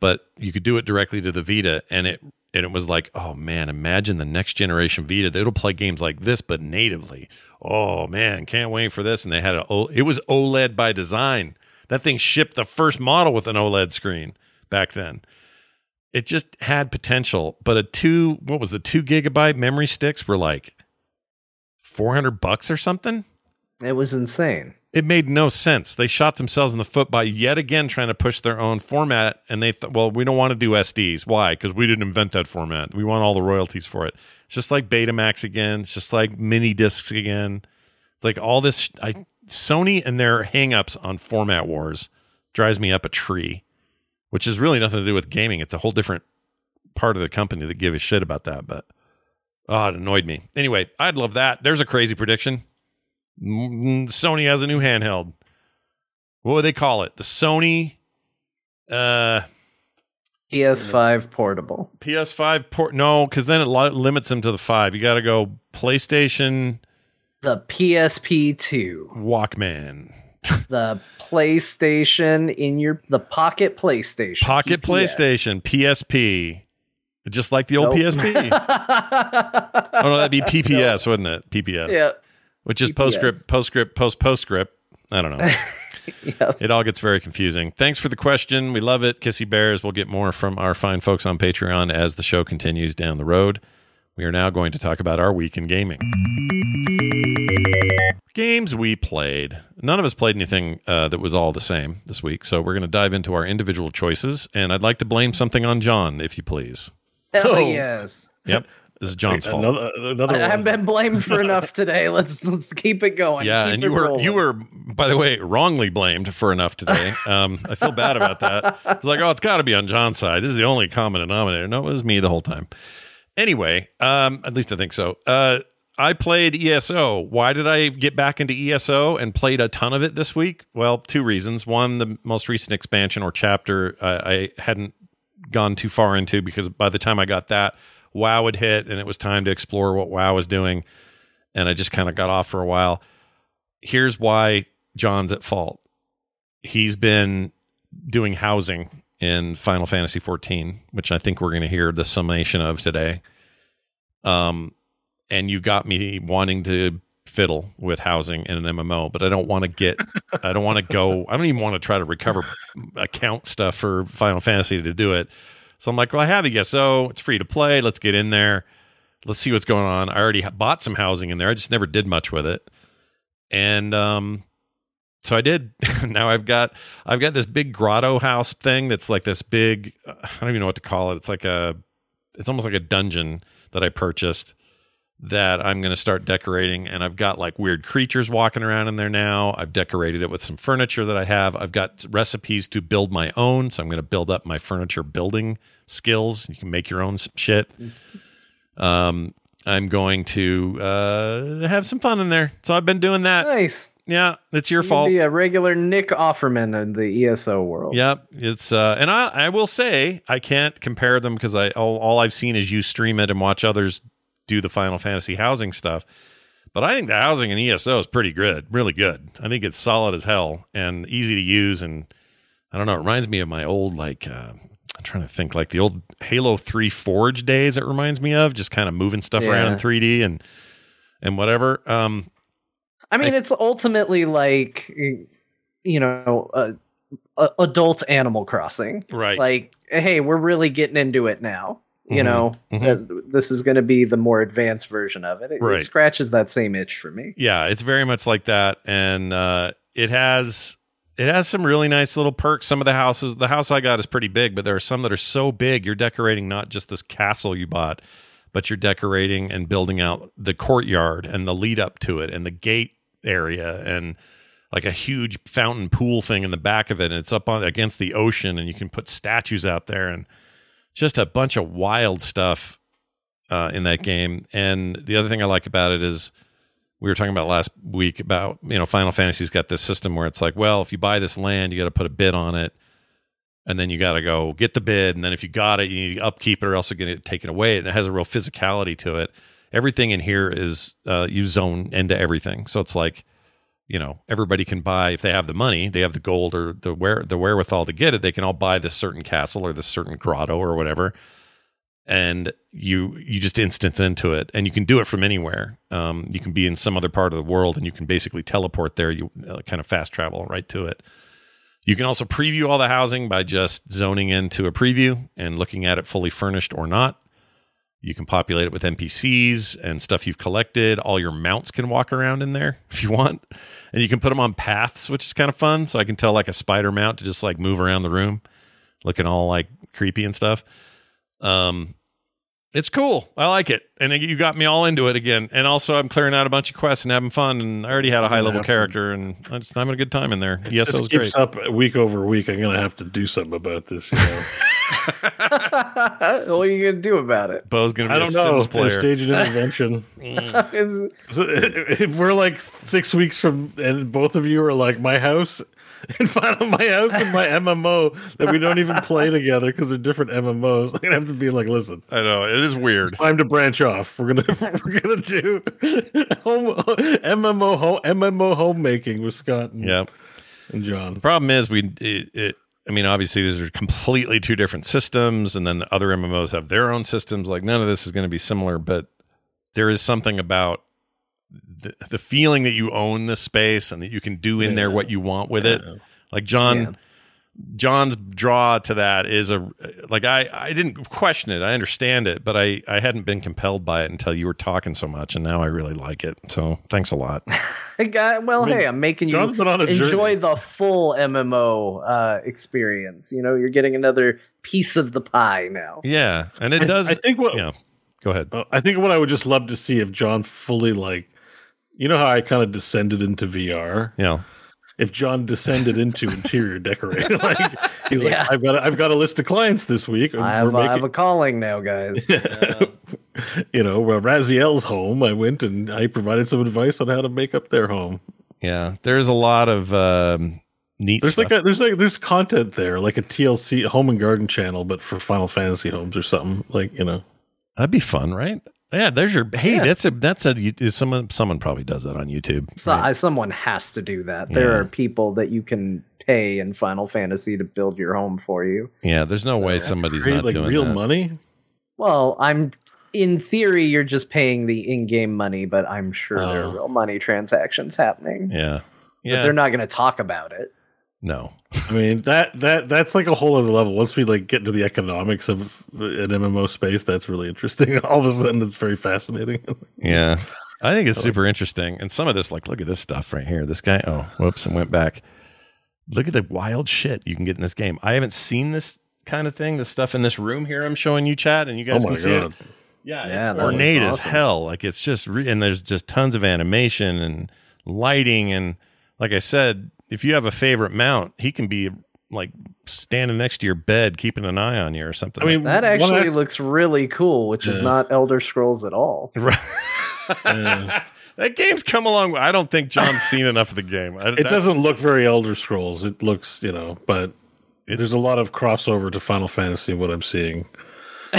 but you could do it directly to the Vita, and it and it was like, oh man, imagine the next generation Vita. It'll play games like this, but natively. Oh man, can't wait for this. And they had a it was OLED by design. That thing shipped the first model with an OLED screen back then. It just had potential, but a two what was the two gigabyte memory sticks were like four hundred bucks or something. It was insane. It made no sense. They shot themselves in the foot by yet again trying to push their own format. And they thought, well, we don't want to do SDs. Why? Because we didn't invent that format. We want all the royalties for it. It's just like Betamax again. It's just like mini discs again. It's like all this. I, Sony and their hangups on format wars drives me up a tree, which is really nothing to do with gaming. It's a whole different part of the company that give a shit about that. But oh, it annoyed me. Anyway, I'd love that. There's a crazy prediction. Mm, Sony has a new handheld. What would they call it? The Sony uh PS5 portable. PS5 port no, because then it li- limits them to the five. You got to go PlayStation, The PSP2. Walkman, The PlayStation in your the Pocket PlayStation. Pocket PPS. PlayStation, PSP, just like the old Nope. PSP. oh no, that'd be PPS, wouldn't it? PPS. yeah. which is PPS. postscript, postscript, post postscript. I don't know. It all gets very confusing. Thanks for the question. We love it. Kissy Bears. We'll get more from our fine folks on Patreon as the show continues down the road. We are now going to talk about our week in gaming. Games we played. None of us played anything uh, that was all the same this week, so we're going to dive into our individual choices. And I'd like to blame something on John, if you please. Hell Oh. yes. Yep, this is John's fault. Another, another I, one. have been blamed for enough today. Let's let's keep it going. Yeah, Keep and you were rolling. you were by the way wrongly blamed for enough today. Um, I feel bad about that. I was like, oh, it's got to be on John's side. This is the only common denominator. No, it was me the whole time. Anyway, um, at least I think so. Uh, I played ESO. Why did I get back into ESO and played a ton of it this week? Well, two reasons. One, the most recent expansion or chapter uh, I hadn't gone too far into because by the time I got that, WoW had hit and it was time to explore what WoW was doing. And I just kind of got off for a while. Here's why John's at fault. He's been doing housing in Final Fantasy 14, which I think we're going to hear the summation of today. Um, and you got me wanting to fiddle with housing in an MMO, but I don't want to get, I don't want to go, I don't even want to try to recover account stuff for Final Fantasy to do it. So I'm like, well, I have a ESO. It's free to play. Let's get in there. Let's see what's going on. I already bought some housing in there. I just never did much with it. And um, so I did. now I've got I've got this big grotto house thing that's like this big. uh, I don't even know what to call it. It's like a. It's almost like a dungeon that I purchased that I'm going to start decorating. And I've got like weird creatures walking around in there now. I've decorated it with some furniture that I have. I've got recipes to build my own. So I'm going to build up my furniture building skills. You can make your own shit. Um, I'm going to uh, have some fun in there. So I've been doing that. nice. Yeah, it's your You fault. Be a regular Nick Offerman in the ESO world. Yep, it's uh, and I I will say I can't compare them because I all, all I've seen is you stream it and watch others do the Final Fantasy housing stuff. But I think the housing in ESO is pretty good, really good. I think it's solid as hell and easy to use. And I don't know, it reminds me of my old like uh, I'm trying to think like the old Halo Three Forge days. It reminds me of just kind of moving stuff around in 3D and and whatever. Um, I mean, it's ultimately like you know, uh, adult Animal Crossing. right. Like, hey, we're really getting into it now. You Mhm, know, mhm. Uh, this is going to be the more advanced version of it. It, it scratches that same itch for me. yeah it's very much like that and uh it has it has some really nice little perks some of the houses the house i got is pretty big but there are some that are so big you're decorating not just this castle you bought but you're decorating and building out the courtyard and the lead up to it and the gate area and like a huge fountain pool thing in the back of it and it's up on against the ocean and you can put statues out there and just a bunch of wild stuff uh, in that game and the other thing i like about it is we were talking about last week about you know Final Fantasy's got this system where it's like, well, if you buy this land, you got to put a bid on it, and then you got to go get the bid, and then if you got it, you need to upkeep it or else it get it taken away. And it has a real physicality to it. Everything in here is uh, you zone into everything, so it's like you know everybody can buy if they have the money, they have the gold or the where the wherewithal to get it. They can all buy this certain castle or this certain grotto or whatever, and you you just instant into it, and you can do it from anywhere. Um, you can be in some other part of the world, and you can basically teleport there. You uh, kind of fast travel right to it. You can also preview all the housing by just zoning into a preview and looking at it fully furnished or not. You can populate it with NPCs and stuff you've collected. All your mounts can walk around in there if you want. And you can put them on paths, which is kind of fun. So I can tell like a spider mount to just like move around the room, looking all like creepy and stuff. Um, it's cool. I like it. And you got me all into it again. And also, I'm clearing out a bunch of quests and having fun. And I already had a high level character, and I'm just having a good time in there. Yes, this it was keeps great. up week over week. I'm gonna have to do something about this. You know? what are you gonna do about it? Bo's gonna be I a don't know. Sims player. Stage an intervention. Mm. So, if we're like six weeks from, and both of you are like my house, and final my house and my MMO that we don't even play together because they're different MMOs. I'm gonna have to be like, listen, I know it is weird. it's time to branch off. We're gonna we're gonna do home MMO home MMO homemaking with Scott and, Yep. and John. The problem is we it, it I mean obviously these are completely two different systems and then the other MMOs have their own systems like none of this is going to be similar but there is something about the, the feeling that you own this space and that you can do in there what you want with it like John Yeah. John's draw to that is a like I I didn't question it I understand it but I I hadn't been compelled by it until you were talking so much and now I really like it so thanks a lot Hey, guy- well, I mean, hey, I'm making you John's been on a enjoy journey. the full MMO uh, experience. You know, you're getting another piece of the pie now. yeah and it I- does I think what yeah go ahead Uh, I think what I would just love to see if John fully like, you know how I kind of descended into VR. yeah If John descended into interior decorating, like he's like, I've got a, I've got a list of clients this week. I have, we're I have a calling now, guys. you know, where Raziel's home, I went and I provided some advice on how to make up their home. Yeah, there's a lot of um, neat There's stuff. like a, there's like there's content there, like a TLC home and garden channel, but for Final Fantasy homes or something. Like you know, That'd be fun, right? Yeah, there's your. Hey, Yeah. that's a that's a. is Someone someone probably does that on YouTube. So, I, someone has to do that. There Yeah. are people that you can pay in Final Fantasy to build your home for you. Yeah, there's no way somebody's create not like doing real that. money. Well, I'm in theory you're just paying the in-game money, but I'm sure there Oh. are real money transactions happening. Yeah, But yeah. they're not going to talk about it. No, I mean that that that's like a whole other level. Once we like get into the economics of an MMO space, that's really interesting. All of a sudden, it's very fascinating. yeah. I think it's super interesting, and some of this, like, look at this stuff right here. This guy. Oh, whoops, and went back. Look at the wild shit you can get in this game. I haven't seen this kind of thing. The stuff in this room here. I'm showing you, chat, and you guys oh my can see it. Yeah, Yeah, it's ornate looks as hell. Like it's just, re- and there's just tons of animation and lighting, and like I said, if you have a favorite mount, he can be like standing next to your bed, keeping an eye on you or something. I mean, That one actually as- looks really cool, which is not Elder Scrolls at all. Yeah. that game's come along. I don't think John's seen enough of the game. I, It that- doesn't look very Elder Scrolls. It looks, you know, but It's- there's a lot of crossover to Final Fantasy. in What I'm seeing,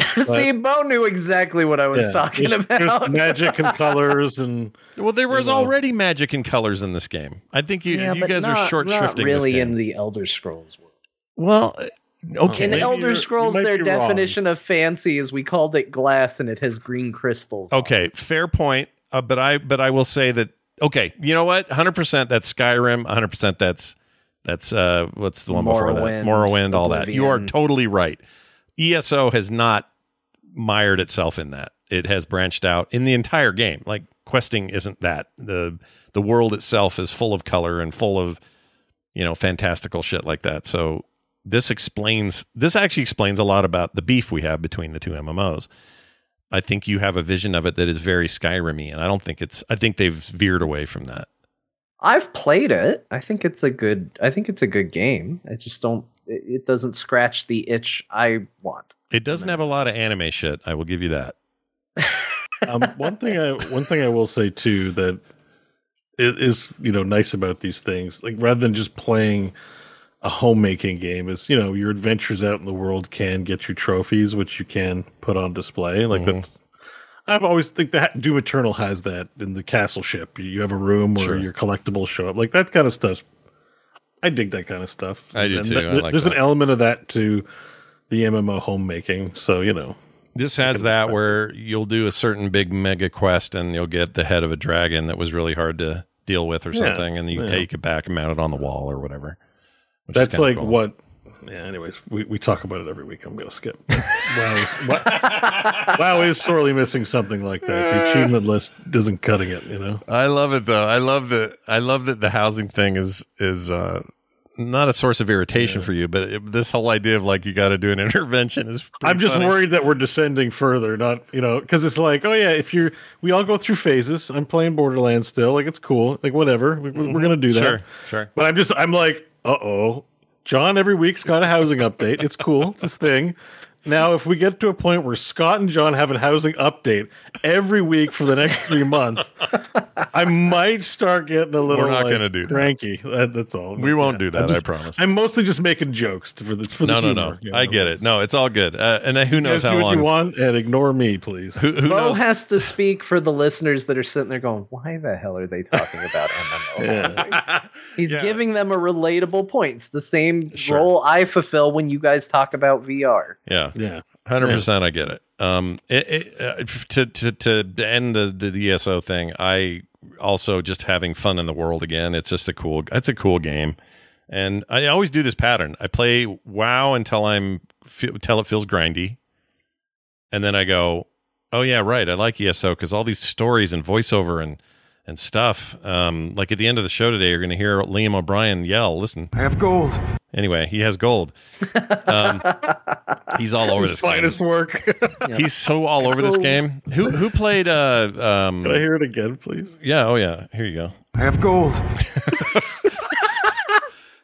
See, Bo knew exactly what I was Yeah. talking There's- about. There's magic and colors, and Well, there was know. already magic and colors in this game. I think you, Yeah, you but guys are not- short not shrifting. really this in the Elder Scrolls world. well, uh, okay. In Maybe Elder Scrolls, their be wrong. definition of fancy is we called it glass and it has green crystals. on. Okay, fair point. Uh, but I but I will say that okay, you know what? 100% that's Skyrim, 100% that's that's uh what's the one before that? Morrowind, Morrowind, all that. You are totally right. ESO has not mired itself in that. It has branched out in the entire game. Like questing isn't that. The the world itself is full of color and full of you know fantastical shit like that. So this explains this actually explains a lot about the beef we have between the two MMOs. I think you have a vision of it that is very Skyrim-y, and I don't think it's. I think they've veered away from that. I've played it. I think it's a good. I think it's a good game. I just don't. It, it doesn't scratch the itch I want. It doesn't have a lot of anime shit. I will give you that. um, one thing I one thing I will say too that i- is you know nice about these things, like rather than just playing a homemaking game, is you know your adventures out in the world can get you trophies, which you can put on display. Like Mhm. that's I've always think that Doom Eternal has that in the castle ship. You have a room where Sure. your collectibles show up, like that kind of stuff. I dig that kind of stuff. I do And too. that- I like there's that. an element of that to the MMO homemaking. So you know, This has that where you'll do a certain big mega quest and you'll get the head of a dragon that was really hard to deal with or Yeah, something, and you yeah. take it back and mount it on the wall or whatever. that's like cool. what. Yeah. Anyways, we, we talk about it every week. I'm gonna skip. wow, is, wow, WoW is sorely missing something like that. The achievement list isn't cutting it. You know. I love it though. I love that. I love that the housing thing is is uh, not a source of irritation for you, but it, this whole idea of like you got to do an intervention is. I'm just funny. worried that we're descending further, not you know, because it's like, oh yeah, if you're, we all go through phases. I'm playing Borderlands still, like it's cool, like whatever, we, we're gonna do that. Sure, sure. But I'm just, I'm like, uh oh, John every week's got a housing update. It's cool, it's this thing. Now, if we get to a point where Scott and John have a housing update every week for the next three months, I might start getting a little. We're not like, gonna do that. cranky. That, that's all. We won't do that, I'm I promise. I'm mostly just making jokes for this. For No, the no, humor, no. you I get it. No, it's all good. Uh, and who You knows guys how do what long? you want and ignore me, please. Who, who Bo knows? has to speak for the listeners that are sitting there going, "Why the hell are they talking about MMO?" He's Yeah. giving them a relatable point. It's the same Sure. role I fulfill when you guys talk about VR. Yeah, Yeah. hundred percent. I get it. Um, it, it, uh, to to to end the, the ESO thing, I also just having fun in the world again. It's just a cool. It's a cool game, and I always do this pattern. I play WoW until I'm until it feels grindy, and then I go, oh yeah, right. I like ESO because all these stories and voiceover and and stuff. Um, like at the end of the show today, you're going to hear Liam O'Brien yell. Listen, I have gold. Anyway, he has gold. Um, he's all over His this game. finest work. He's so all over this game. Who who played? Uh, um, Can I hear it again, please? yeah. Oh yeah. Here you go. I have gold.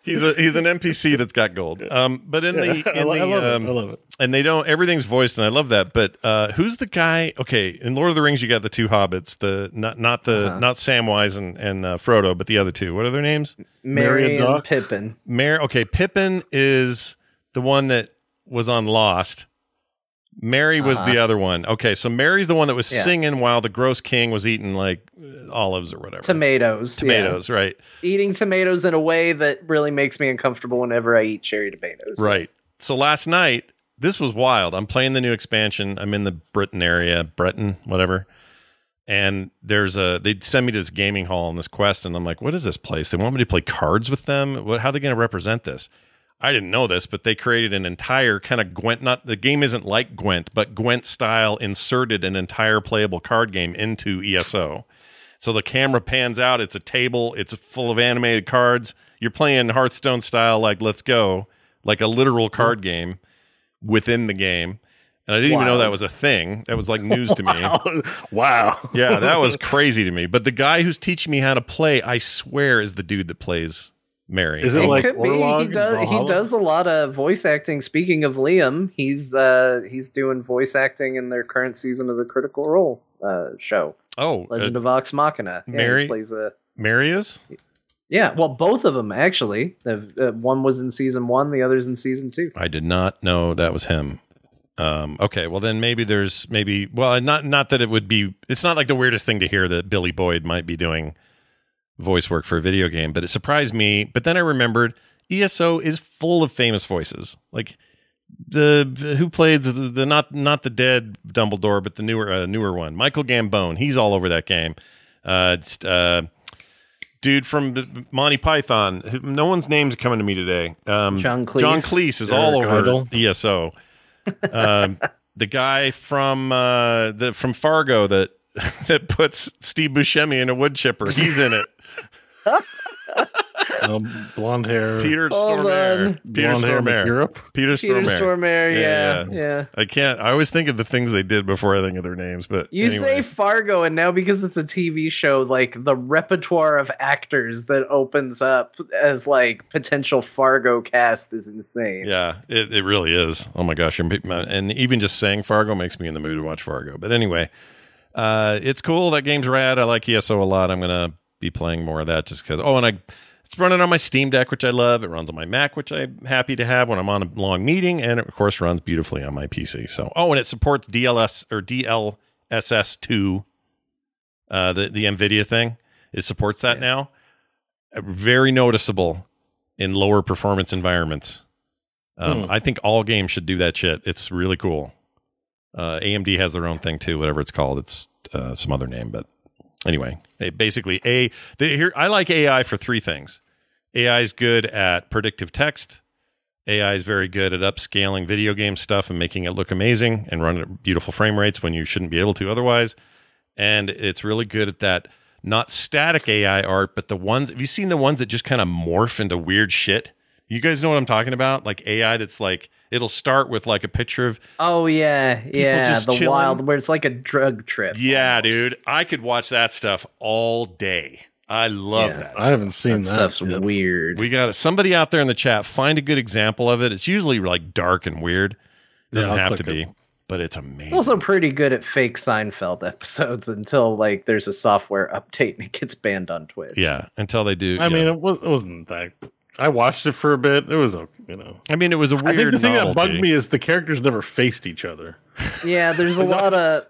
He's a he's an NPC that's got gold. Um, but in the Yeah, I in lo- the I love it. um, I love it. and they don't everything's voiced and I love that. But uh, who's the guy? Okay, in Lord of the Rings, you got the two hobbits. The not not the Uh-huh. not Samwise and and uh, Frodo, but the other two. What are their names? Merry Merry and and Pippin. Mer. Okay, Pippin is the one that was on Lost. Merry was Uh-huh. the other one. Okay, so Merry's the one that was Yeah. singing while the gross king was eating like olives or whatever. Tomatoes. yeah. Tomatoes, right? Eating tomatoes in a way that really makes me uncomfortable whenever I eat cherry tomatoes. Right. So last night, this was wild. I'm playing the new expansion. I'm in the Britain area, Breton, whatever. And there's a they send me to this gaming hall on this quest, and I'm like, what is this place? They want me to play cards with them. What, how are they going to represent this? I didn't know this, but they created an entire kind of Gwent. Not the game isn't like Gwent, but Gwent style inserted an entire playable card game into ESO. So the camera pans out. It's a table. It's full of animated cards. You're playing Hearthstone style, like let's go, like a literal card game within the game. And I didn't even know that was a thing. That was like news to me. wow. Yeah, that was crazy to me. But the guy who's teaching me how to play, I swear, is the dude that plays Merry. Is it It like could be. He does. He does a lot of voice acting. Speaking of Liam, he's uh he's doing voice acting in their current season of the Critical Role uh show, oh, Legend uh, of Vox Machina. Yeah, Merry- plays a. Merry is? Yeah, well, both of them actually. The, uh, one was in season one, the other's in season two. I did not know that was him. Um, okay, well then maybe there's maybe well not not that it would be. It's not like the weirdest thing to hear that Billy Boyd might be doing voice work for a video game, but it surprised me. But then I remembered ESO is full of famous voices, like the who played the, the not not the dead Dumbledore, but the newer uh, newer one, Michael Gambon. He's all over that game. Uh, just, uh, dude from the- Monty Python. No one's name's coming to me today. Um, John Cleese. John Cleese is all over Idle. ESO. um, the guy from uh, the from Fargo that that puts Steve Buscemi in a wood chipper. He's in it. Um, blonde hair. Peter Stormare. Peter blonde Stormare. Europe. Peter Peter Stormare. Stormare, Yeah, yeah, yeah. I can't. I always think of the things they did before I think of their names. But You anyway. say Fargo, and now because it's a TV show, like the repertoire of actors that opens up as like potential Fargo cast is insane. Yeah, it, it really is. Oh my gosh. And even just saying Fargo makes me in the mood to watch Fargo. But anyway, uh, it's cool. That game's rad. I like ESO a lot. I'm going to be playing more of that just because. Oh, and I. It's running on my Steam Deck, which I love. It runs on my Mac, which I'm happy to have when I'm on a long meeting, and it of course runs beautifully on my PC. So, oh, and it supports DLS or SS2, uh, the the Nvidia thing. It supports that now. Uh, Very noticeable in lower performance environments. Um, Hmm. I think all games should do that shit. It's really cool. Uh, AMD has their own thing too, whatever it's called. It's uh, some other name, but anyway, basically, a the, here I like AI for three things. AI is good at predictive text. AI is very good at upscaling video game stuff and making it look amazing and run at beautiful frame rates when you shouldn't be able to otherwise. And it's really good at that not static AI art, but the ones have you seen the ones that just kind of morph into weird shit? You guys know what I'm talking about? Like AI that's like it'll start with like a picture of Oh yeah, yeah, just the chilling. wild where it's like a drug trip. Yeah, dude. I could watch that stuff all day. I love Yeah. that. I haven't seen That that. stuff's yet. weird. We got it. Somebody out there in the chat, find a good example of it. It's usually like dark and weird. Doesn't Yeah, have to be, it. but it's amazing. It's also pretty good at fake Seinfeld episodes until like there's a software update and it gets banned on Twitch. yeah, until they do. I yeah. mean, it, was, it wasn't that. I watched it for a bit. It was, okay, you know. I mean, it was a weird. I think the thing that bugged me is the characters never faced each other. Yeah, there's a lot of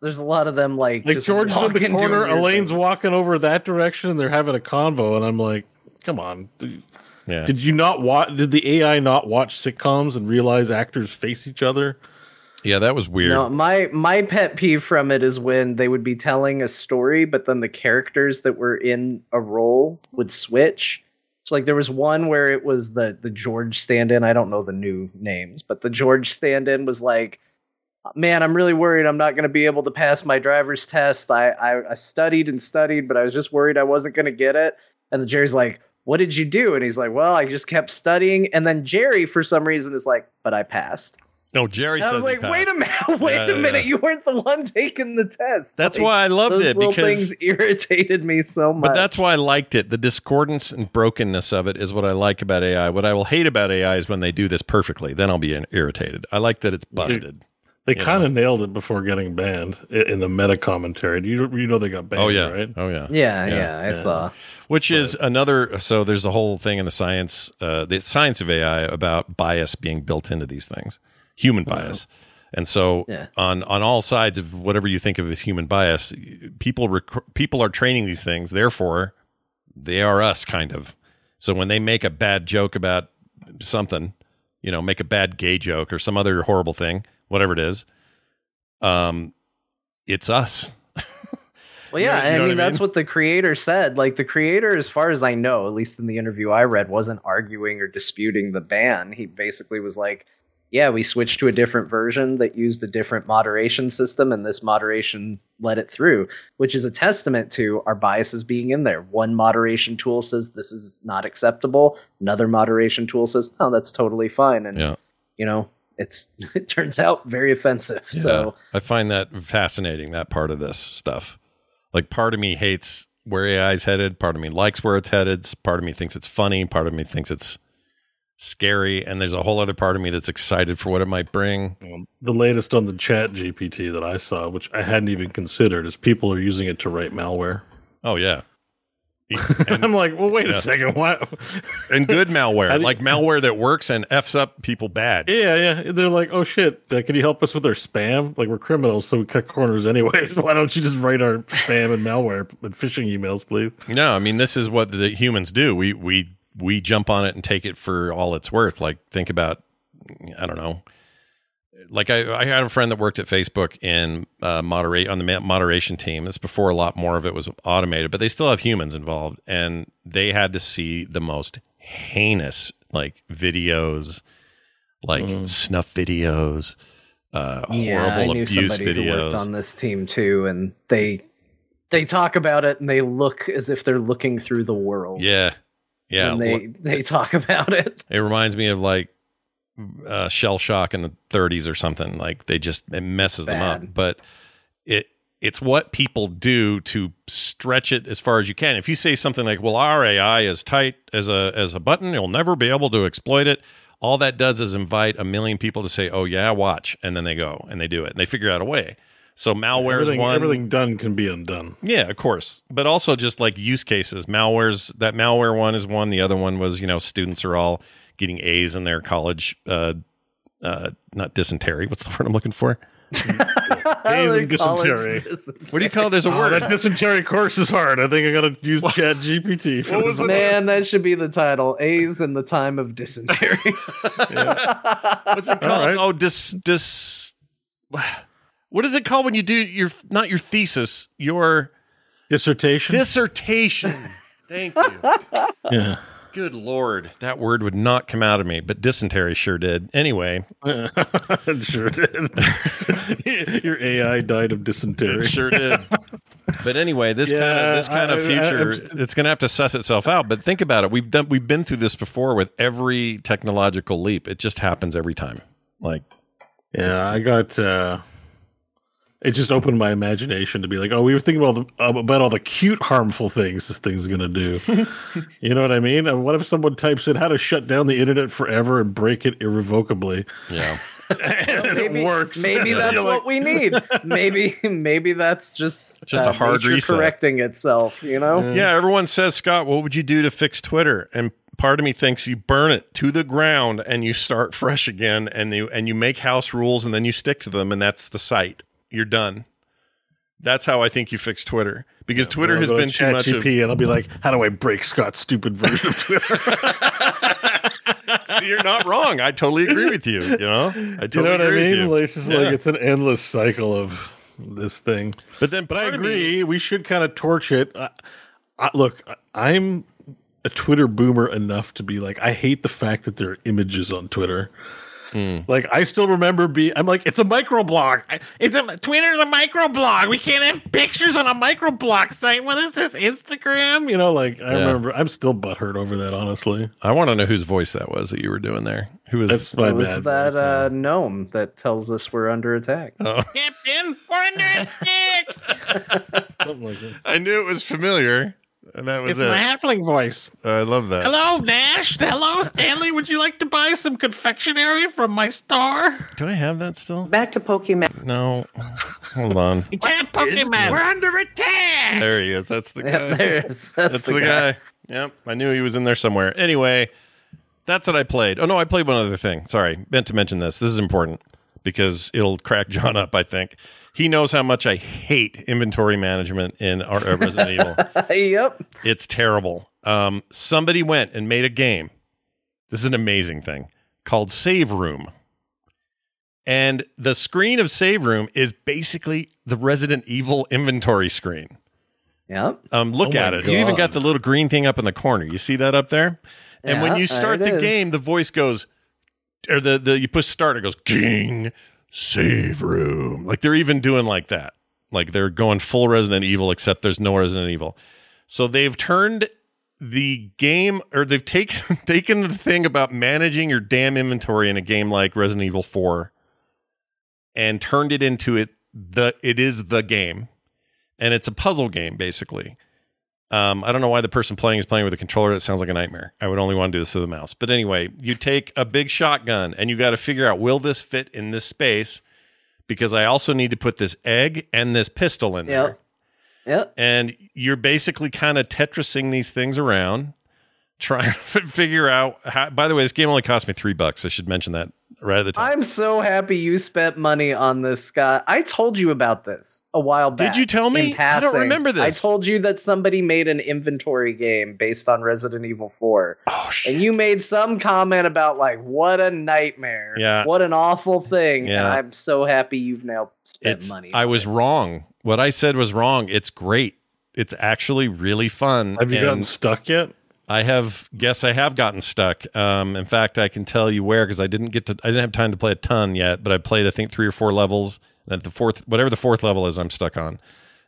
there's a lot of them like Like just George in the corner, Elaine's things. walking over that direction, and they're having a convo, and I'm like, come on. Did, Yeah. did you not watch? Did the AI not watch sitcoms and realize actors face each other? yeah, that was weird. No, my my pet peeve from it is when they would be telling a story, but then the characters that were in a role would switch. Like there was one where it was the the George stand-in. I don't know the new names, but the George stand-in was like, "Man, I'm really worried. I'm not going to be able to pass my driver's test. I, I I studied and studied, but I was just worried I wasn't going to get it." And the Jerry's like, "What did you do?" And he's like, "Well, I just kept studying." And then Jerry, for some reason, is like, "But I passed." No, Jerry And I says was he like, wait a minute, wait Yeah, a minute. yeah. You weren't the one taking the test. That's Like, why I loved those it little because things irritated me so much. But that's why I liked it. The discordance and brokenness of it is what I like about AI. What I will hate about AI is when they do this perfectly. Then I'll be irritated. I like that it's busted. They You kind of nailed it before getting banned in the meta commentary. You you know they got banned, Oh yeah, right? oh yeah, yeah, Yeah, yeah, I yeah. saw. Which is another. So there's a whole thing in the science, uh, the science of AI about bias being built into these things, human bias. And so Yeah. on on all sides of whatever you think of as human bias, people rec- people are training these things. Therefore, they are us kind of. So when they make a bad joke about something, you know, make a bad gay joke or some other horrible thing, whatever it is, um, it's us. Well, You know- yeah, you know I mean I that's what the creator said. Like the creator, as far as I know, at least in the interview I read, wasn't arguing or disputing the ban. He basically was like, "Yeah, we switched to a different version that used a different moderation system, and this moderation let it through," which is a testament to our biases being in there. One moderation tool says this is not acceptable. Another moderation tool says, "Oh, that's totally fine," and Yeah. you know, it's it turns out very offensive. Yeah. So I find that fascinating, that part of this stuff. Like part of me hates where AI is headed, part of me likes where it's headed, part of me thinks it's funny, part of me thinks it's scary, and there's a whole other part of me that's excited for what it might bring. Um, the latest on the Chat GPT that I saw, which I hadn't even considered, is people are using it to write malware. Oh yeah. I'm like, well, wait Yeah. a second, what? And good malware, like malware that works and f's up people bad. Yeah, yeah. They're like, oh shit, uh, can you help us with our spam? Like we're criminals, so we cut corners anyways. Why don't you just write our spam and malware and phishing emails, please? No, I mean this is what the humans do. We we we jump on it and take it for all it's worth. Like think about I don't know. Like I, I had a friend that worked at Facebook in uh, moderate on the moderation team. This before a lot more of it was automated, but they still have humans involved, and they had to see the most heinous like videos, like snuff videos, uh, Yeah, I knew abuse somebody who worked on this team too, and they they talk about it and they look as if they're looking through the world. yeah, yeah. when they they talk about it. It reminds me of like uh, shell shock in the 30s or something. Like they just it messes them up. But it it's what people do to stretch it as far as you can. If you say something like, "Well, our AI is tight as a as a button, you'll never be able to exploit it." All that does is invite a million people to say, "Oh yeah, watch," and then they go and they do it and they figure out a way. So malware is one. everything done can be undone. Yeah, of course. But also just like use cases. Malware's that malware one is one. The other one was, you know, students are all getting A's in their college uh uh not dysentery. What's the word I'm looking for? A's and dysentery. What do you call? There's a Oh, word. that dysentery course is hard. I think I gotta use Chat GPT for What was Man, that should be the title. A's in the time of dysentery. What's it called? right. Oh, dis dis. What is it called when you do your not your thesis, your dissertation. dissertation? Thank you. yeah. Good lord, that word would not come out of me, but dysentery sure did. Anyway, It sure did. Your AI died of dysentery. it sure did. But anyway, this kind of this kind of I- I- future, I'm- it's going to have to suss itself out. But think about it. We've done we've been through this before with every technological leap. It just happens every time. Like Yeah, I got. uh It just opened my imagination to be like, oh, we were thinking about the, uh, about all the cute, harmful things this thing's gonna do. you know what I mean? And what if someone types in how to shut down the internet forever and break it irrevocably? yeah. and maybe it works. Maybe that's You're what we need. Maybe maybe that's just Just a hard nature reset. correcting itself. You know. Yeah, everyone says, Scott, what would you do to fix Twitter? And part of me thinks you burn it to the ground and you start fresh again and you and you make house rules and then you stick to them and that's the site. You're done. That's how I think you fix Twitter. Because Twitter has go to been too much of and I'll be like, how do I break Scott's stupid version of Twitter? See, you're not wrong. I totally agree with you. You know? I totally you know what I agree mean? Like, it's just Yeah. like it's an endless cycle of this thing. But then But I of me- agree. we should kind of torch it. I, I, look, I- I'm a Twitter boomer enough to be like, I hate the fact that there are images on Twitter. Hmm. Like I still remember being, I'm like it's a microblog. I- It's a Twitter's a microblog. We can't have pictures on a microblog site. What is this Instagram? You know, like I Yeah. remember I'm still butthurt over that. Honestly, I want to know whose voice that was that you were doing there. Who was that's my It was bad. that uh, gnome that tells us we're under attack. Oh, Captain, we're under attack. Like that. I knew it was familiar. And that was It's it. my halfling voice. I love that. Hello, Nash. Hello, Stanley. Would you like to buy some confectionery from my store? Do I have that still? Back to Pokemon. No. Hold on. Yeah, Pokemon. We're under attack. There he is. That's the guy. Yeah, there's, that's, That's the, guy. Yep. I knew he was in there somewhere. Anyway, that's what I played. Oh no, I played one other thing. Sorry, meant to mention this. This is important because it'll crack John up. I think he knows how much I hate inventory management in our uh, Resident Evil. yep. It's terrible. Um, somebody went and made a game. This is an amazing thing called Save Room. And the screen of Save Room is basically the Resident Evil inventory screen. Yep. Um, look Oh at my it. You even got the little green thing up in the corner. You see that up there? And when you start the is. game, the voice goes, or the, the you push start, it goes, King, save room. Like they're even doing like that. Like they're going full Resident Evil, except there's no Resident Evil. So they've turned the game, or they've taken taken the thing about managing your damn inventory in a game like Resident Evil 4 and turned it into it the it is the game. And it's a puzzle game, basically. Um, I don't know why the person playing is playing with a controller. That sounds like a nightmare. I would only want to do this with a mouse. But anyway, you take a big shotgun and you got to figure out will this fit in this space? Because I also need to put this egg and this pistol in there. Yep. Yep. And you're basically kind of Tetrising these things around, trying to figure out how. By the way, this game only cost me three bucks. I should mention that right at the top. I'm so happy you spent money on this, Scott. I told you about this a while back. Did you tell me? I don't remember this. I told you that somebody made an inventory game based on Resident Evil 4. oh shit! And you made some comment about like what a nightmare. Yeah. What an awful thing. And Yeah. I'm so happy you've now spent it's money. I was it. wrong. What I said was wrong. It's great. It's actually really fun. Have you and gotten stuck yet? I have guess I have gotten stuck. Um, in fact, I can tell you where because I didn't get to. I didn't have time to play a ton yet, but I played I think three or four levels. And at the fourth, whatever the fourth level is, I'm stuck on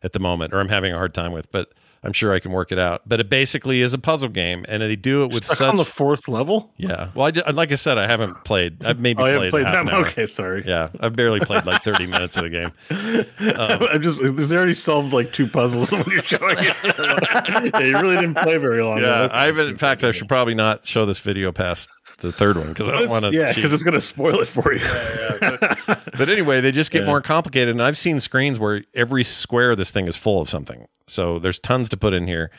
at the moment, or I'm having a hard time with. But I'm sure I can work it out. But it basically is a puzzle game, and they do it with Stuck such. on the fourth level? yeah. Well, I, did- like I said, I haven't played. I've maybe Oh, I played, haven't played that. Okay, sorry. Yeah, I've barely played like 30 minutes of the game. Um, I'm just. Is already solved like two puzzles when you're showing it? yeah, you really didn't play very long. Yeah, I haven't. In fact, I should probably not show this video past the third one because I don't want to. yeah, because it's gonna spoil it for you. But anyway, they just get Yeah. more complicated. And I've seen screens where every square of this thing is full of something. So there's tons to put in here.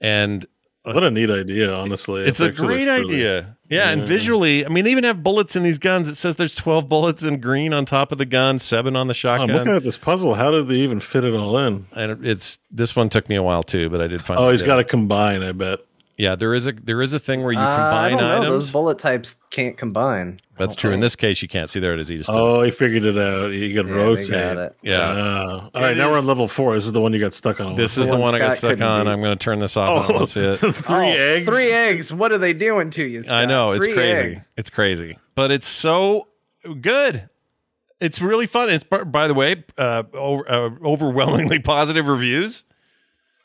And What a neat idea, honestly. It's a great really- idea. Yeah, and visually, I mean, they even have bullets in these guns. It says there's 12 bullets in green on top of the gun, seven on the shotgun. I'm looking at this puzzle. How did they even fit it all in? and it's this one took me a while too, but I did find. Oh, he's got to combine. I bet. Yeah, there is a there is a thing where you Uh, I combine don't know. items. Those bullet types can't combine. That's true. In this case, you can't see there it is. He just. Oh, he figured it out. You got Yeah, rotate. got it. Yeah. Uh, all right, It now we're on level four. This is the one you got stuck on. This is the one one I got stuck on. beat. I'm going to turn this off. I don't see it. three Oh, eggs. Three eggs. What are they doing to you? I know it's Three crazy. eggs. It's crazy, but it's so good. It's really fun. It's by by the way, uh, over, uh, overwhelmingly positive reviews.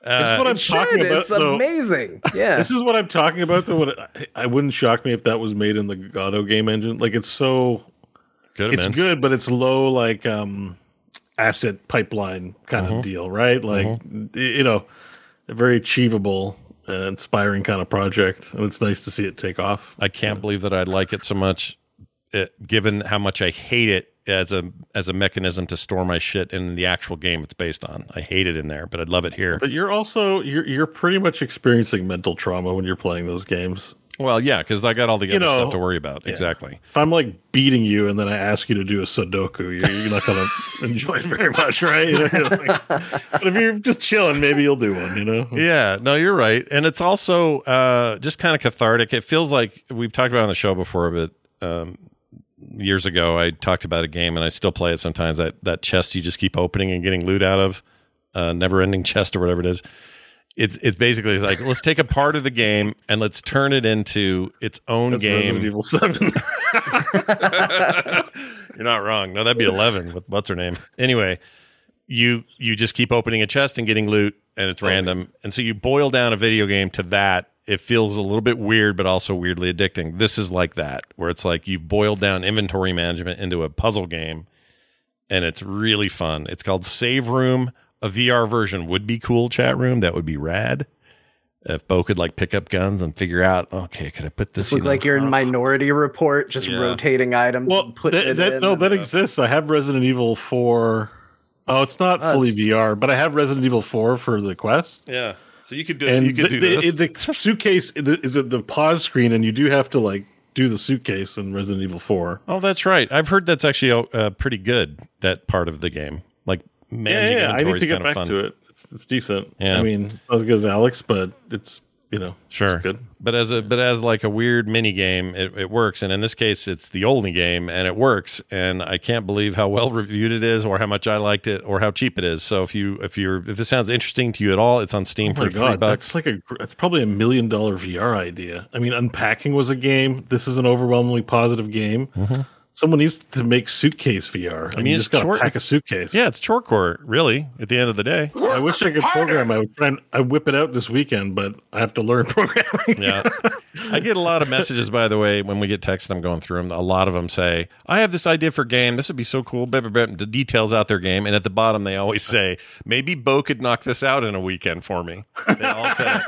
This Uh, is what I'm Should. talking about. It's though. amazing. Yeah. This is what I'm talking about. Though, what I, I wouldn't shock me if that was made in the Godot game engine. Like it's so, Could have it's been. good, but it's low like um asset pipeline kind Uh-huh. of deal, right? Like y- you know, a very achievable, uh, inspiring kind of project, and it's nice to see it take off. I can't believe that I like it so much, it, given how much I hate it as a as a mechanism to store my shit in the actual game it's based on. I hate it in there, but I'd love it here. But you're also you're you're pretty much experiencing mental trauma when you're playing those games. Well, yeah, because I got all the You other know, stuff to worry about. Exactly. If I'm like beating you and then I ask you to do a Sudoku, you're, you're not going to enjoy it very much, right? You know, like- but if you're just chilling, maybe you'll do one. You know? Yeah, no, you're right, and it's also uh, just kind of cathartic. It feels like we've talked about it on the show before, but um, years ago I talked about a game, and I still play it sometimes. That that chest you just keep opening and getting loot out of, uh, never ending chest or whatever it is. It's it's basically like let's take a part of the game and let's turn it into its own That's game. Resident Evil Seven. You're not wrong. No, that'd be eleven. With what's her name? Anyway, you you just keep opening a chest and getting loot, and it's random. And so you boil down a video game to that. It feels a little bit weird, but also weirdly addicting. This is like that, where it's like you've boiled down inventory management into a puzzle game, and it's really fun. It's called Save Room. A VR version would be cool. Chat room that would be rad. If Bo could like pick up guns and figure out, okay, could I put this? Look like you're in Minority Report, just Yeah. rotating items. well, and putting that, it that, in. no, that uh, exists. I have Resident Evil Four. Oh, it's not Oh, fully it's- VR, but I have Resident Evil Four for the Quest. yeah. So you could do And you could the, do this. the, the suitcase is it the pause screen, and you do have to like do the suitcase in Resident Evil Four. Oh, that's right. I've heard that's actually uh, pretty good. That part of the game, like Yeah, managing yeah, I need to get back fun. to it. It's, it's decent. Yeah. I mean, it's not as good as Alyx, but it's you know, Sure, it's good. but as a but as like a weird mini game, it, it works. And in this case, it's the only game, and it works. And I can't believe how well reviewed it is, or how much I liked it, or how cheap it is. So if you if you're if this sounds interesting to you at all, it's on Steam Oh my for three god, bucks. that's like a gr- that's probably a million dollar VR idea. I mean, unpacking was a game. This is an overwhelmingly positive game. Mm-hmm. Someone needs to make suitcase VR. I, mean, mean, you it's just got to pack a suitcase. yeah, it's chorecore, really. At the end of the day, I wish I could program. I would try and I whip it out this weekend, but I have to learn programming. yeah. I get a lot of messages, by the way, when we get texts. I'm going through them. A lot of them say, "I have this idea for game. This would be so cool." Blah, blah, blah, the details out their game, and at the bottom they always say, "Maybe Bo could knock this out in a weekend for me." They all say,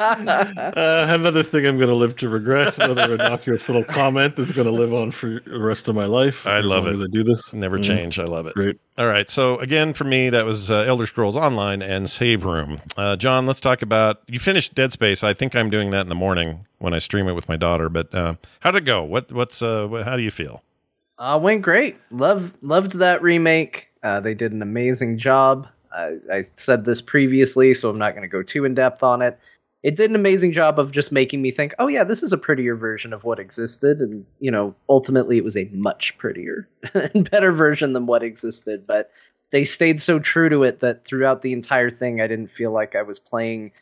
Uh, another thing I'm going to live to regret. Another innocuous little comment that's going to live on for the rest of my life. I as love long it. As I do this, "Never Mm. change." I love it. Great. All right. So again, for me, that was uh, Elder Scrolls Online and Save Room. Uh, John, let's talk about. You finished Dead Space. I think I'm doing that in the morning when I stream it with my daughter. But uh, how did it go? What what's uh, what, how do you feel? Uh, went great. Love loved that remake. Uh, they did an amazing job. I said this previously, so I'm not going to go too in depth on it. It did an amazing job of just making me think, oh yeah, this is a prettier version of what existed, and you know, ultimately it was a much prettier and better version than what existed. But they stayed so true to it that throughout the entire thing, I didn't feel like I was playing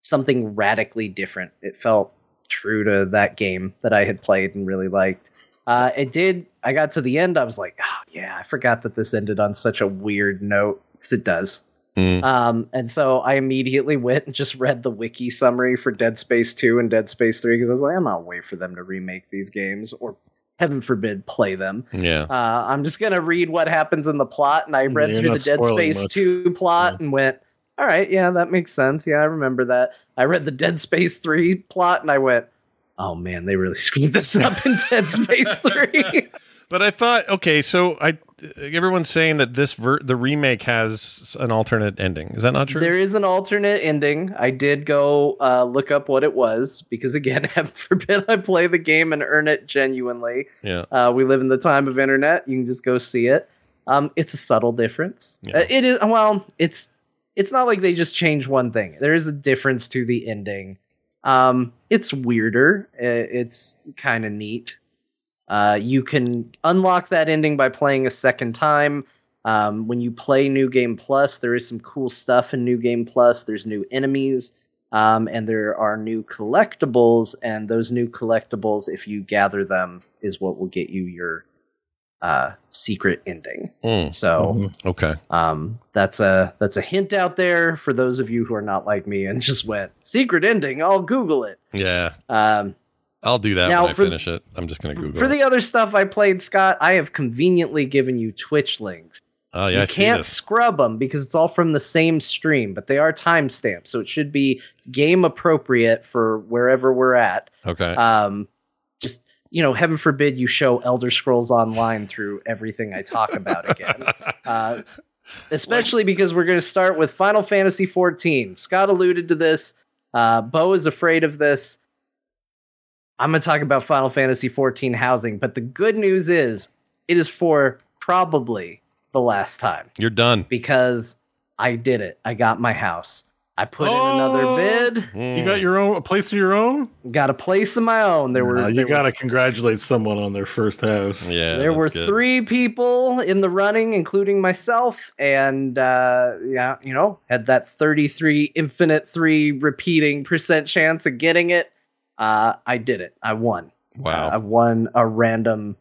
something radically different. It felt true to that game that I had played and really liked. Uh, it did. I got to the end. I was like, oh, yeah, I forgot that this ended on such a weird note because it does. Mm. Um, and so I immediately went and just read the wiki summary for Dead Space 2 and Dead Space 3 because I was like, I'm not wait for them to remake these games or heaven forbid play them. Yeah. Uh, I'm just gonna read what happens in the plot, and I read you're through the Dead Space much. 2 plot and went, all right, yeah, that makes sense. Yeah, I remember that. I read the Dead Space 3 plot and I went, oh man, they really screwed this up in Dead Space 3. But I thought, okay, so I everyone's saying that this ver- the remake has an alternate ending. Is that not true? There is an alternate ending. I did go uh, look up what it was because, again, heaven forbid I play the game and earn it genuinely. yeah. Uh, we live in the time of internet. You can just go see it. Um, it's a subtle difference. Yeah. Uh, it is well. It's it's not like they just change one thing. There is a difference to the ending. Um, it's weirder. Uh, It's kind of neat. Uh, you can unlock that ending by playing a second time. Um, when you play New Game Plus, there is some cool stuff in New Game Plus. There's new enemies, um, and there are new collectibles. And those new collectibles, if you gather them, is what will get you your uh, secret ending. Mm, So okay. um, that's a that's a hint out there for those of you who are not like me and just went secret ending. I'll Google it. Yeah. Um, I'll do that Now, when I for- finish it. I'm just going to Google for it. the other stuff I played, Scott, I have conveniently given you Twitch links. oh, yeah. I you see can't scrub them because it's all from the same stream, but they are timestamped, so it should be game appropriate for wherever we're at. Okay. Um, just you know, heaven forbid you show Elder Scrolls Online through everything I talk about again. uh, especially because we're going to start with Final Fantasy 14. Scott alluded to this. Uh, Bo is afraid of this. I'm going to talk about Final Fantasy 14 housing, but the good news is it is for probably the last time You're done. because I did it. I got my house. I put in Oh. another bid. You got your own a place of your own. Got a place of my own. There were Uh, you got to congratulate someone on their first house. Yeah. there that's were good. three people in the running, including myself, and uh, yeah, you know, had that 33 infinite three repeating percent chance of getting it. Uh, I did it. I won. Wow. I won a random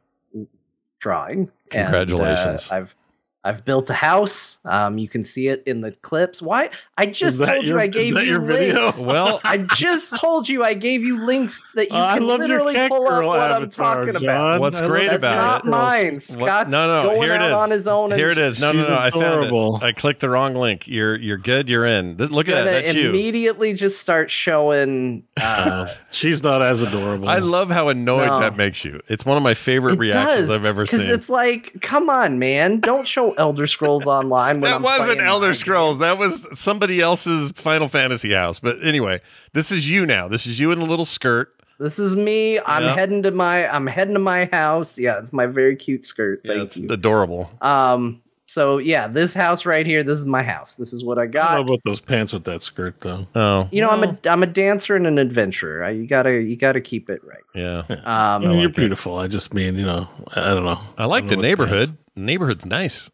drawing. And, uh, Congratulations. I've I've built a house. Um, you can see it in the clips. Why? I just that told you your- I is gave that you your video? links. well, I just told you I gave you links that you Uh, I can love literally cat pull up girl what I'm avatar, talking about. What's I love great your That's about not cat girl. mine. What- Scott's no, no, going here it out is. on his own. Here it is. No, no, She's no. I adorable. found it. I clicked the wrong link. You're you're good. You're in. This, look at that. That's you. immediately just start showing. Uh, Uh, she's not as adorable. I love how annoyed No. that makes you. It's one of my favorite it reactions does, I've ever seen. Because it's like, come on, man! Don't show Elder Scrolls Online. When that I'm wasn't Elder mine. Scrolls. That was somebody else's Final Fantasy house. But anyway, this is you now. This is you in the little skirt. This is me. I'm Yeah. heading to my. I'm heading to my house. Yeah, it's my very cute skirt. Yeah, it's you. adorable. Um. So yeah, this house right here. This is my house. This is what I I got. don't know about those pants with that skirt though. Oh, you know, I'm a I'm a dancer and an adventurer. I, you gotta you gotta keep it right. yeah. Um, I mean, you're it. beautiful. I just mean, you know, I I don't know. I like don't the neighborhood. The neighborhood's nice.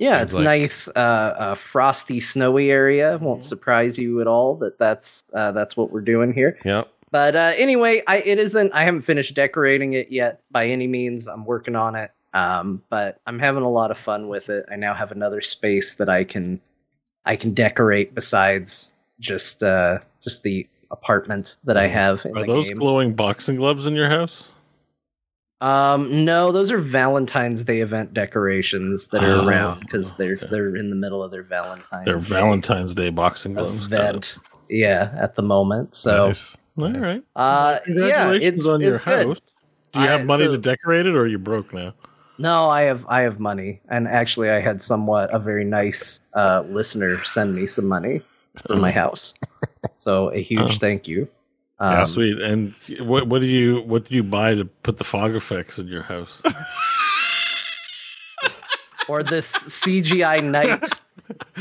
Yeah, Seems it's like- nice, uh, uh, frosty, snowy area. Won't surprise you at all that that's uh, that's what we're doing here. Yeah. But uh, anyway, I it isn't. I haven't finished decorating it yet by any means. I'm working on it. Um, but I'm having a lot of fun with it. I now have another space that I can I can decorate besides just uh, just the apartment that I have in Are the those game. glowing boxing gloves in your house? Um, no, those are Valentine's Day event decorations that are Oh, around because they're okay. they're in the middle of their Valentine's They're Day Valentine's Day boxing gloves. event. Yeah, at the moment. So, Nice. All right. uh, yeah, Congratulations it's on your it's good. house. Do you I- have money so- to decorate it, or are you broke now? No, I have I have money, and actually, I had somewhat a very nice uh, listener send me some money for my house. So a huge Oh. thank you. Yeah, Um, sweet. And what what do you what do you buy to put the fog effects in your house? or this CGI knight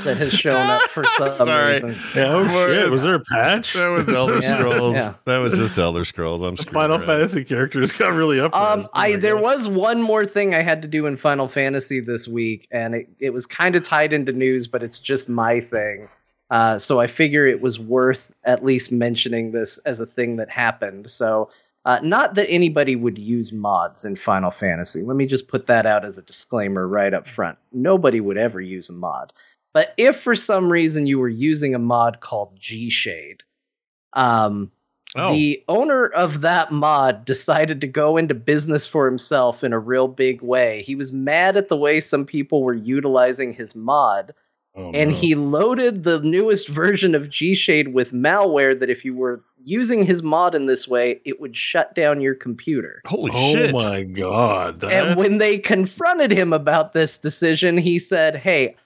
that has shown up for some Sorry. reason. yeah, oh shit. Was there a patch? That was Elder Yeah, Scrolls. yeah. That was just Elder Scrolls. I'm The Final around. Fantasy characters got really up. Um, I there was one more thing I had to do in Final Fantasy this week, and it, it was kind of tied into news, but it's just my thing. Uh, so I figure it was worth at least mentioning this as a thing that happened. So, uh, not that anybody would use mods in Final Fantasy. Let me just put that out as a disclaimer right up front. Nobody would ever use a mod. But if for some reason you were using a mod called G Shade, um, Oh, the owner of that mod decided to go into business for himself in a real big way. He was mad at the way some people were utilizing his mod, Oh, and no. he loaded the newest version of G Shade with malware that if you were using his mod in this way, it would shut down your computer. Holy oh shit! my god! And when they confronted him about this decision, he said, Hey,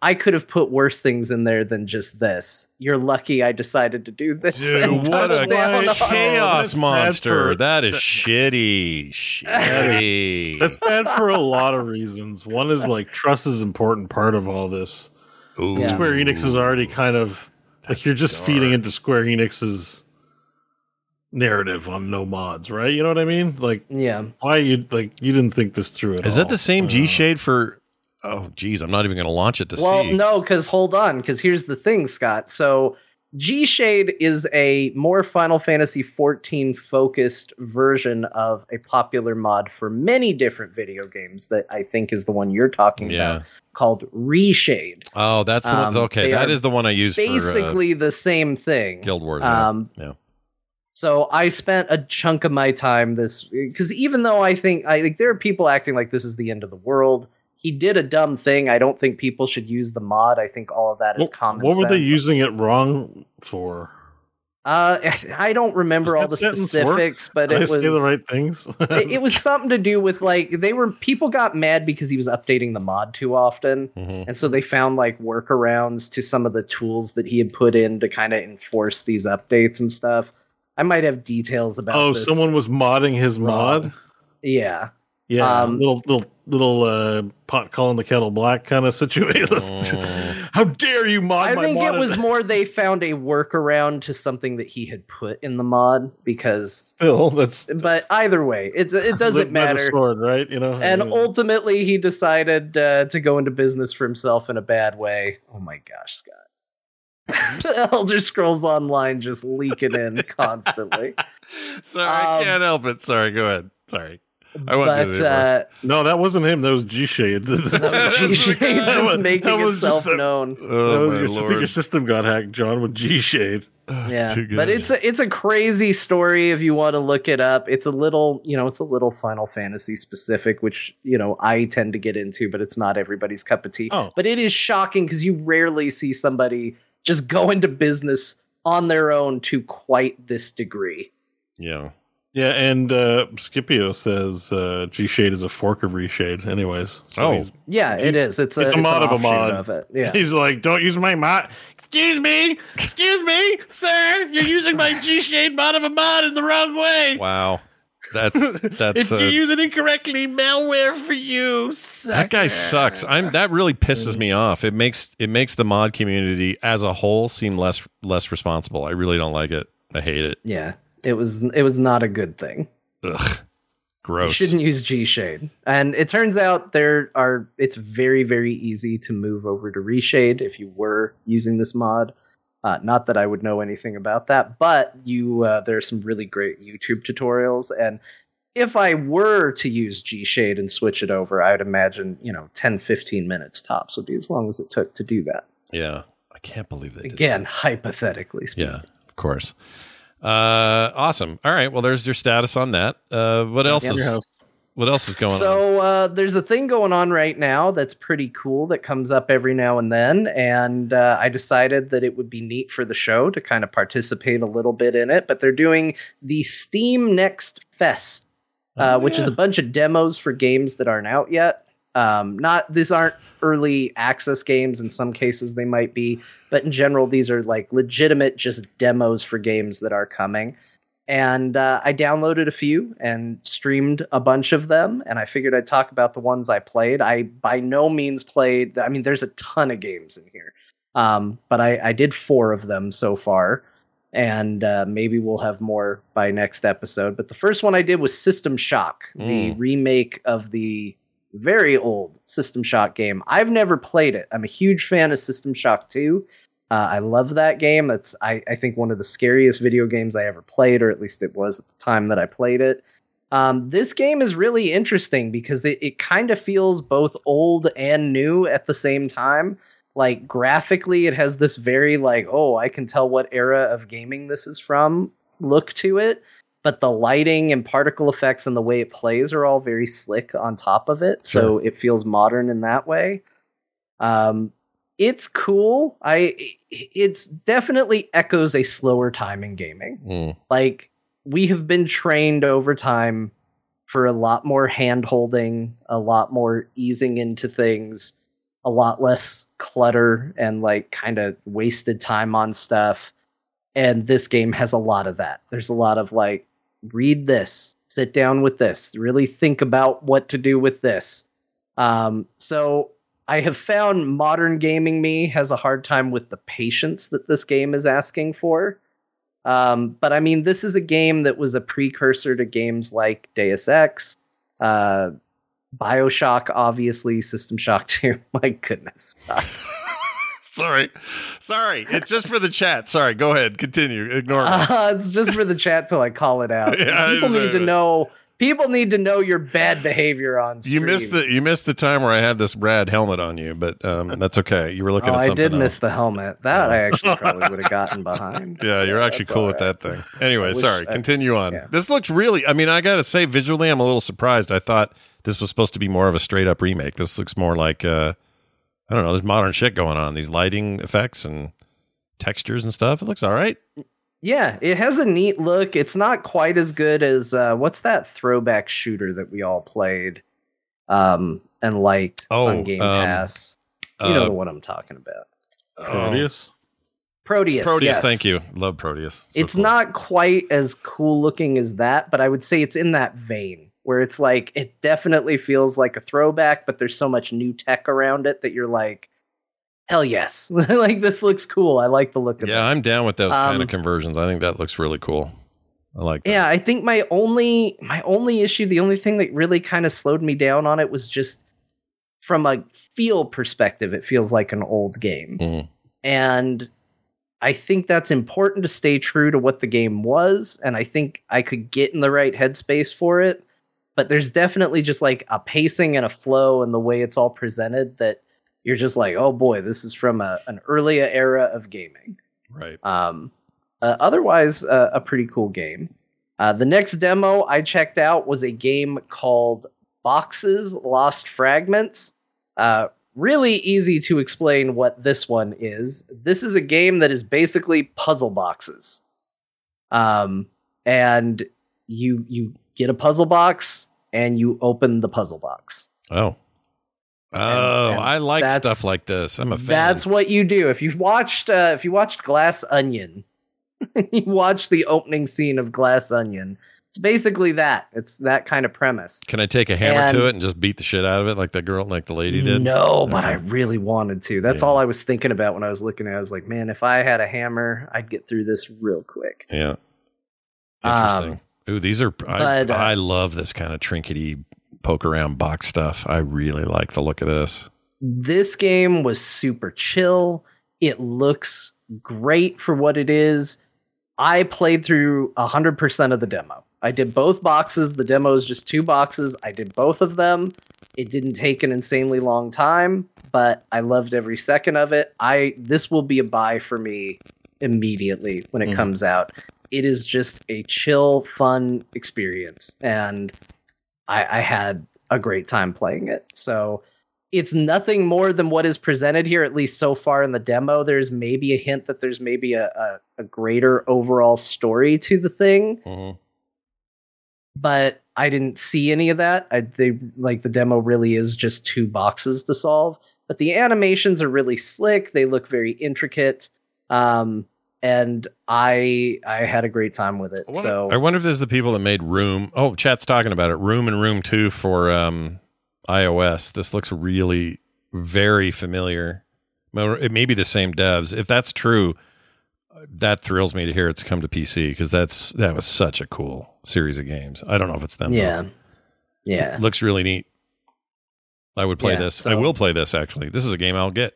I could have put worse things in there than just this. You're lucky I decided to do this. and Dude, what a touched down on- that's chaos bad monster! for- that is shitty. Shitty. That's bad for a lot of reasons. One is like trust is an important part of all this. Ooh. Square Enix is already kind of like you're just feeding into Square Enix's narrative on no mods, right? You know what I mean? Like Yeah. why you like you didn't think this through at Is all. that the same Uh, G shade for? Oh, geez, I'm not even going to launch it to Well, see. no, because hold on, because here's the thing, Scott. So G Shade is a more Final Fantasy 14 focused version of a popular mod for many different video games that I think is the one you're talking Yeah. about called Reshade. Oh, that's the one. Um, Okay, that is the one I use for uh, Basically the same thing. Guild Wars. Um, yeah. So I spent a chunk of my time this because even though I think I like there are people acting like this is the end of the world. He did a dumb thing. I don't think people should use the mod. I think all of that is what, common. what were they using it wrong for? Uh, I don't remember all the sentence work? specifics, but Did it I was the right things. it, it was something to do with like they were people got mad because he was updating the mod too often, Mhm. and so they found like workarounds to some of the tools that he had put in to kind of enforce these updates and stuff. I might have details about. oh, someone was modding his mod. Yeah, Yeah, Um, little little little uh, pot calling the kettle black kind of situation. How dare you mod I my think it mod? was more they found a workaround to something that he had put in the mod because. still that's But either way, it's it doesn't matter. sword, right? You know, and I mean, ultimately he decided uh, to go into business for himself in a bad way. Oh my gosh, Scott. Elder Scrolls Online just leaking in constantly. Sorry, I um, can't help it. Sorry, go ahead. Sorry. I won't do But it uh, no, that wasn't him. That was G Shade. G-Shade That was- is making that was itself just a- known. oh, my I think your system got hacked, John, with G Shade. That's yeah, too good. but it's a, it's a crazy story if you want to look it up. It's a little, you know, it's a little Final Fantasy specific, which you know I tend to get into, but it's not everybody's cup of tea. Oh. But it is shocking because you rarely see somebody just go into business on their own to quite this degree. yeah. Yeah, and uh, Scipio says uh, G Shade is a fork of Reshade. Anyways, so Oh. he's, Yeah, it is. It's a, It's a an mod of a mod. of it. Yeah. he's like, "Don't use my mod." Excuse me, excuse me, sir. You're using my G Shade mod of a mod in the wrong way. Wow. That's that's if uh, you use it incorrectly, malware for you. that guy sucks. I'm that really pisses me off. It makes it makes the mod community as a whole seem less less responsible. I really don't like it. I hate it. yeah. It was it was not a good thing. Ugh. Gross. You shouldn't use G Shade. And it turns out there are it's very, very easy to move over to Reshade if you were using this mod. Uh, not that I would know anything about that, but you uh, there are some really great YouTube tutorials. And if I were to use G Shade and switch it over, I would imagine, you know, 10, 15 minutes tops would be as long as it took to do that. Yeah. I can't believe they did Again, hypothetically speaking. Yeah, of course. Uh, awesome. All right. Well, there's your status on that. Uh, what else is what else is going on? So uh, there's a thing going on right now that's pretty cool that comes up every now and then, and uh, I decided that it would be neat for the show to kind of participate a little bit in it. But they're doing the Steam Next Fest, uh, Oh, which is a bunch of demos for games that aren't out yet. Um, not these aren't early access games. In some cases, they might be, but in general, these are like legitimate just demos for games that are coming and uh, I downloaded a few and streamed a bunch of them. And I figured I'd talk about the ones I played. I by no means played. I mean, there's a ton of games in here, um, but I, I did four of them so far, and uh, maybe we'll have more by next episode. But the first one I did was System Shock, the Mm. remake of the very old System Shock game. I've never played it. I'm a huge fan of System Shock 2. Uh, I love that game. It's I, I think one of the scariest video games I ever played, or at least it was at the time that I played it. Um, this game is really interesting because it, it kind of feels both old and new at the same time. Like graphically, it has this very like, oh, I can tell what era of gaming this is from look to it. But the lighting and particle effects and the way it plays are all very slick on top of it. So it feels modern in that way. Um, it's cool. I it's definitely echoes a slower time in gaming. Mm. Like we have been trained over time for a lot more hand holding, a lot more easing into things, a lot less clutter and like kind of wasted time on stuff. And this game has a lot of that. There's a lot of like, read this, sit down with this, really think about what to do with this. Um, so I have found modern gaming me has a hard time with the patience that this game is asking for. Um, but I mean, this is a game that was a precursor to games like Deus Ex, uh, Bioshock, obviously, System Shock 2. My goodness. Sorry. Sorry. It's just for the chat. Sorry. Go ahead. Continue. Ignore me. Uh, it's just for the chat till I call it out. Yeah, People need to know. People need to know your bad behavior on. Stream. You missed the you missed the time where I had this rad helmet on you, but um, that's okay. You were looking Oh, at something. I did else. miss the helmet. That I actually probably would have gotten behind. Yeah, you're actually cool with right. that thing. Anyway, sorry. I- Continue on. yeah. This looks really. I mean, I gotta say, visually, I'm a little surprised. I thought this was supposed to be more of a straight up remake. This looks more like uh, I don't know. There's modern shit going on. These lighting effects and textures and stuff. It looks all right. Yeah, it has a neat look. It's not quite as good as uh, what's that throwback shooter that we all played um, and liked Oh, on Game um, Pass. You know uh, the one I'm talking about. Prodeus. Prodeus. Prodeus. yes. Thank you. Love Prodeus. So it's cool. not quite as cool looking as that, but I would say it's in that vein where it's like it definitely feels like a throwback, but there's so much new tech around it that you're like, hell yes, like this looks cool. I like the look of it. Yeah, this. I'm down with those kind Um, of conversions. I think that looks really cool. I like. That. Yeah, I think my only my only issue, the only thing that really kind of slowed me down on it was just from a feel perspective, it feels like an old game. Mhm. And I think that's important to stay true to what the game was. And I think I could get in the right headspace for it. But there's definitely just like a pacing and a flow and the way it's all presented that you're just like, oh boy, this is from a, an earlier era of gaming. Right. Um, uh, otherwise, uh, a pretty cool game. Uh, the next demo I checked out was a game called Boxes Lost Fragments. Uh, really easy to explain what this one is. This is a game that is basically puzzle boxes. Um, and you you get a puzzle box and you open the puzzle box. Oh. Oh, and I like stuff like this. I'm a fan. That's what you do. If you watched uh, if you watched Glass Onion, you watched the opening scene of Glass Onion. It's basically that. It's that kind of premise. Can I take a hammer And- to it and just beat the shit out of it like the girl, like the lady did? No, but I really wanted to. That's Yeah. all I was thinking about when I was looking at it. I was like, man, if I had a hammer, I'd get through this real quick. Yeah. Interesting. Um, Ooh, these are. I, uh, I love this kind of trinkety poke around box stuff. I really like the look of this. This game was super chill. It looks great for what it is. I played through 100% of the demo. I did both boxes. The demo is just two boxes. I did both of them. It didn't take an insanely long time, but I loved every second of it. I this will be a buy for me immediately when it Mhm. comes out. It is just a chill, fun experience, and I, I had a great time playing it. So it's nothing more than what is presented here, at least so far in the demo. There's maybe a hint that there's maybe a, a, a greater overall story to the thing, Mhm. but I didn't see any of that. I they like the demo really is just two boxes to solve, but the animations are really slick. They look very intricate. Um and I I had a great time with it. I wonder, So I wonder if this is the people that made Room. Oh, chat's talking about it. Room and Room Two for um, iOS. This looks really very familiar. It may be the same devs. If that's true, that thrills me to hear it's come to PC because that's that was such a cool series of games. I don't know if it's them. though. yeah. Yeah. looks really neat. I would play Yeah, this. I will play this actually. This is a game I'll get.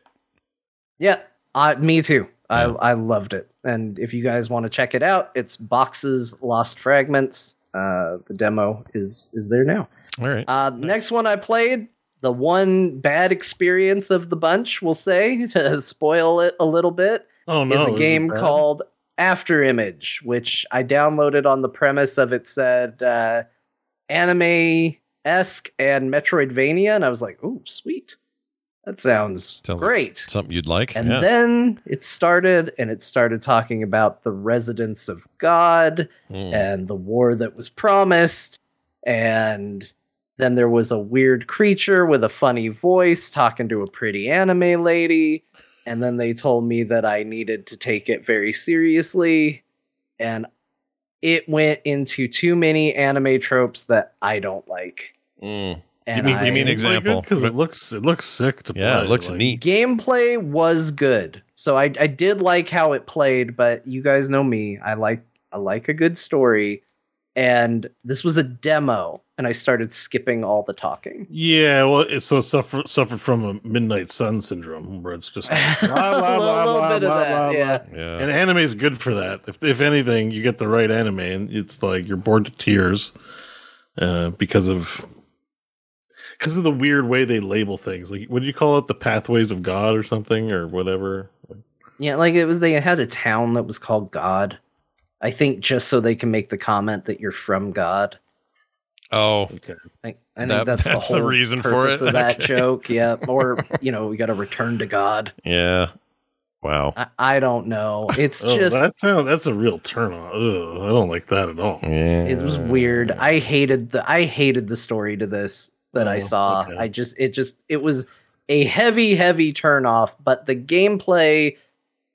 Yeah, uh, me too. I, Yeah. I loved it. And if you guys want to check it out, it's Boxes Lost Fragments. Uh, the demo is is there now. All right. Uh, Next one I played, the one bad experience of the bunch, we'll say, to spoil it a little bit, Oh no! is a it game called Afterimage, which I downloaded on the premise of it said uh, anime esque and Metroidvania, and I was like, "Oh, sweet." That sounds, Sounds like great. something you'd like. And yeah. then it started, and it started talking about the residence of God Mm. and the war that was promised. And then there was a weird creature with a funny voice talking to a pretty anime lady. And then they told me that I needed to take it very seriously. And it went into too many anime tropes that I don't like. Mm. And mean- you mean example? because it looks it looks sick to Yeah, play. Yeah, it looks like- neat. gameplay was good. So I I did like how it played, but you guys know me. I like I like a good story. And this was a demo, and I started skipping all the talking. Yeah, well, it, so it suffered suffered from a midnight sun syndrome, where it's just like, blah, blah, a little blah, bit of that, yeah. Yeah. And anime is good for that. If if anything, you get the right anime, and it's like you're bored to tears uh, because of because of the weird way they label things. Like, what do you call it? The pathways of God or something or whatever. Yeah, like it was they had a town that was called God. I think just so they can make the comment that you're from God. Oh, Okay. I, I think that's, that's the the whole reason for it? of that Okay. joke. Yeah, or you know, we got to return to God. yeah. Wow. I, I don't know. It's Oh, just that sound that's a real turn on. Ugh, I don't like that at all. Yeah. it was weird. I hated the I hated the story to this that I Oh, saw. okay. I just it just it was a heavy heavy turn off, but the gameplay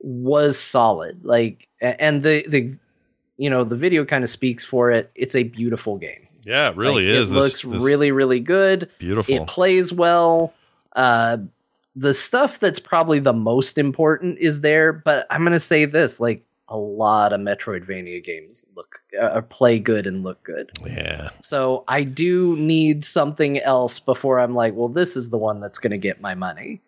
was solid. Like and the the you know, the video kind of speaks for it. It's a beautiful game. Yeah, it really Like, is. It This- looks this really really good. beautiful. It plays well. Uh the stuff that's probably the most important is there, but I'm going to say this, like a lot of Metroidvania games look uh, play good and look good. yeah. So I do need something else before I'm like, well, this is the one that's going to get my money.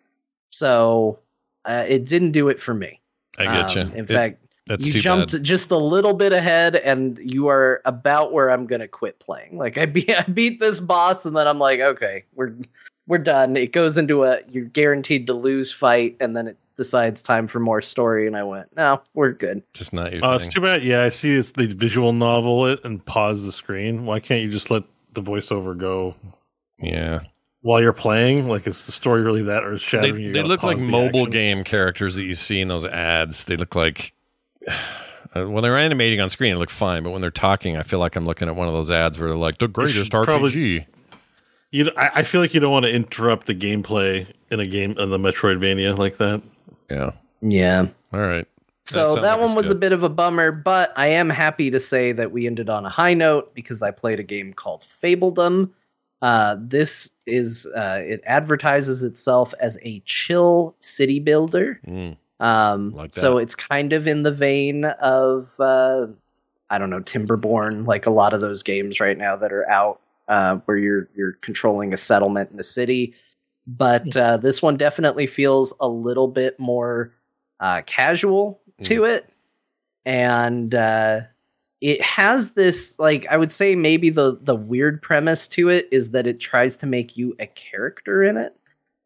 So uh, it didn't do it for me. I get you. Um, in fact, that's you jumped bad. just a little bit ahead, and you are about where I'm going to quit playing. Like I beat, I beat this boss, and then I'm like, okay, we're we're done. It goes into a you're guaranteed to lose fight, and then it decides time for more story. And I went, no, we're good. Just not your Oh, thing. it's too bad. Yeah, I see it's the visual novel it and pause the screen. Why can't you just let the voiceover go yeah. while you're playing? Like, is the story really that or They, shattering? You they look like the mobile action? game characters that you see in those ads. They look like uh, when they're animating on screen, it look fine, but when they're talking, I feel like I'm looking at one of those ads where they're like the greatest RPG. probably- You, know, I, I feel like you don't want to interrupt the gameplay in a game in the Metroidvania like that. Yeah. Yeah. All right. So sounds that, like one was a bit of a bummer, but I am happy to say that we ended on a high note because I played a game called Fabledom. Uh, this is uh, it advertises itself as a chill city builder. Mm. Um, Like so it's kind of in the vein of uh, I don't know Timberborn, like a lot of those games right now that are out, uh, where you're you're controlling a settlement in a city. But uh, this one definitely feels a little bit more uh, casual to it, and uh, it has this like I would say maybe the the weird premise to it is that it tries to make you a character in it.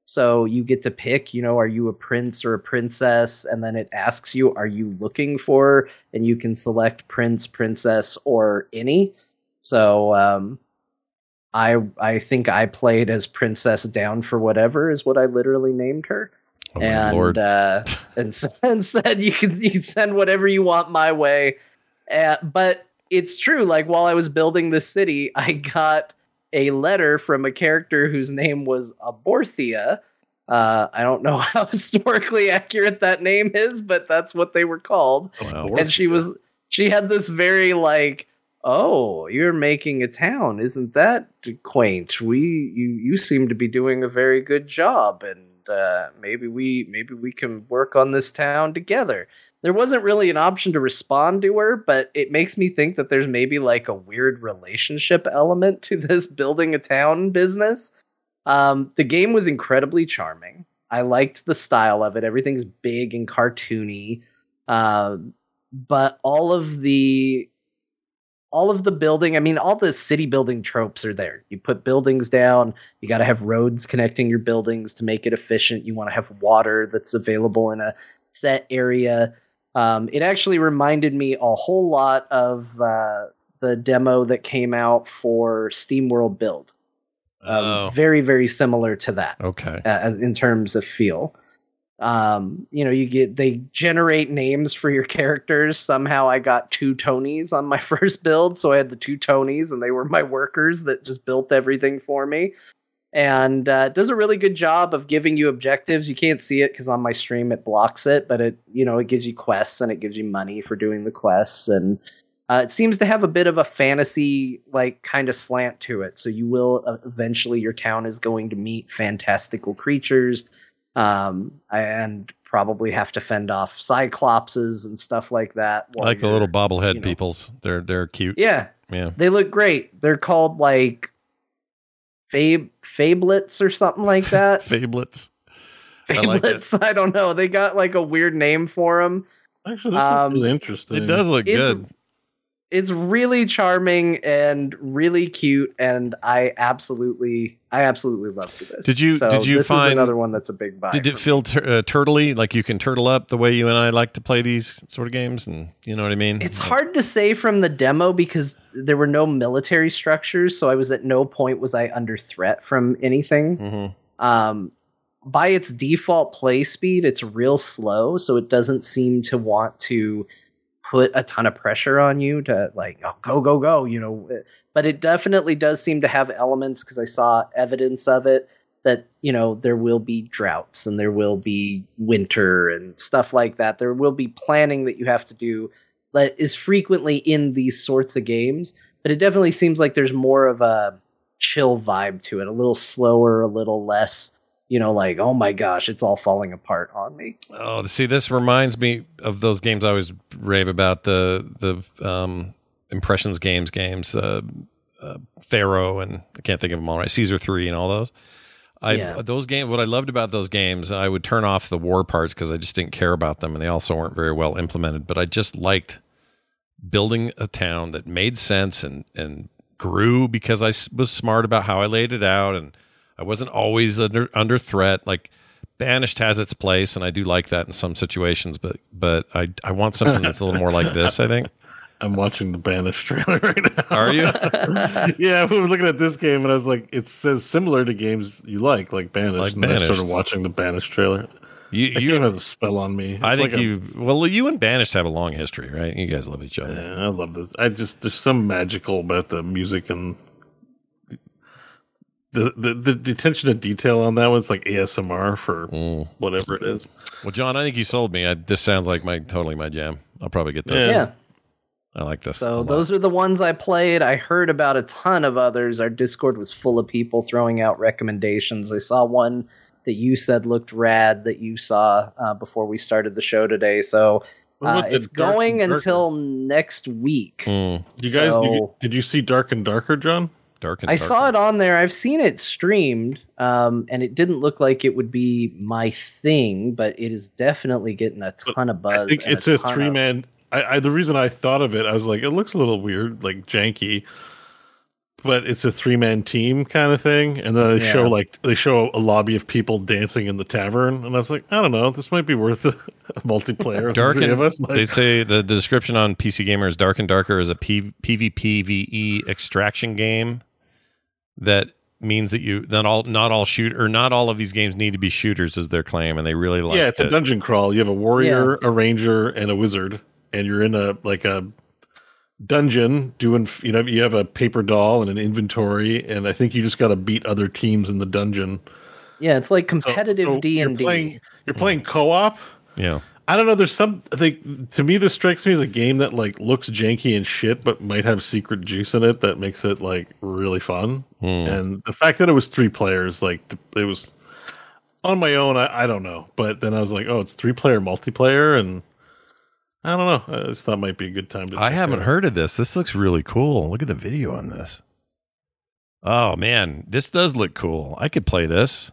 So you get to pick, you know, are you a prince or a princess? And then it asks you, are you looking for? And you can select prince, princess, or any. So um, I I think I played as Princess Down for whatever is what I literally named her. Oh, and uh, and, and said you can you can send whatever you want my way. Uh, but it's true. Like while I was building this city, I got a letter from a character whose name was Aborthia. Uh, I don't know how historically accurate that name is, but that's what they were called. Wow. And she was she had this very like, oh, you're making a town, isn't that quaint? We you you seem to be doing a very good job, and uh, maybe we maybe we can work on this town together. There wasn't really an option to respond to her, but it makes me think that there's maybe like a weird relationship element to this building a town business. Um, the game was incredibly charming. I liked the style of it. Everything's big and cartoony. Um, but all of the all of the building, I mean, all the city building tropes are there. You put buildings down, you got to have roads connecting your buildings to make it efficient. You want to have water that's available in a set area. Um, it actually reminded me a whole lot of uh, the demo that came out for SteamWorld Build. Um, Oh. Very, very similar to that Okay. uh, in terms of feel. Um, you know, you get they generate names for your characters. Somehow, I got two Tonys on my first build, so I had the two Tonys, and they were my workers that just built everything for me. And uh, does a really good job of giving you objectives. You can't see it because on my stream it blocks it, but it you know it gives you quests and it gives you money for doing the quests, and uh, it seems to have a bit of a fantasy like kind of slant to it. So you will uh, eventually your town is going to meet fantastical creatures um, and probably have to fend off cyclopses and stuff like that. I like the little bobblehead you know- peoples. They're they're cute. Yeah, Yeah. they look great. They're called like fab fablets or something like that. Fablets. I like fablets. I, don't know. They got like a weird name for them. Actually, this Um, is really interesting. It does look It's good. It's really charming and really cute, and I absolutely, I absolutely loved this. Did you- So did you this find- is another one that's a big buy. Did it feel tur uh, turtly? Like you can turtle up the way you and I like to play these sort of games, and you know what I mean? It's hard to say from the demo because there were no military structures, so I was at no point was I under threat from anything. Mhm. Um, by its default play speed, it's real slow, so it doesn't seem to want to put a ton of pressure on you to like oh, go go go, you know. Eh, but it definitely does seem to have elements because I saw evidence of it that you know there will be droughts and there will be winter and stuff like that. There will be planning that you have to do that is frequently in these sorts of games, but it definitely seems like there's more of a chill vibe to it, a little slower, a little less, you know, like, oh my gosh, it's all falling apart on me. Oh, see, this reminds me of those games I always rave about the the um, impressions games games, uh, uh, Pharaoh, and I can't think of them all right. Caesar three and all those. I Yeah. those games. What I loved about those games, I would turn off the war parts because I just didn't care about them, and they also weren't very well implemented. But I just liked building a town that made sense and and grew because I was smart about how I laid it out, and I wasn't always under under threat. Like Banished has its place, and I do like that in some situations. But but I I want something that's a little more like this. I think. I'm watching the Banished trailer right now. Are you? yeah, we were looking at this game and I was like, it says similar to games you like, like Banished. Like and then I started watching the Banished trailer. You That you game has a spell on me. It's I think like a- you well you and Banished have a long history, right? You guys love each other. Yeah, I love this. I just there's some magical about the music and the the, the, the attention to detail on that one's like ASMR for Mm. whatever it is. Well, John, I think you sold me. I, this sounds like my totally my jam. I'll probably get this. Yeah. Yeah. I like this. So those are the ones I played. I heard about a ton of others. Our Discord was full of people throwing out recommendations. I saw one that you said looked rad that you saw uh, before we started the show today. So uh, it's Dark going until next week. Mm, You guys, did, you, did you see Dark and Darker, John? Dark and I darker. saw it on there. I've seen it streamed, um, and it didn't look like it would be my thing, but it is definitely getting a ton of buzz. I think it's a ton of- three man. I, I the reason I thought of it, I was like, it looks a little weird, like janky, but it's a three man team kind of thing. And then they show like they show a lobby of people dancing in the tavern, and I was like, I don't know, this might be worth a, a multiplayer. with the Dark three and of us. Like, they say the, the description on PC Gamer is Dark and Darker is a P, PvPVE extraction game that means that you not all not all shoot or not all of these games need to be shooters is their claim and they really like it. yeah, it's a dungeon crawl. You have a warrior, a ranger, and a wizard, and you're in a like a dungeon doing. You know, you have a paper doll and an inventory, and I think you just got to beat other teams in the dungeon. Yeah, it's like competitive so D you're and playing- D. You're playing co-op. yeah I don't know. There's some. I think to me, this strikes me as a game that like looks janky and shit, but might have secret juice in it that makes it like really fun. Hmm. And the fact that it was three players, like it was on my own. I, I don't know, but then I was like, oh, it's three player multiplayer, and I don't know. I just thought it might be a good time to. I haven't out. heard of this. This looks really cool. Look at the video on this. Oh man, this does look cool. I could play this.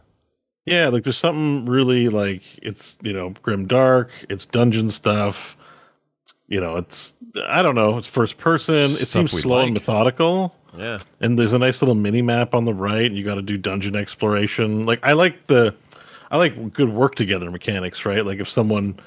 Yeah, like there's something really like it's you know grim dark. It's dungeon stuff. You know, it's I don't know. It's first person. It Stuff seems slow like. and methodical. Yeah. and there's a nice little mini map on the right and you got to do dungeon exploration like i like the i like good work together mechanics right like if someone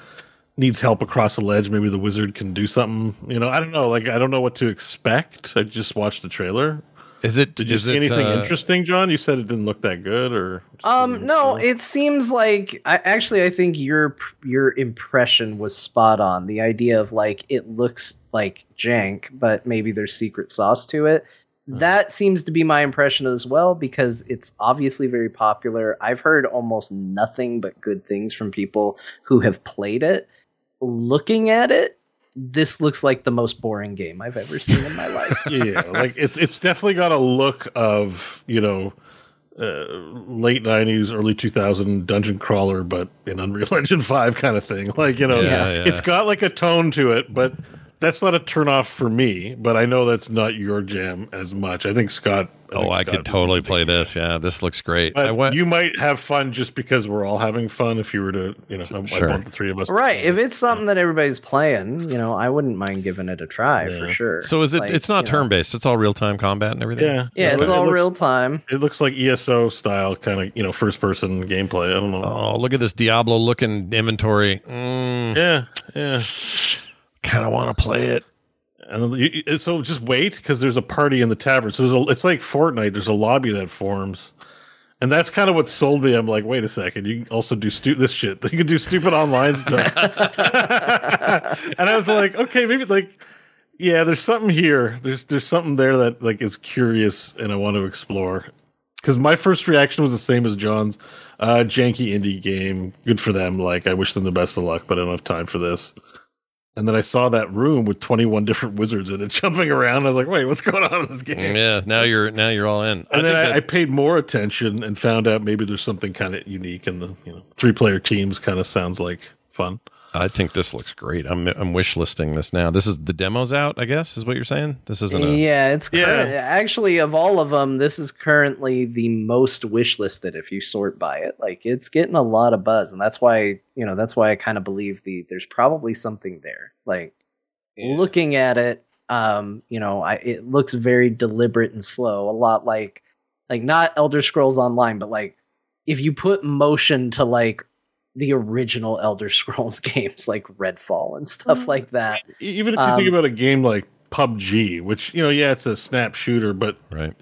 needs help across a ledge maybe the wizard can do something you know i don't know like i don't know what to expect i just watched the trailer Is it? Did you is see it, anything uh, interesting, John? You said it didn't look that good, or Um, no, it seems like I actually I think your your impression was spot on. The idea of like it looks like jank, but maybe there's secret sauce to it. That seems to be my impression as well because it's obviously very popular. I've heard almost nothing but good things from people who have played it. Looking at it, this looks like the most boring game I've ever seen in my life. yeah, like it's it's definitely got a look of you know uh, late '90s, early 2000 dungeon crawler, but in Unreal Engine Five kind of thing. Like you know, Yeah, yeah. it's got like a tone to it, but that's not a turnoff for me. But I know that's not your jam as much. I think Scott. Oh, think I Scott could totally play this. Yeah, this looks great. But I went. you might have fun just because we're all having fun. If you were to, you know, Sure. I want the three of us. right. play. If it's something that everybody's playing, you know, I wouldn't mind giving it a try for sure. so is it? Like, it's not turn based. It's all real time combat and everything. Yeah, Yeah, It it's loo- it all looks- real time. It looks like ESO style, kind of, you know, first person gameplay. I don't know. Oh, look at this Diablo looking inventory. Mm, Yeah, yeah. Kind of want to play it. And so just wait because there's a party in the tavern. So a, it's like Fortnite. There's a lobby that forms, and that's kind of what sold me. I'm like, wait a second, you can also do stu- this shit. You can do stupid online stuff. and I was like, okay, maybe like, yeah, there's something here. There's there's something there that like is curious, and I want to explore. Because my first reaction was the same as John's. Uh, janky indie game. Good for them. Like, I wish them the best of luck, but I don't have time for this. And then I saw that room with 21 different wizards in it jumping around. I was like, wait, what's going on in this game? Mm, yeah. Now you're now you're all in. I And then I, that- I paid more attention and found out maybe there's something kind of unique and the you know three player teams kind of sounds like fun. I think this looks great. I'm I'm wish listing this now. This is the demos out. I guess is what you're saying. This isn't a. Yeah, it's Yeah. current- actually of all of them, this is currently the most wish listed if you sort by it. Like it's getting a lot of buzz, and that's why you know that's why I kind of believe the there's probably something there. Like looking at it, um, you know, I it looks very deliberate and slow, a lot like like not Elder Scrolls Online, but like if you put motion to like the original Elder Scrolls games like Redfall and stuff like that. Even if you think Um, about a game like PUBG, which you know, yeah, it's a snap shooter, but Right.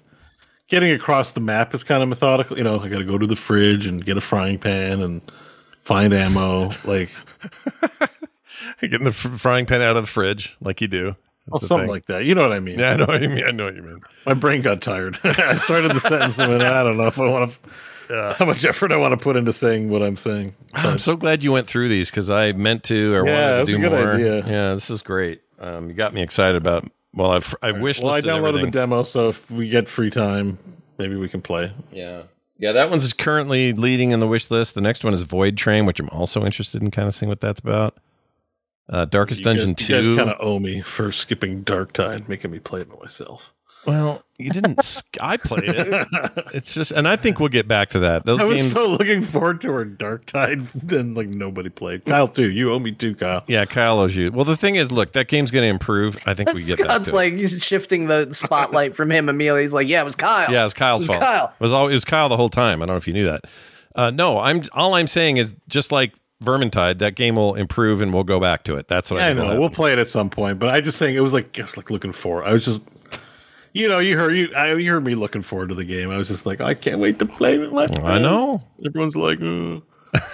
getting across the map is kind of methodical. You know, I got to go to the fridge and get a frying pan and find ammo. Like, Getting the fr- frying pan out of the fridge like you do. well, something thing. like that. You know what I mean? Yeah, I know what you mean. I know what you mean. My brain got tired. I started the sentence and then I don't know if I want to, how much effort I want to put into saying what I'm saying. I'm so glad you went through these because I meant to or Yeah, wanted to was do a good more. idea. Yeah, this is great. Um, you got me excited about. Well, I've I wish Well, I downloaded everything. the demo, so if we get free time, maybe we can play. Yeah. Yeah, that one's currently leading in the wish list. The next one is Void Train, which I'm also interested in kind of seeing what that's about. Uh, Darkest You Dungeon guys, You 2. guys kind of owe me for skipping Darktide, making me play it by myself. Well, you didn't. sk- I played it. It's just, and I think we'll get back to that. Those I was games. so looking forward to our Darktide, then like nobody played. Kyle too. You owe me too, Kyle. yeah, Kyle owes you. Well, the thing is, look, that game's going to improve. I think we get back Scott's to it. like shifting the spotlight from him immediately. He's like, "Yeah, it was Kyle. Yeah, it was Kyle's It was fault. Kyle. It was all it was Kyle the whole time. I don't know if you knew that. Uh, no, I'm all I'm saying is just like Vermintide, that game will improve and we'll go back to it. That's what I, I think will know happen. we'll play it at some point, but I just think it was like I was like looking for. I was just, you know, you heard you, I, you heard me looking forward to the game. I was just like, I can't wait to play with my. I know. Everyone's like, uh,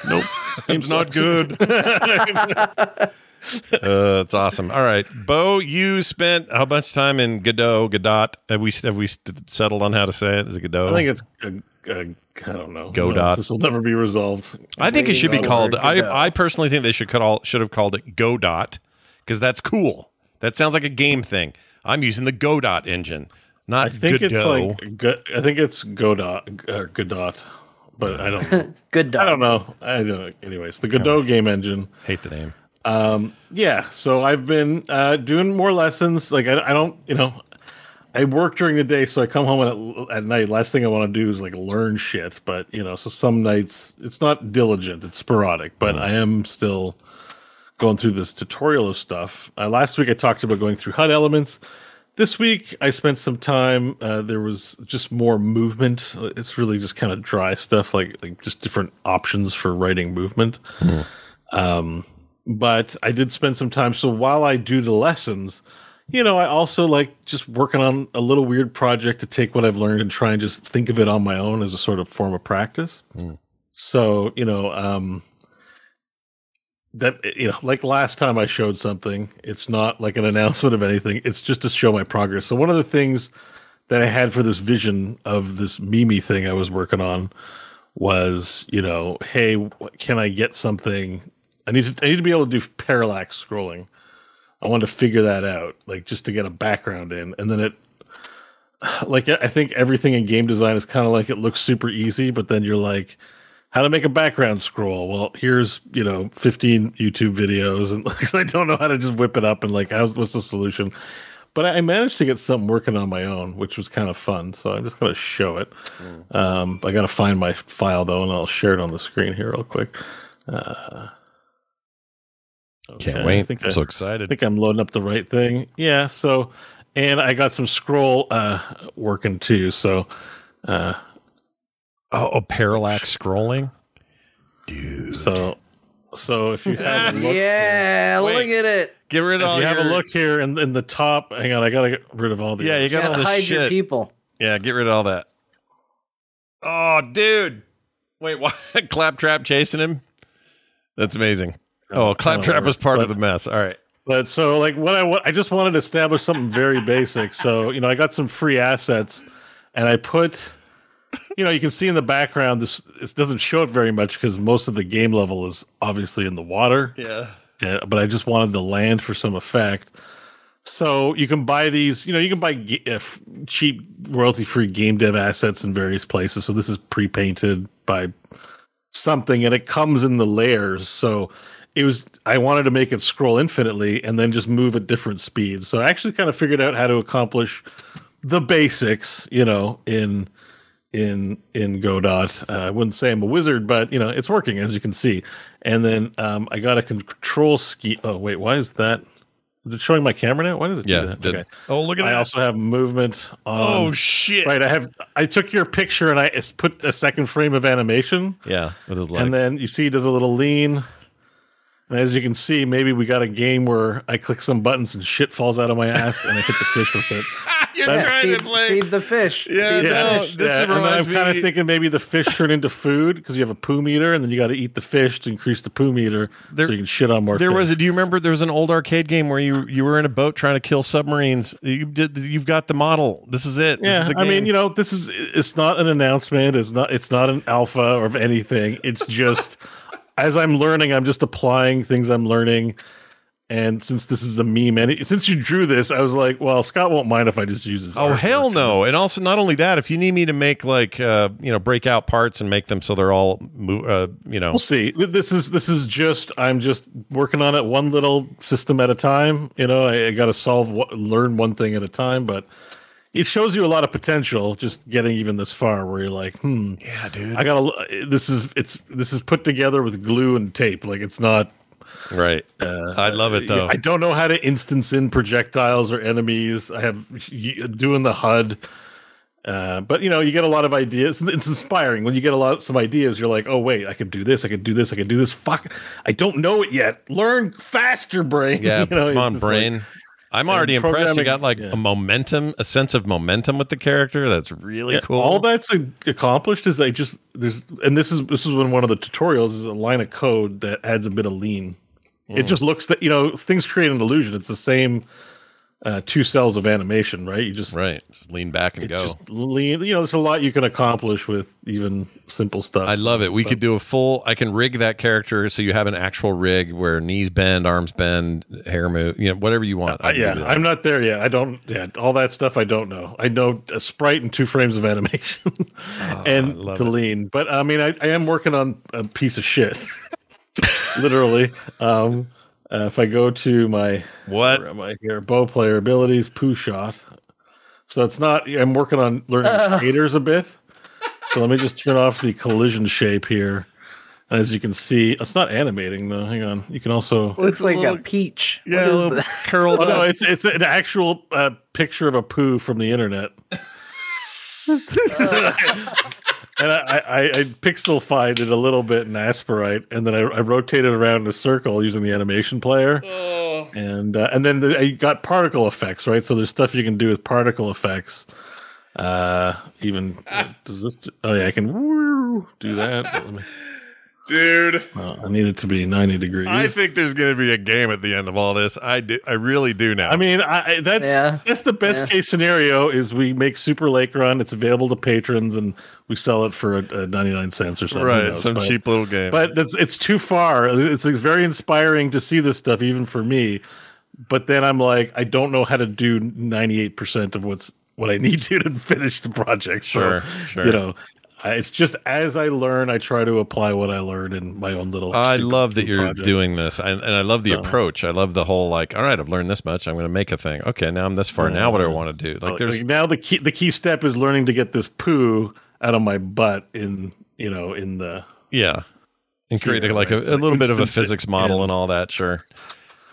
nope, game's not good. Uh, it's awesome. All right, Bo, you spent how much time in Godot? Godot? Have we have we st- settled on how to say it? Is it Godot? I think it's. Uh, uh, I don't know. Godot. This will never be resolved. I think it should be called. I I personally think they should call should have called it Godot because that's cool. That sounds like a game thing. I'm using the Godot engine, not I think it's Godot. like. Go, I think it's Godot or Godot, but I don't. know. Good. I don't know. I don't know. Anyways, the Godot game engine. Hate the name. Um, yeah, so I've been uh, doing more lessons. Like I, I don't, you know, I work during the day, so I come home at, at night. Last thing I want to do is like learn shit. But you know, so some nights it's not diligent; it's sporadic. But I am still going through this tutorial of stuff. Uh, last week I talked about going through HUD elements. This week I spent some time. Uh, there was just more movement. It's really just kind of dry stuff, like like just different options for writing movement. Um, but I did spend some time. So while I do the lessons, you know, I also like just working on a little weird project to take what I've learned and try and just think of it on my own as a sort of form of practice. Mm. So, you know, um, that you know, like last time I showed something, it's not like an announcement of anything. It's just to show my progress. So one of the things that I had for this vision of this Mimi thing I was working on was, you know, hey, can I get something? I need to I need to be able to do parallax scrolling. I wanted to figure that out, like just to get a background in, and then it. Like I think everything in game design is kind of like it looks super easy, but then you're like, how to make a background scroll. Well, here's you know 15 YouTube videos, and like, I don't know how to just whip it up and like how's what's the solution. But I managed to get something working on my own, which was kind of fun. So I'm just gonna show it. Um, I gotta find my file though, and I'll share it on the screen here real quick. Uh, Can't wait. I think I'm so excited. I think I'm loading up the right thing. Yeah. So, and I got some scroll uh, working too. So, uh, Oh, oh, parallax scrolling, dude. so, so if you have a look, yeah, Wait. look at it. Get rid of if all you have a look here in, in the top, hang on, I gotta get rid of all the. Yeah, you You got all gotta this hide your shit. people. Yeah, get rid of all that. Oh, dude. Wait, why? Claptrap chasing him? That's amazing. Oh, Claptrap was part of the mess. All right. But so like what I what, I just wanted to establish something very basic. So you know I got some free assets, and I put, you know, you can see in the background this it doesn't show it very much because most of the game level is obviously in the water. Yeah. Yeah, but I just wanted the land for some effect. So you can buy these, you know, you can buy uh, cheap royalty-free game dev assets in various places. So this is pre-painted by something, and it comes in the layers. So it was I wanted to make it scroll infinitely and then just move at different speeds. So I actually kind of figured out how to accomplish the basics, you know, in in in Godot. Uh, I wouldn't say I'm a wizard, but you know, it's working as you can see. And then um, I got a control ski. Oh wait, why is that? Is it showing my camera now? Why did it Yeah, do that? did- Oh, look at I that. I also have movement. On, Oh, shit. Right, I have. I took your picture and I s- put a second frame of animation. Yeah, with his legs. And then you see, he does a little lean. And as you can see, maybe we got a game where I click some buttons and shit falls out of my ass and I hit the fish with it. You're That's- trying Feed, to play. feed the fish. Yeah, Feed the no, fish. this yeah, and then I'm kind of thinking maybe the fish turn into food because you have a poo meter, and then you got to eat the fish to increase the poo meter, There- so you can shit on more. There fish. was a. Do you remember? There was an old arcade game where you you were in a boat trying to kill submarines. You did. You've got the model. This is it. This Yeah, is the I mean, you know, this is it's not an announcement. It's not it's not an alpha or of anything. It's just as I'm learning, I'm just applying things I'm learning. And since this is a meme, and since you drew this, I was like, well, Scott won't mind if I just use this. Oh hell no! And also, not only that, if you need me to make like uh, you know break out parts and make them so they're all uh, you know We'll see. This is this is just I'm just working on it one little system at a time. You know, I, I got to solve learn one thing at a time, but it shows you a lot of potential just getting even this far where you're like, hmm, yeah, dude. I gotta. This is it's this is put together with glue and tape. Like it's not. right. I love it though. I don't know how to instance in projectiles or enemies. I have doing the HUD. Uh, but you know, you get a lot of ideas. It's inspiring when you get a lot some ideas. You're like, oh wait, I could do this. I could do this. I could do this. Fuck, I don't know it yet. Learn faster, brain. yeah, you know, come on, just like- brain. I'm already impressed. You got like yeah. a momentum, a sense of momentum with the character. That's really Yeah, cool. All that's accomplished is I just there's and this is this is when one of the tutorials is a line of code that adds a bit of lean. It Mm. just looks that you know things create an illusion. It's the same uh, two cells of animation, right? You just right. Just lean back and it go. just lean. You know, there's a lot you can accomplish with even simple stuff. I love it. We could do a full. I can rig that character so you have an actual rig where knees bend, arms bend, hair move. You know, whatever you want. Uh, I, yeah, I'm not there yet. I don't. Yeah, all that stuff I don't know. I know a sprite and two frames of animation and love to it. lean. But I mean, I, I am working on a piece of shit, literally. Um, uh, if I go to my What? where am I here? Bow player abilities, poo shot. So it's not. I'm working on learning shaders a bit. So let me just turn off the collision shape here. And as you can see, it's not animating though. Hang on. You can also. Looks like little- a peach. Yeah, a little that? curled Oh no, it's it's an actual uh, picture of a poo from the internet. and I, I, I pixelified it a little bit in Aseprite, and then I, I rotated around in a circle using the animation player. oh. And uh, and then the, you got particle effects, right? So there's stuff you can do with particle effects. Uh, even Ah. does this? Oh yeah, I can woo, do that. Let me- Dude, uh, I need it to be 90 degrees. I think there's going to be a game at the end of all this. I do, I really do now. I mean, I, I- that's Yeah. that's the best Yeah. case scenario. Is we make Super Lake Run, it's available to patrons, and we sell it for a, a ninety nine cents or something. Right, knows? some But- cheap little game. But that's it's too far. It's, it's very inspiring to see this stuff, even for me. But then I'm like, I don't know how to do ninety eight percent of what's what I need to to finish the project. So, Sure, sure. You know, I- it's just as I learn, I try to apply what I learn in my own little. I love that you're project. doing this, I, and I love the So- approach. I love the whole like, all right, I've learned this much. I'm going to make a thing. Okay, now I'm this far. Now what do I want to do? Like, there's like now the key the key step is learning to get this poo out of my butt in you know in the yeah, and create Yeah, like right. a, a little bit of a physics model and all that. Sure,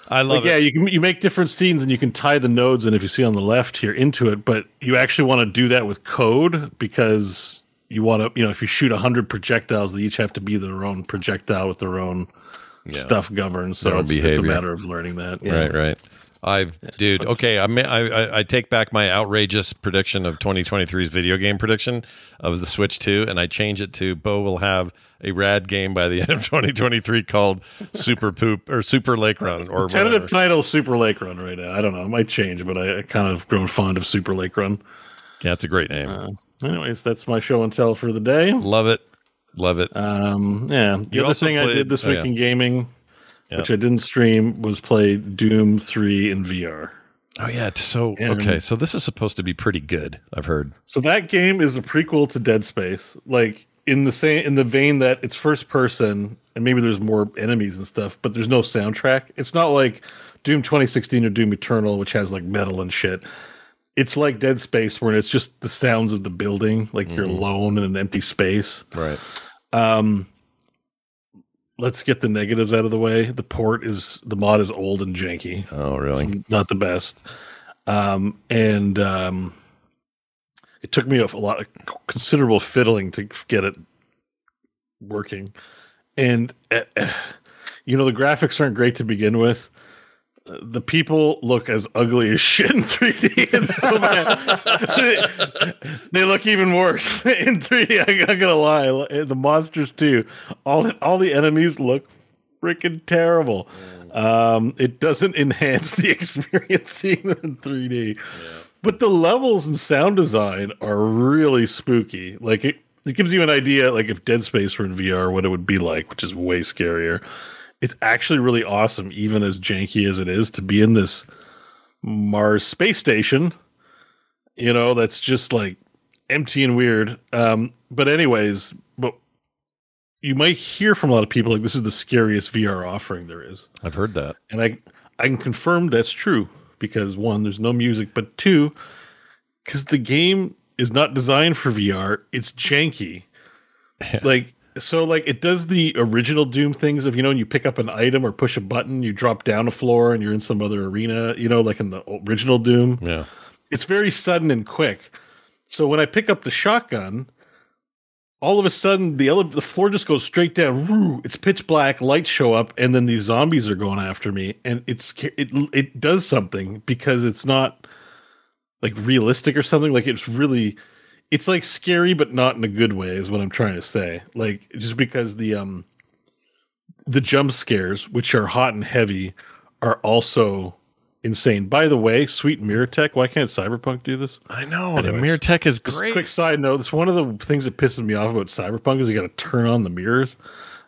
I love like yeah you can you make different scenes and you can tie the nodes and if you see on the left here into it but you actually want to do that with code because you want to you know if you shoot 100 projectiles they each have to be their own projectile with their own Yeah. stuff governed so it's, it's a matter of learning that Right, right. I, dude. Okay, I, may, I I- I take back my outrageous prediction of 2023's video game prediction of the Switch 2, and I change it to Bo will have a rad game by the end of 2023 called Super Poop or Super Lake Run or tentative whatever. title super lake run right now i don't know it might change but i, I kind of grown fond of super lake run Yeah, it's a great name. Uh, anyways that's my show and tell for the day Love it, love it. Um, yeah. The You other thing I did this oh, week yeah. in gaming, Yeah. which I didn't stream, was play Doom 3 in VR. oh yeah. So And- okay, so this is supposed to be pretty good. I've heard. So that game is a prequel to Dead Space, like in the same in the vein that it's first person and maybe there's more enemies and stuff, but there's no soundtrack. It's not like Doom 2016 or Doom Eternal, which has like metal and shit. It's like Dead Space, where it's just the sounds of the building, like you're alone in an empty space. Right. Um, let's get the negatives out of the way. The port is the mod is old and janky. Oh really? It's not the best. Um, and um, it took me a, a lot of considerable fiddling to get it working. And uh, you know the graphics aren't great to begin with. The people look as ugly as shit in 3D. It's so bad. they look even worse in 3D. I'm not gonna lie. The monsters too. All the, all the enemies look freaking terrible. Um, it doesn't enhance the experience seeing them in 3D. But the levels and sound design are really spooky. Like it, it gives you an idea, like if Dead Space were in VR, what it would be like, which is way scarier. It's actually really awesome, even as janky as it is, to be in this Mars space station. You know, that's just like empty and weird. Um, but anyways, but you might hear from a lot of people like this is the scariest VR offering there is. I've heard that. And I I can confirm that's true because one, there's no music, but two, because the game is not designed for VR, it's janky. like so like it does the original Doom things of you know, when you pick up an item or push a button, you drop down a floor and you're in some other arena, you know, like in the original Doom. Yeah. It's very sudden and quick. So when I pick up the shotgun, all of a sudden the ele- the floor just goes straight down. Woo, it's pitch black, lights show up, and then these zombies are going after me, and it's it it does something because it's not like realistic or something. Like it's really, it's like scary, but not in a good way. Is what I'm trying to say. Like just because the um the jump scares, which are hot and heavy, are also insane. By the way, sweet mirror tech. Why can't Cyberpunk do this? I know. The mirror tech is great. quick side note: it's one of the things that pisses me off about Cyberpunk is you got to turn on the mirrors.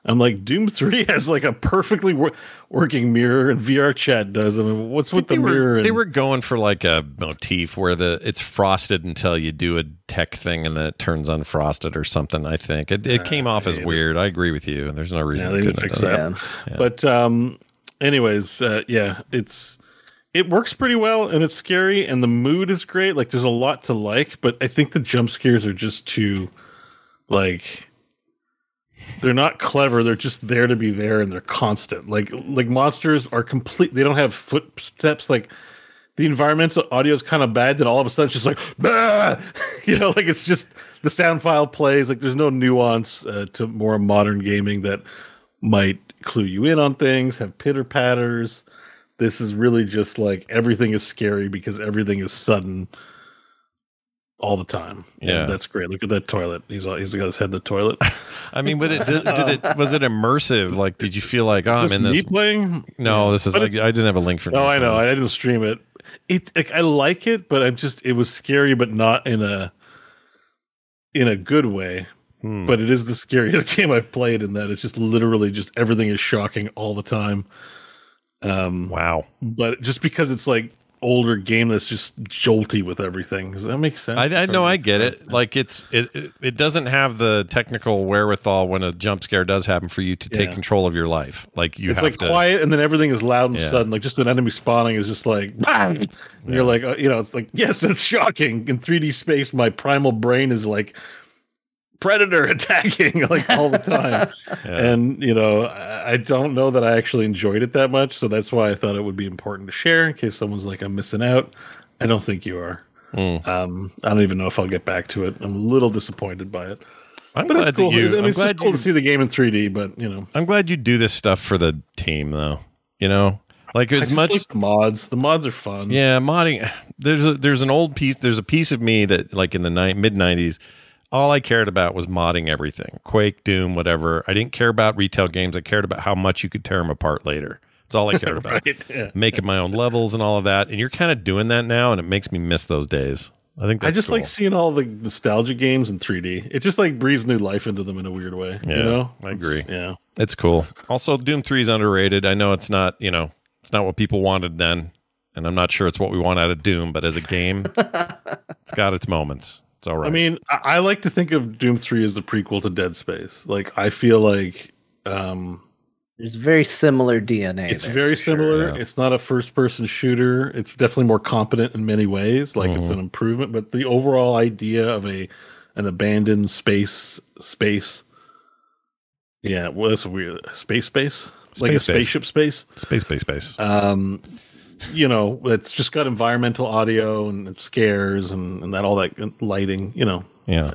I'm like, Doom Three has like a perfectly wor- working mirror, and VRChat does. I mean, what's with the they mirror? Were, and, they were going for like a motif where the it's frosted until you do a tech thing and then it turns unfrosted or something. I think it, it came off as weird. I agree with you. and There's no reason yeah, they couldn't fix done that. Yeah. But um, anyways, uh, yeah, it's it works pretty well, and it's scary, and the mood is great. Like, there's a lot to like, but I think the jump scares are just too like they're not clever. They're just there to be there and they're constant. Like like monsters are complete they don't have footsteps. Like the environmental audio is kind of bad that all of a sudden it's just like bah! you know like it's just the sound file plays. Like there's no nuance uh, to more modern gaming that might clue you in on things have pitter patters. This is really just like everything is scary because everything is sudden all the time. And Yeah. that's great. Look at that toilet. He's all, he's got his head in the toilet. I mean, but it did, did it was it immersive? Like, did you feel like, oh, I'm in this? me playing? No, this is. Like, I didn't have a link for. No. I know. I didn't stream it. It like I like it, but I'm just it was scary, but not in a in a good way. Hmm. But it is the scariest game I've played in that it's just literally just everything is shocking all the time. Um wow. But just because it's like older game that's just jolty with everything. Does that make sense? I, I know I get it. Like it's it, it it doesn't have the technical wherewithal when a jump scare does happen for you to take Yeah. control of your life. Like you it's have like to. quiet and then everything is loud and Yeah. sudden like just an enemy spawning is just like "Bang!" and you're like uh, you know it's like yes that's shocking in 3d space my primal brain is like predator attacking like all the time and you know I, don't know that i actually enjoyed it that much so that's why i thought it would be important to share in case someone's like i'm missing out i don't think you are Hmm. um i don't even know if i'll get back to it i'm a little disappointed by it I'm but glad it's cool you. I mean, I'm it's just cool you. to see the game in 3d but you know I'm glad you do this stuff for the team, though. You know, like as much. like the mods the mods are fun Yeah, modding. There's a, there's an old piece. There's a piece of me that like in the ni- mid '90s, all I cared about was modding everything. Quake, Doom, whatever. I didn't care about retail games. I cared about how much you could tear them apart later. That's all I cared about. Right, yeah. Making my own levels and all of that. And you're kind of doing that now, and it makes me miss those days. I think that's I just cool. like seeing all the nostalgia games in 3D. It just like breathes new life into them in a weird way. Yeah, you know, I It's- agree. yeah, It's cool. Also, Doom 3 is underrated. I know it's not, you know, it's not what people wanted then, and I'm not sure it's what we want out of Doom, but as a game, it's got its moments. It's all right. I mean, I, I like to think of Doom 3 as the prequel to Dead Space. Like, I feel like um, There's very similar DNA. it's there, very for sure. similar. It's not a first person shooter. It's definitely more competent in many ways. Like, Mm-hmm. it's an improvement, but the overall idea of a an abandoned space space. Yeah, well, that's weird. Space space? like a Space space. spaceship space? space, space, space. um you know it's just got environmental audio and scares and, and that all that lighting you know yeah.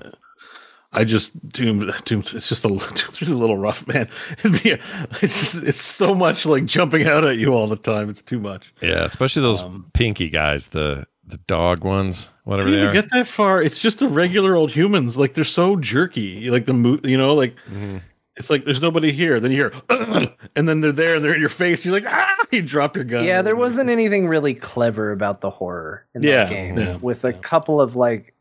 i just doom doom it's just a it's just a little rough man a, it's just, it's so much like jumping out at you all the time it's too much Yeah. Especially those Um, pinky guys, the the dog ones, whatever they are. get that far it's just the regular old humans like they're so jerky like the mo- you know like Mm-hmm. It's like there's nobody here. Then you hear and then they're there and they're in your face. You're like ah you drop your gun. Yeah, there wasn't anything really clever about the horror in Yeah, that game. yeah, with a couple of like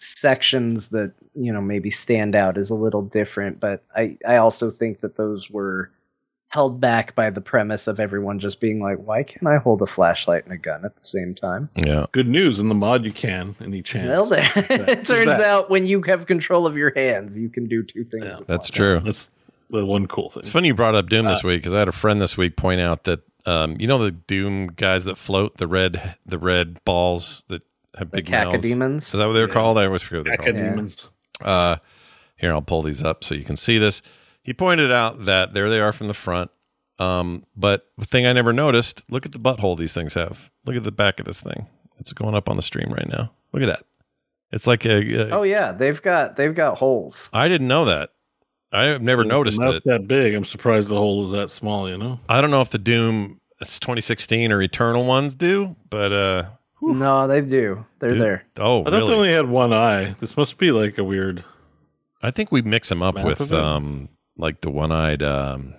sections that you know maybe stand out as a little different, but I I also think that those were held back by the premise of everyone just being like, why can't I hold a flashlight and a gun at the same time? Yeah. good news in the mod you can in each hand Well, there. it turns out when you have control of your hands, you can do two things. at That's once. true. That's the one cool thing. It's funny you brought up Doom Uh, this week because I had a friend this week point out that um, you know the Doom guys that float the red the red balls that have big mouths. cacodemons? Is that what they're called? I always forget what they're called. Academons. Uh, here, I'll pull these up so you can see this. He pointed out that there they are from the front. Um, but the thing I never noticed, look at the butthole these things have. Look at the back of this thing. It's going up on the stream right now. Look at that. It's like a. a Oh yeah, they've got they've got holes. I didn't know that. I have never noticed Not it. that big. I'm surprised the hole is that small. You know. I don't know if the Doom it's 2016 or Eternal ones do, but uh, No, they do. They're dude- there. Oh, I thought they only had one eye. This must be like a weird. I think we mix them up Map with of it? um, like the one-eyed. Um,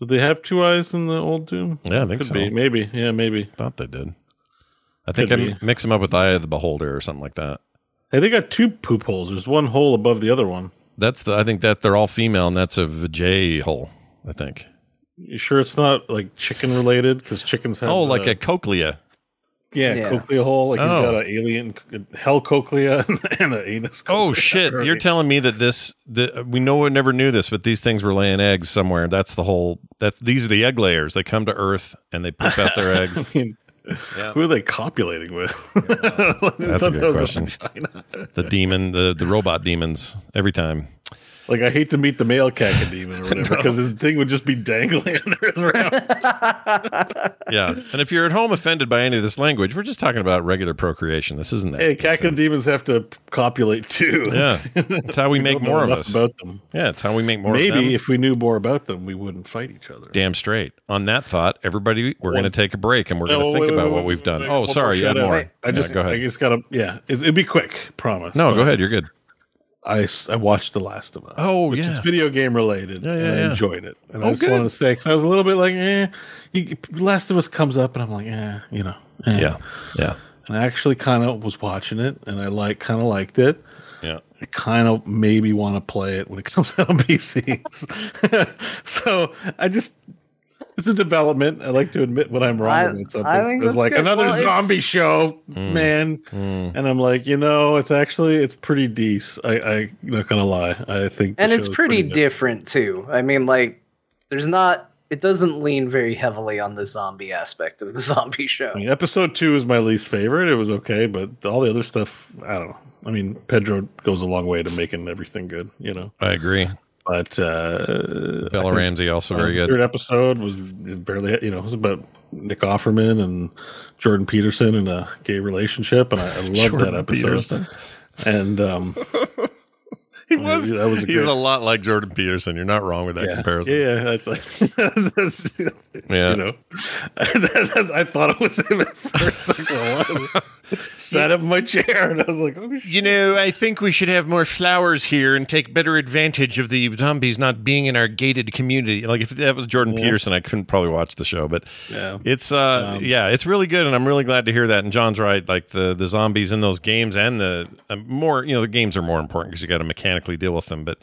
Did they have two eyes in the old Doom? yeah, I think Could so. be. Maybe. Yeah, maybe. Thought they did. I think Could I be. mix them up with Eye of the Beholder or something like that. Hey, they got two poop holes. There's one hole above the other one. That's the. I think that they're all female, and that's a vajay hole. I think. You sure it's not like chicken related? Because chickens have. oh, like uh, a cloaca. Yeah, Yeah. cloaca hole. Like he's Oh. got an alien hell cloaca and an anus. Oh shit! You're telling me that this, the, we know we never knew this, but these things were laying eggs somewhere. That's the whole. That these are the egg layers. They come to Earth and they poop out their eggs. I mean, Yeah. who are they copulating with? That's a good question. The demon, the the robot demons. Every time. Like I hate to meet the male cacodemon or whatever because his thing would just be dangling under his round. yeah. And if you're at home offended by any of this language, we're just talking about regular procreation. This isn't that. Hey, cacodemons have to copulate too. Yeah. It's how we make don't know more of us. about them. Yeah, it's how we make more of them. Maybe if we knew more about them, we wouldn't fight each other. Damn straight. On that thought, everybody, we're going to take a break and we're No, going to think wait, about wait, what we've done. wait, oh, sorry, you had more. I Yeah, just, go ahead. I just gotta, yeah, it, it'd be quick, promise. no, go ahead. You're good. I, I watched The Last of Us. Oh, which yeah. is video game related. Yeah, and yeah, I yeah. enjoyed it, and Oh, I just good. wanted to say because I was a little bit like, eh, you, Last of Us comes up, and I'm like, eh, you know, eh. Yeah. Yeah. And I actually kind of was watching it, and I like kind of liked it. Yeah. I kind of maybe want to play it when it comes out on PC. so I just. It's a development. I like to admit when I'm wrong I- about something. I think It's like good. another Well, it's- zombie show, Mm. man. And I'm like, you know, it's actually it's pretty decent. I, I not gonna lie. I think, and it's show's pretty, different too. I mean, like, there's not. It doesn't lean very heavily on the zombie aspect of the zombie show. I mean, episode two is my least favorite. It was okay, but all the other stuff, I don't know. I mean, Pedro goes a long way to making everything good, you know. I agree. But uh, Bella Ramsey also very good. Third episode was barely, you know, it was about Nick Offerman and Jordan Peterson in a gay relationship, and I, I love that episode. Peterson. And um, He was. that was a he's great- a lot like Jordan Peterson. You're not wrong with that yeah, comparison. Yeah, yeah, that's like, that's, Yeah. you know, I thought it was him at first. Like. Sat up in my chair, and I was like, oh, shit. You know, I think we should have more flowers here and take better advantage of the zombies not being in our gated community. Like if that was Jordan Peterson, I couldn't probably watch the show, but Yeah. it's uh Um, yeah, it's really good and I'm really glad to hear that. And John's right, like the the zombies in those games and the uh, more, you know, the games are more important because you got to deal with them, but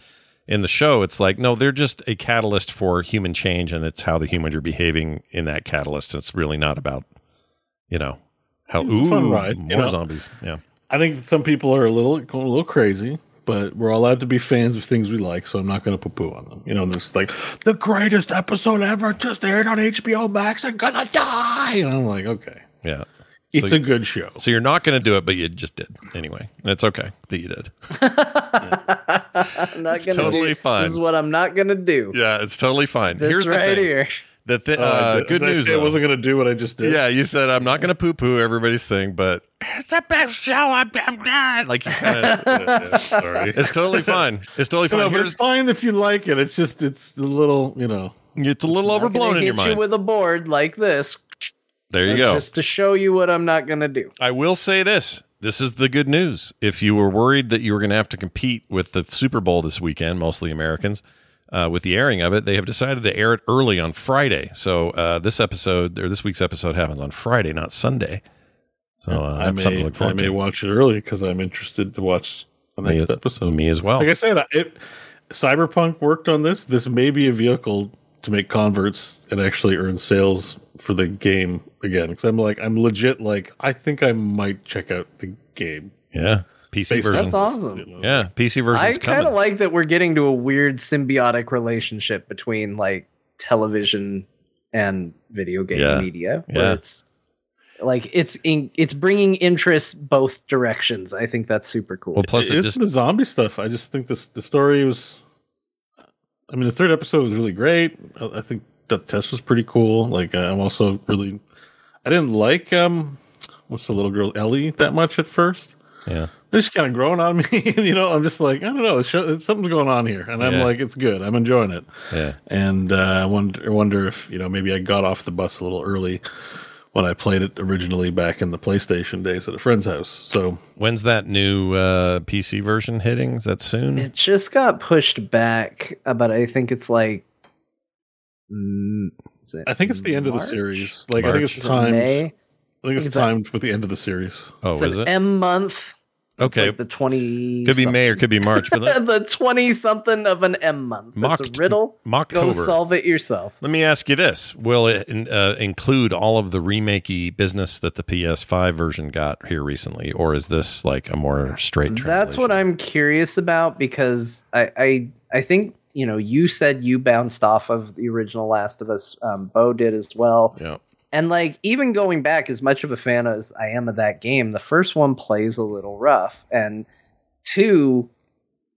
in the show it's like no, they're just a catalyst for human change and it's how the humans are behaving in that catalyst. It's really not about you know, how It's a fun ooh, ride, you more know? zombies. Yeah. I think some people are a little going a little crazy, but we're allowed to be fans of things we like, so I'm not going to poo poo on them. You know, this like the greatest episode ever just aired on HBO Max. I'm gonna die, and I'm like, okay, Yeah. It's So- a good show. So you're not going to do it, but you just did anyway, and it's okay that you did. I'm not gonna totally do, fine. This is what I'm not gonna do. Yeah, it's totally fine. This Here's the right thing. here. The thi- Uh, uh, good did I news. say I wasn't going to do what I just did. Yeah, you said I'm not going to poo poo everybody's thing, but it's the best show I've ever done. Like you kinda, Yeah, sorry. it's totally fine. It's totally No, fine. but it's fine if you like it. It's just it's a little, you know. it's a little I'm overblown in your hit you mind. with a board like this. There you That's go. Just to show you what I'm not gonna do. I will say this. This is the good news. If you were worried that you were going to have to compete with the Super Bowl this weekend, mostly Americans, uh, with the airing of it, they have decided to air it early on Friday. So uh, this episode or this week's episode happens on Friday, not Sunday. So uh, I that's something may, to look I may to. watch it early because I'm interested to watch the Me- next episode. Me as well. Like I said, it Cyberpunk worked on this. This may be a vehicle to make converts and actually earn sales for the game again. Because I'm like, I'm legit. Like, I think I might check out the game. Yeah, PC Based version. That's awesome. you know. Yeah, PC version. I kind of like that we're getting to a weird symbiotic relationship between like television and video game Yeah. media. Yeah. It's like it's in, it's bringing interest both directions. I think that's super cool. well, plus it it's just the zombie stuff. I just think this the story was. I mean, the third episode was really great. I, I think the test was pretty cool. Like, uh, I'm also really. I didn't like um, what's the little girl Ellie that much at first. yeah. It's just kind of growing on me. you know, I'm just like, I don't know, it's show, something's going on here, and I'm Yeah. like, it's good. I'm enjoying it, Yeah. and uh, I wonder, wonder if you know, maybe I got off the bus a little early when I played it originally back in the PlayStation days at a friend's house. So When's that new uh, PC version hitting? Is that soon? It just got pushed back, uh, but I think it's like. Mm, is it I think it's the end of the series. Like I think it's Is it timed. May? I think it's It's a- timed with the end of the series. oh, It's is an it? M month. It's Okay. like the twenty. could be May or could be March, but let, the twenty something of an M month. Mock- It's a riddle. Go solve it yourself. Let me ask you this: Will it uh, include all of the remakey business that the PS5 version got here recently, or is this like a more straight? That's what? I'm curious about because I, I I think you know you said you bounced off of the original Last of Us. Um, Bo did as well, Yeah. and like even going back, as much of a fan as I am of that game, the first one plays a little rough, and two,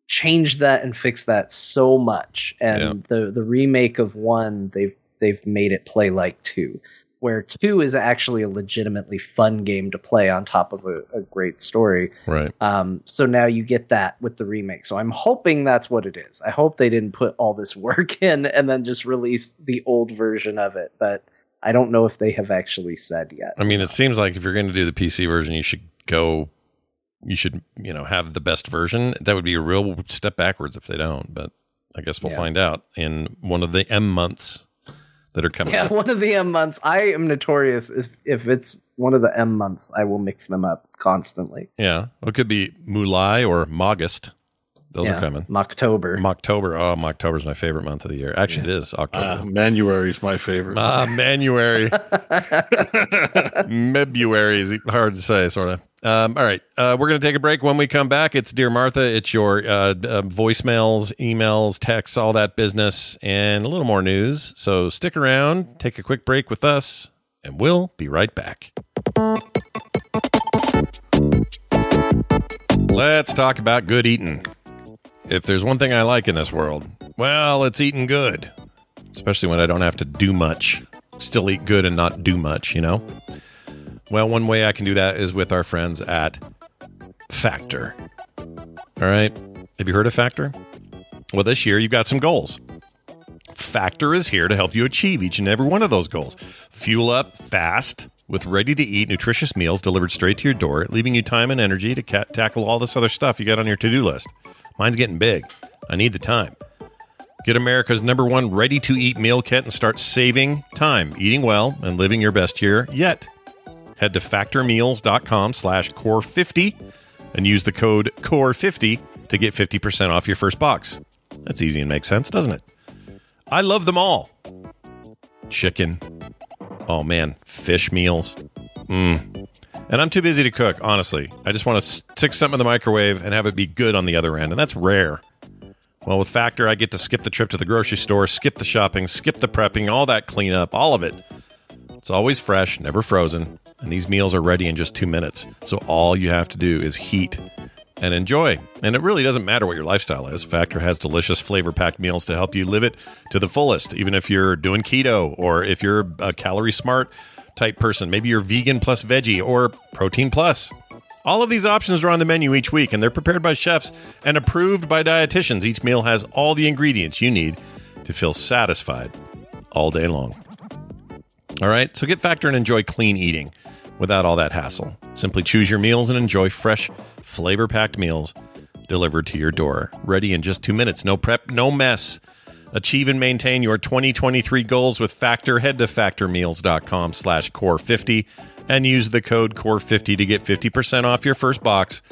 changed that and fixed that so much. And the the remake of one, they've they've made it play like two, where two is actually a legitimately fun game to play on top of a, a great story. Right. Um, so now you get that with the remake. So I'm hoping that's what it is. I hope they didn't put all this work in and then just release the old version of it. But I don't know if they have actually said yet. I mean, it seems like if you're going to do the PC version, you should go. You should, you know, have the best version. That would be a real step backwards if they don't. But I guess we'll Yeah. find out in one of the M months that are coming. Yeah, up. one of the M months. I am notorious if, if it's one of the M months, I will mix them up constantly. Yeah. Well, it could be Mulai or Mogust. Those Yeah, are coming. October. October. Oh, October is my favorite month of the year. Actually, it is Uh, October. Manuary is my favorite. Ah, Manuary. Mebuary is hard to say, sort of. Um, all right. Uh, we're going to take a break. When we come back, it's Dear Martha. It's your uh, uh, voicemails, emails, texts, all that business, and a little more news. So stick around, take a quick break with us, and we'll be right back. Let's talk about good eating. If there's one thing I like in this world, well, it's eating good, especially when I don't have to do much. Still eat good and not do much, you know? Well, one way I can do that is with our friends at Factor. All right. Have you heard of Factor? Well, this year you've got some goals. Factor is here to help you achieve each and every one of those goals. Fuel up fast with ready to eat, nutritious meals delivered straight to your door, leaving you time and energy to ca- tackle all this other stuff you got on your to do list. Mine's getting big. I need the time. Get America's number one ready to eat meal kit and start saving time, eating well, and living your best year yet. Head to factormeals.com slash core50 and use the code core50 to get 50% off your first box. That's easy and makes sense, doesn't it? I love them all. Chicken. Oh man, fish meals. Mm. And I'm too busy to cook, honestly. I just want to stick something in the microwave and have it be good on the other end, and that's rare. Well, with Factor, I get to skip the trip to the grocery store, skip the shopping, skip the prepping, all that cleanup, all of it. It's always fresh, never frozen, and these meals are ready in just two minutes. So all you have to do is heat and enjoy. And it really doesn't matter what your lifestyle is. Factor has delicious flavor packed meals to help you live it to the fullest, even if you're doing keto or if you're a calorie smart type person. Maybe you're vegan plus veggie or protein plus. All of these options are on the menu each week, and they're prepared by chefs and approved by dietitians. Each meal has all the ingredients you need to feel satisfied all day long. All right, so get Factor and enjoy clean eating without all that hassle. Simply choose your meals and enjoy fresh, flavor packed meals delivered to your door. Ready in just two minutes. No prep, no mess. Achieve and maintain your 2023 goals with Factor. Head to factormeals.com slash core50 and use the code core50 to get 50% off your first box.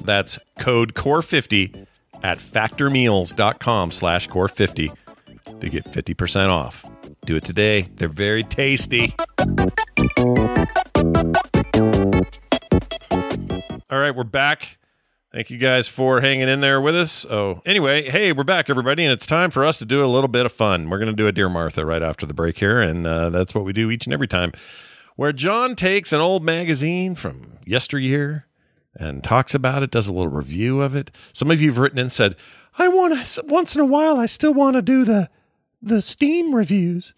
That's code core50 at factormeals.com slash core50 to get 50% off. Do it today. They're very tasty. All right, we're back. Thank you guys for hanging in there with us. Oh, anyway, hey, we're back, everybody, and it's time for us to do a little bit of fun. We're going to do a Dear Martha right after the break here, and uh, that's what we do each and every time, where John takes an old magazine from yesteryear and talks about it, does a little review of it. Some of you have written and said, "I want to once in a while. I still want to do the the Steam reviews."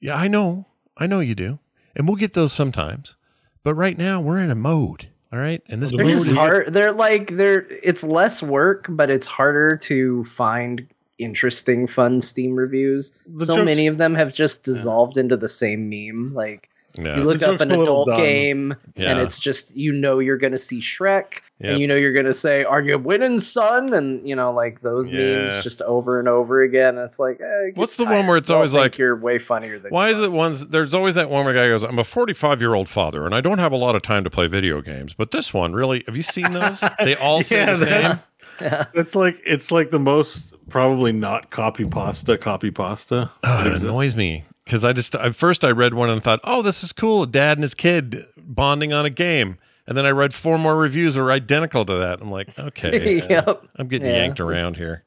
Yeah, I know, I know you do, and we'll get those sometimes. But right now, we're in a mode. All right, and this They're mode just is- hard. They're like they're. It's less work, but it's harder to find interesting, fun Steam reviews. The so jokes- many of them have just dissolved into the same meme. Like Yeah. you look The up an adult dumb. game, Yeah. and it's just you know you're gonna see Shrek, Yep. and you know you're gonna say, "Are you winning, son?" And you know like those Yeah. memes just over and over again. And it's like, eh, it What's gets the one where it's always like- you're way funnier than Why you is it ones? There's always that one where the guy goes, "I'm a 45 year old father, and I don't have a lot of time to play video games." But this one, really, have you seen those? They all say Yeah, the same. that- It's like it's like the most probably not copy pasta copy pasta. Oh, it exists. annoys me because I just at first I read one and thought, "Oh, this is cool, a dad and his kid bonding on a game," and then I read four more reviews that were identical to that. I'm like, okay, Yep. I'm getting Yeah, yanked around here.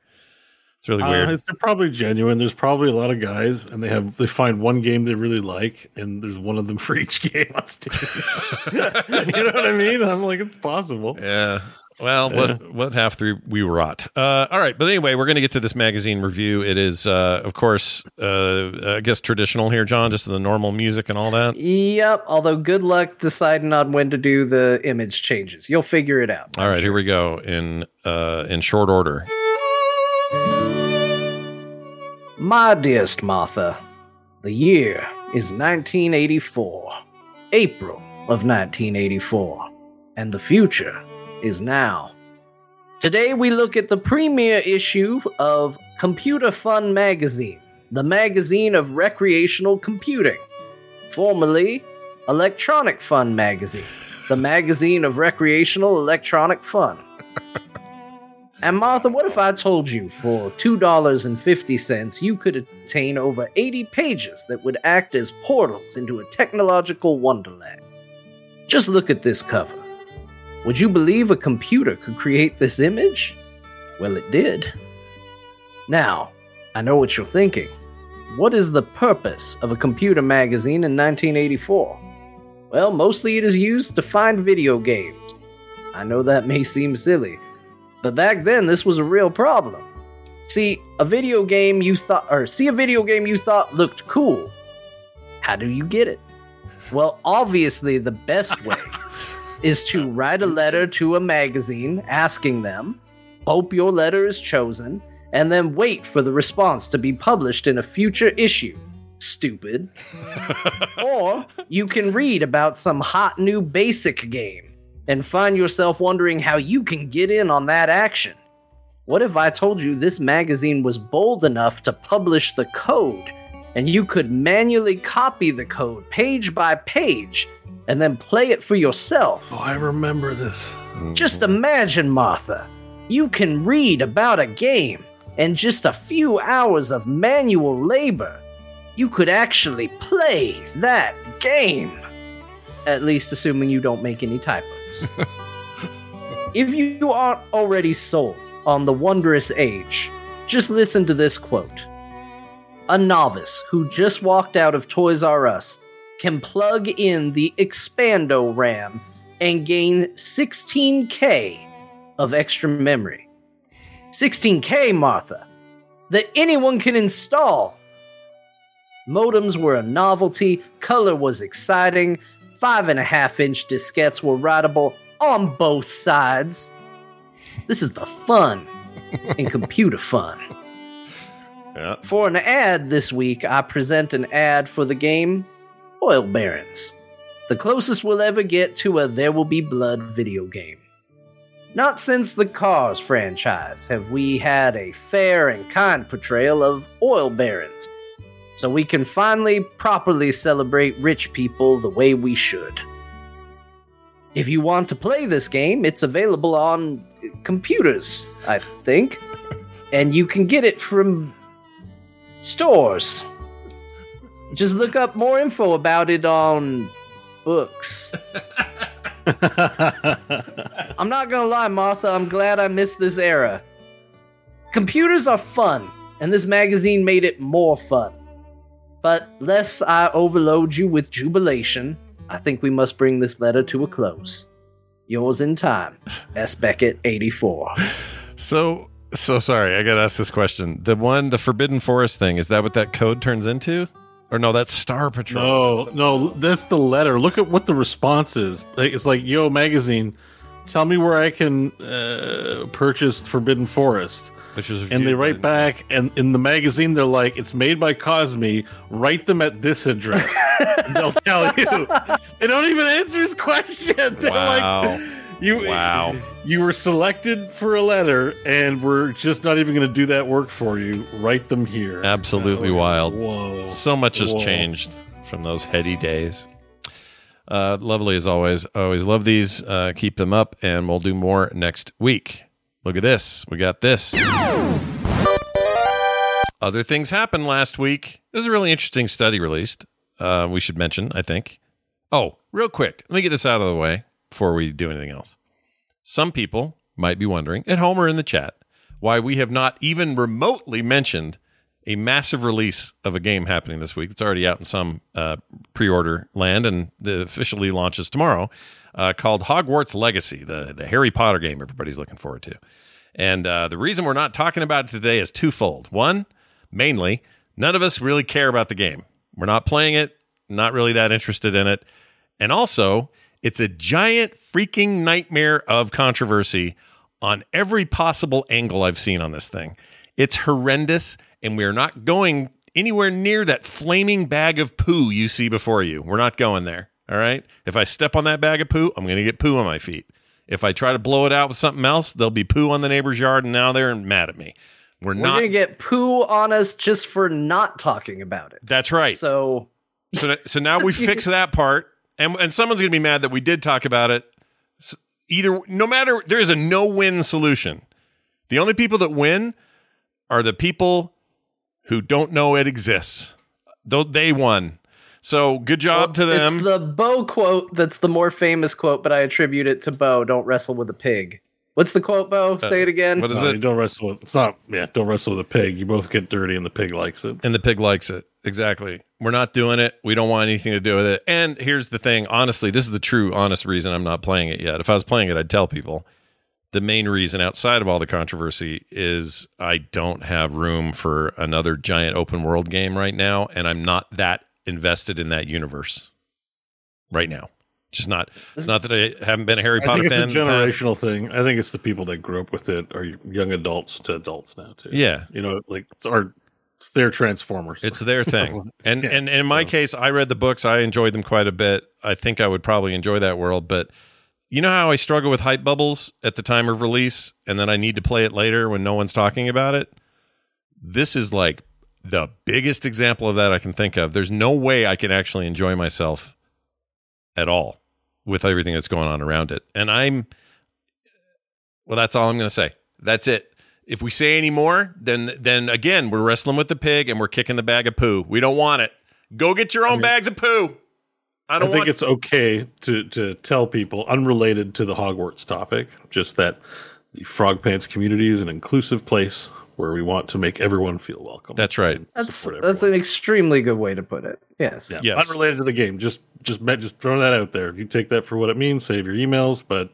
It's really Uh, weird. it's, they're probably genuine. There's probably a lot of guys, and they have they find one game they really like, and there's one of them for each game on Steam. you know what I mean? I'm like, it's possible. yeah, Well, what what half three we wrought. Uh, all right, but anyway, we're going to get to this magazine review. It is, uh, of course, uh, I guess traditional here, John, just the normal music and all that. Yep. Although, good luck deciding on when to do the image changes. You'll figure it out. All right, here we go in uh, in short order. My dearest Martha, the year is 1984, April of 1984, and the future is now. Today we look at the premiere issue of Computer Fun Magazine, the magazine of recreational computing, formerly Electronic Fun Magazine, the magazine of recreational electronic fun. And Martha, what if I told you for $2.50 you could attain over 80 pages that would act as portals into a technological wonderland? Just look at this cover. Would you believe a computer could create this image? Well, it did. Now, I know what you're thinking. What is the purpose of a computer magazine in 1984? Well, mostly it is used to find video games. I know that may seem silly, but back then this was a real problem. See, a video game you thought or see a video game you thought looked cool. How do you get it? Well, obviously the best way is to write a letter to a magazine asking them, hope your letter is chosen, and then wait for the response to be published in a future issue. Stupid. or you can read about some hot new basic game and find yourself wondering how you can get in on that action. What if I told you this magazine was bold enough to publish the code and you could manually copy the code page by page and then play it for yourself? Oh, I remember this. Just imagine, Martha. You can read about a game, and just a few hours of manual labor, you could actually play that game. At least, assuming you don't make any typos. if you aren't already sold on the wondrous age, just listen to this quote. A novice who just walked out of Toys R Us can plug in the Expando RAM and gain 16K of extra memory. 16K, Martha, that anyone can install. Modems were a novelty, color was exciting, five and a half inch diskettes were writable on both sides. This is the fun in computer fun. Yeah. For an ad this week, I present an ad for the game Oil Barons, the closest we'll ever get to a There Will Be Blood video game. Not since the Cars franchise have we had a fair and kind portrayal of oil barons, so we can finally properly celebrate rich people the way we should. If you want to play this game, it's available on computers, I think, and you can get it from stores. Just look up more info about it on books. I'm not gonna lie, Martha, I'm glad I missed this era. Computers are fun, and this magazine made it more fun. But lest I overload you with jubilation, I think we must bring this letter to a close. Yours in time, S. Beckett, 84. So so sorry, I gotta ask this question. The one, the Forbidden Forest thing, is that what that code turns into? Or no, that's Star Patrol. No, no, that's the letter. Look at what the response is. It's like, yo, magazine, tell me where I can uh, purchase Forbidden Forest. Which is And they write back, and in the magazine, they're like, it's made by Cosmi. Write them at this address. they'll tell you. They don't even answer his question. They're Wow. like, you, Wow. you were selected for a letter, and we're just not even going to do that work for you. Write them here. Absolutely wild. Whoa. So much has Whoa. changed from those heady days. Uh, lovely as always. I always love these. Uh, keep them up, and we'll do more next week. Look at this. We got this. Other things happened last week. There's a really interesting study released. Uh, we should mention, I think. Oh, real quick. Let me get this out of the way before we do anything else. Some people might be wondering, at home or in the chat, why we have not even remotely mentioned a massive release of a game happening this week. It's already out in some uh, pre-order land, and the officially launches tomorrow. Uh, called Hogwarts Legacy, the the Harry Potter game everybody's looking forward to. And uh, the reason we're not talking about it today is twofold. One, mainly, none of us really care about the game. We're not playing it, not really that interested in it. And also, it's a giant freaking nightmare of controversy on every possible angle I've seen on this thing. It's horrendous, and we are not going anywhere near that flaming bag of poo you see before you. We're not going there. All right. If I step on that bag of poo, I'm going to get poo on my feet. If I try to blow it out with something else, there'll be poo on the neighbor's yard, and now they're mad at me. We're, We're not. gonna get poo on us just for not talking about it. That's right. So So, so now we fix that part, and and someone's going to be mad that we did talk about it. S- Either, no matter, there is a no-win solution. The only people that win are the people who don't know it exists. Though they won. So good job to them. It's the Bo quote that's the more famous quote, but I attribute it to Bo. Don't wrestle with a pig. What's the quote, Bo? Say it again. Uh, what is No, it? don't wrestle with. It's not. Yeah, don't wrestle with a pig. You both get dirty, and the pig likes it. and the pig likes it. Exactly. We're not doing it. We don't want anything to do with it. And here's the thing honestly, this is the true, honest reason I'm not playing it yet. If I was playing it, I'd tell people. The main reason outside of all the controversy is I don't have room for another giant open world game right now. And I'm not that invested in that universe right now. Just not. It's not that I haven't been a Harry I Potter think it's a fan. the past. generational thing. I think it's the people that grew up with it are young adults to adults now too. Yeah. you know, like it's our, it's their Transformers. It's their thing. And Yeah. and, and in my case, I read the books. I enjoyed them quite a bit. I think I would probably enjoy that world. But you know how I struggle with hype bubbles at the time of release, and then I need to play it later when no one's talking about it. This is like the biggest example of that I can think of. There's no way I can actually enjoy myself at all with everything that's going on around it. And I'm well, that's all I'm going to say. That's it. If we say any more, then then again, we're wrestling with the pig and we're kicking the bag of poo. We don't want it. Go get your own bags of poo. I I don't think want it's okay to to tell people unrelated to the Hogwarts topic, just that the Frog Pants community is an inclusive place where we want to make everyone feel welcome. That's right. That's that's an extremely good way to put it. Yes. Yeah, Yes. unrelated to the game. Just just met, just throwing that out there. You take that for what it means. Save your emails, but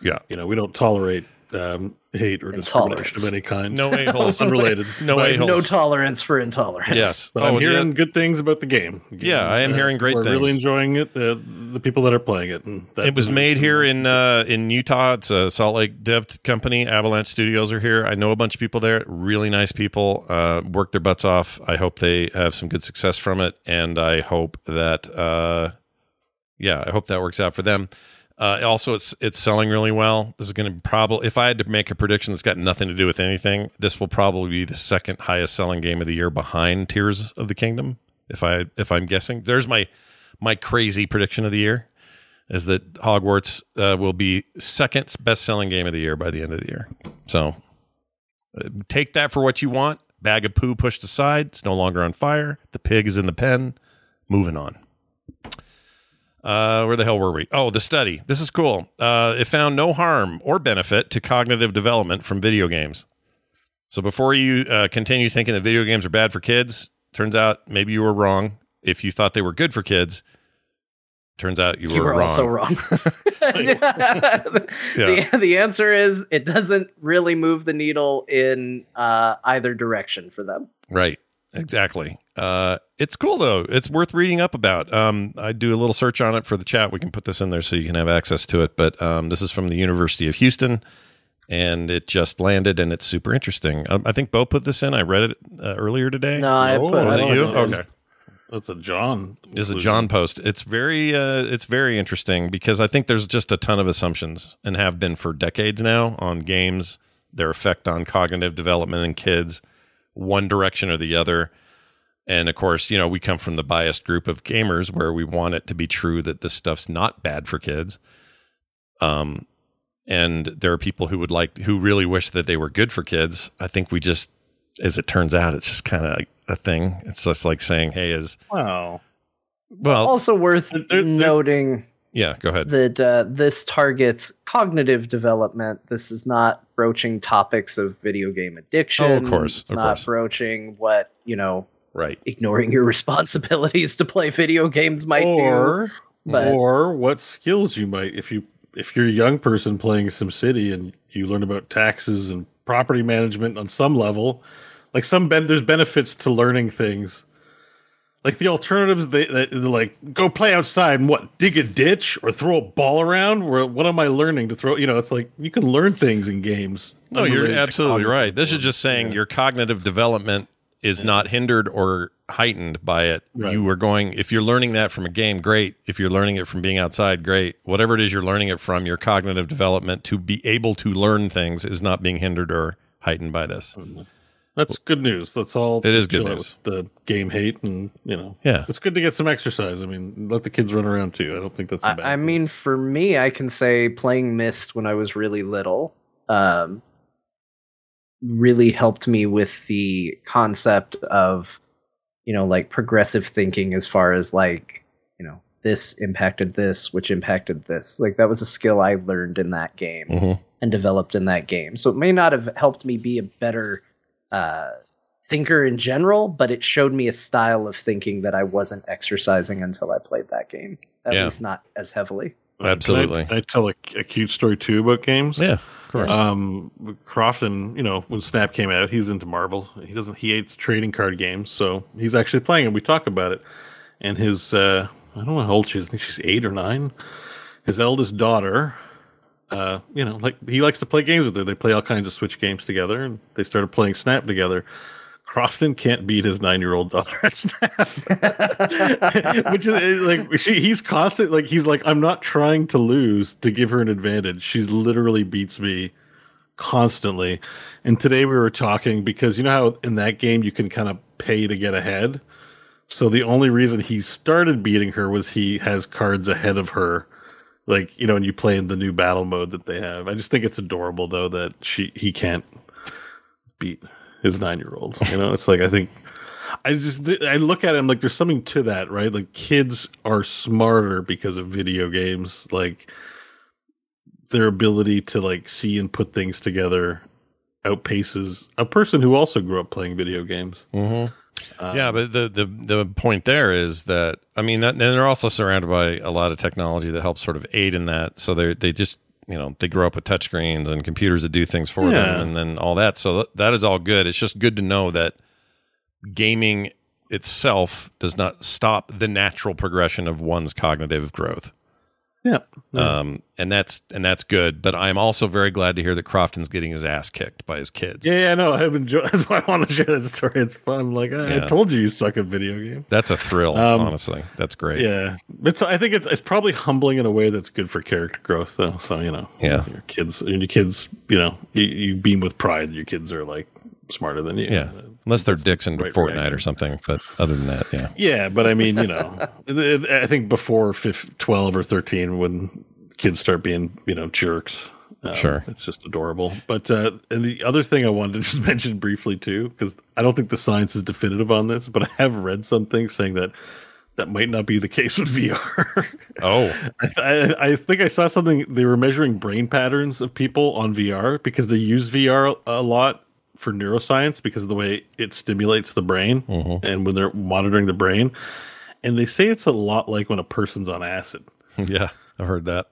Yeah. you know we don't tolerate um, hate or discrimination of any kind. No a-holes. unrelated. No a-holes. No tolerance for intolerance. Yes. But Oh, I'm the- hearing good things about the game. The game, Yeah, I am hearing great we're Really enjoying it. Uh, the people that are playing it. And that it was made here in uh, in Utah. It's a Salt Lake dev company. Avalanche Studios are here. I know a bunch of people there. Really nice people. Uh, work their butts off. I hope they have some good success from it, and I hope that uh, yeah, I hope that works out for them. Uh, also, it's it's selling really well. This is going to probably, if I had to make a prediction that's got nothing to do with anything, this will probably be the second highest selling game of the year behind Tears of the Kingdom. If I if I'm guessing, there's my my crazy prediction of the year is that Hogwarts uh, will be second best selling game of the year by the end of the year. So uh, take that for what you want. Bag of poo pushed aside. It's no longer on fire. The pig is in the pen. Moving on. Uh, where the hell were we? Oh, the study. This is cool. Uh, it found no harm or benefit to cognitive development from video games. So before you uh, continue thinking that video games are bad for kids, turns out maybe you were wrong. If you thought they were good for kids, turns out you, You were, were wrong. also wrong. the, the answer is it doesn't really move the needle in uh, either direction for them. Right. Exactly. Uh, it's cool though. It's worth reading up about. Um, I do a little search on it for the chat. We can put this in there so you can have access to it. But um, this is from the University of Houston, and it just landed, and it's super interesting. Um, I think Bo put this in. I read it uh, earlier today. No, I Oh, put was I it you? know. Okay. That's a John. is a. John post. It's very uh, it's very interesting because I think there's just a ton of assumptions and have been for decades now on games, their effect on cognitive development in kids, one direction or the other. And of course, you know, we come from the biased group of gamers where we want it to be true that this stuff's not bad for kids. Um and there are people who would like who really wish that they were good for kids. I think we just as it turns out, it's just kind of a thing. It's just like saying, "Hey, is Wow. well, Also worth There- there- noting Yeah, go ahead. that uh, this targets cognitive development. This is not broaching topics of video game addiction. Oh, of course, It's of not course. broaching what, you know, right. ignoring your responsibilities to play video games might or do. But or what skills you might if you if you're a young person playing SimCity and you learn about taxes and property management on some level, like some ben- there's benefits to learning things. Like the alternatives, they, they they're like go play outside and what dig a ditch or throw a ball around. Or what am I learning to throw? You know, it's like you can learn things in games. No, you're absolutely right. This is just saying your cognitive development is not hindered or heightened by it. Right. You are going if you're learning that from a game, great. If you're learning it from being outside, great. Whatever it is you're learning it from, your cognitive development to be able to learn things is not being hindered or heightened by this. That's good news. That's all. It is good news. The game hate, and you know, Yeah. it's good to get some exercise. I mean, let the kids run around too. I don't think that's. a bad I, I thing. mean, for me, I can say playing Myst when I was really little um, really helped me with the concept of, you know, like progressive thinking as far as like, you know, this impacted this, which impacted this. Like that was a skill I learned in that game Mhm. and developed in that game. So it may not have helped me be a better uh, thinker in general, but it showed me a style of thinking that I wasn't exercising until I played that game. At Yeah. least not as heavily. Can I- Absolutely. I, tell a, a cute story too about games? Yeah, of course. Um, Crofton, you know, when Snap came out, he's into Marvel. He doesn't. He hates trading card games, so he's actually playing it. We talk about it, and his uh, I don't know how old she is. I think she's eight or nine. His eldest daughter, uh, you know, like he likes to play games with her. They play all kinds of Switch games together, and they started playing Snap together. Crofton can't beat his nine-year-old daughter at Snap, which is eh, like she, he's constant. Like he's like, I'm not trying to lose to give her an advantage. She literally beats me constantly. And today we were talking because you know how in that game you can kind of pay to get ahead. So the only reason he started beating her was he has cards ahead of her. Like, you know, and you play in the new battle mode that they have. I just think it's adorable though that she he can't beat his nine year olds. You know, it's like I think I just I look at him like there's something to that, right? Like kids are smarter because of video games. Like their ability to like see and put things together outpaces a person who also grew up playing video games. Mhm. Um, yeah, but the, the the point there is that I mean, that, then they're also surrounded by a lot of technology that helps sort of aid in that. So they they just you know they grow up with touchscreens and computers that do things for Yeah. them, and then all that. So th- that is all good. It's just good to know that gaming itself does not stop the natural progression of one's cognitive growth. Yeah. Um, and that's and that's good. But I'm also very glad to hear that Crofton's getting his ass kicked by his kids. Yeah, yeah, no, I've enjoyed. That's why I want to share that story. It's fun. Like, I, Yeah. I told you you suck at video games. That's a thrill, Um, honestly. That's great. Yeah, it's. I think it's. It's probably humbling in a way that's good for character growth, though. So you know, Yeah. your kids, and your kids, you know, you, you beam with pride. that Your kids are like smarter than you. Yeah, unless they're dicks in right Fortnite reaction. or something. But other than that, yeah, Yeah, but I mean, you know, I think before 15, 12 or 13, when kids start being, you know, jerks. um, Sure. It's just adorable. But uh, and the other thing I wanted to just mention briefly too, because I don't think the science is definitive on this, but I have read something saying that that might not be the case with VR. Oh, I, th- I, I think I saw something. They were measuring brain patterns of people on VR because they use VR a lot for neuroscience because of the way it stimulates the brain mm-hmm. and when they're monitoring the brain. And they say it's a lot like when a person's on acid. yeah, I've heard that.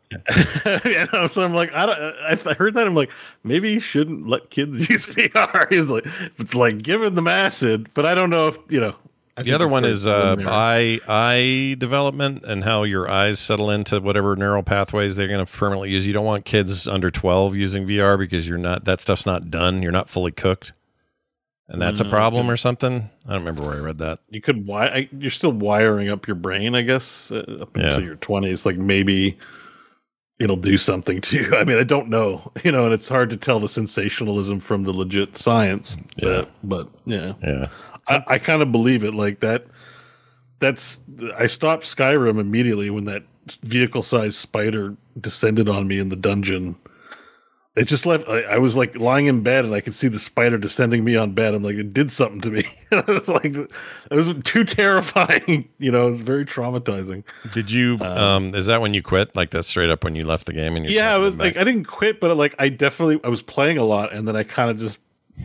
so I'm like, I don't. I I heard that. I'm like, maybe you shouldn't let kids use VR. He's like, it's like giving them acid, but I don't know if you know. The other one is uh, eye eye development and how your eyes settle into whatever neural pathways they're going to permanently use. You don't want kids under twelve using VR because you're not that stuff's not done. You're not fully cooked, and that's a Mm, problem or something. I don't remember where I read that. you could why you're still wiring up your brain, I guess, uh, up Yeah. until your twenties. Like maybe it'll do something to you. I mean, I don't know, you know, and it's hard to tell the sensationalism from the legit science. Yeah. but, but yeah, Yeah, I, I kind of believe it. Like that. That's I stopped Skyrim immediately when that vehicle-sized spider descended on me in the dungeon. it just left. I, I was like lying in bed and I could see the spider descending me on bed. I'm like, it did something to me. it was like, it was too terrifying. You know, it was very traumatizing. Did you? Um, is that when you quit? Like that's straight up when you left the game? And you Yeah, I was like, I didn't quit, but like, I definitely, I was playing a lot, and then I kind of just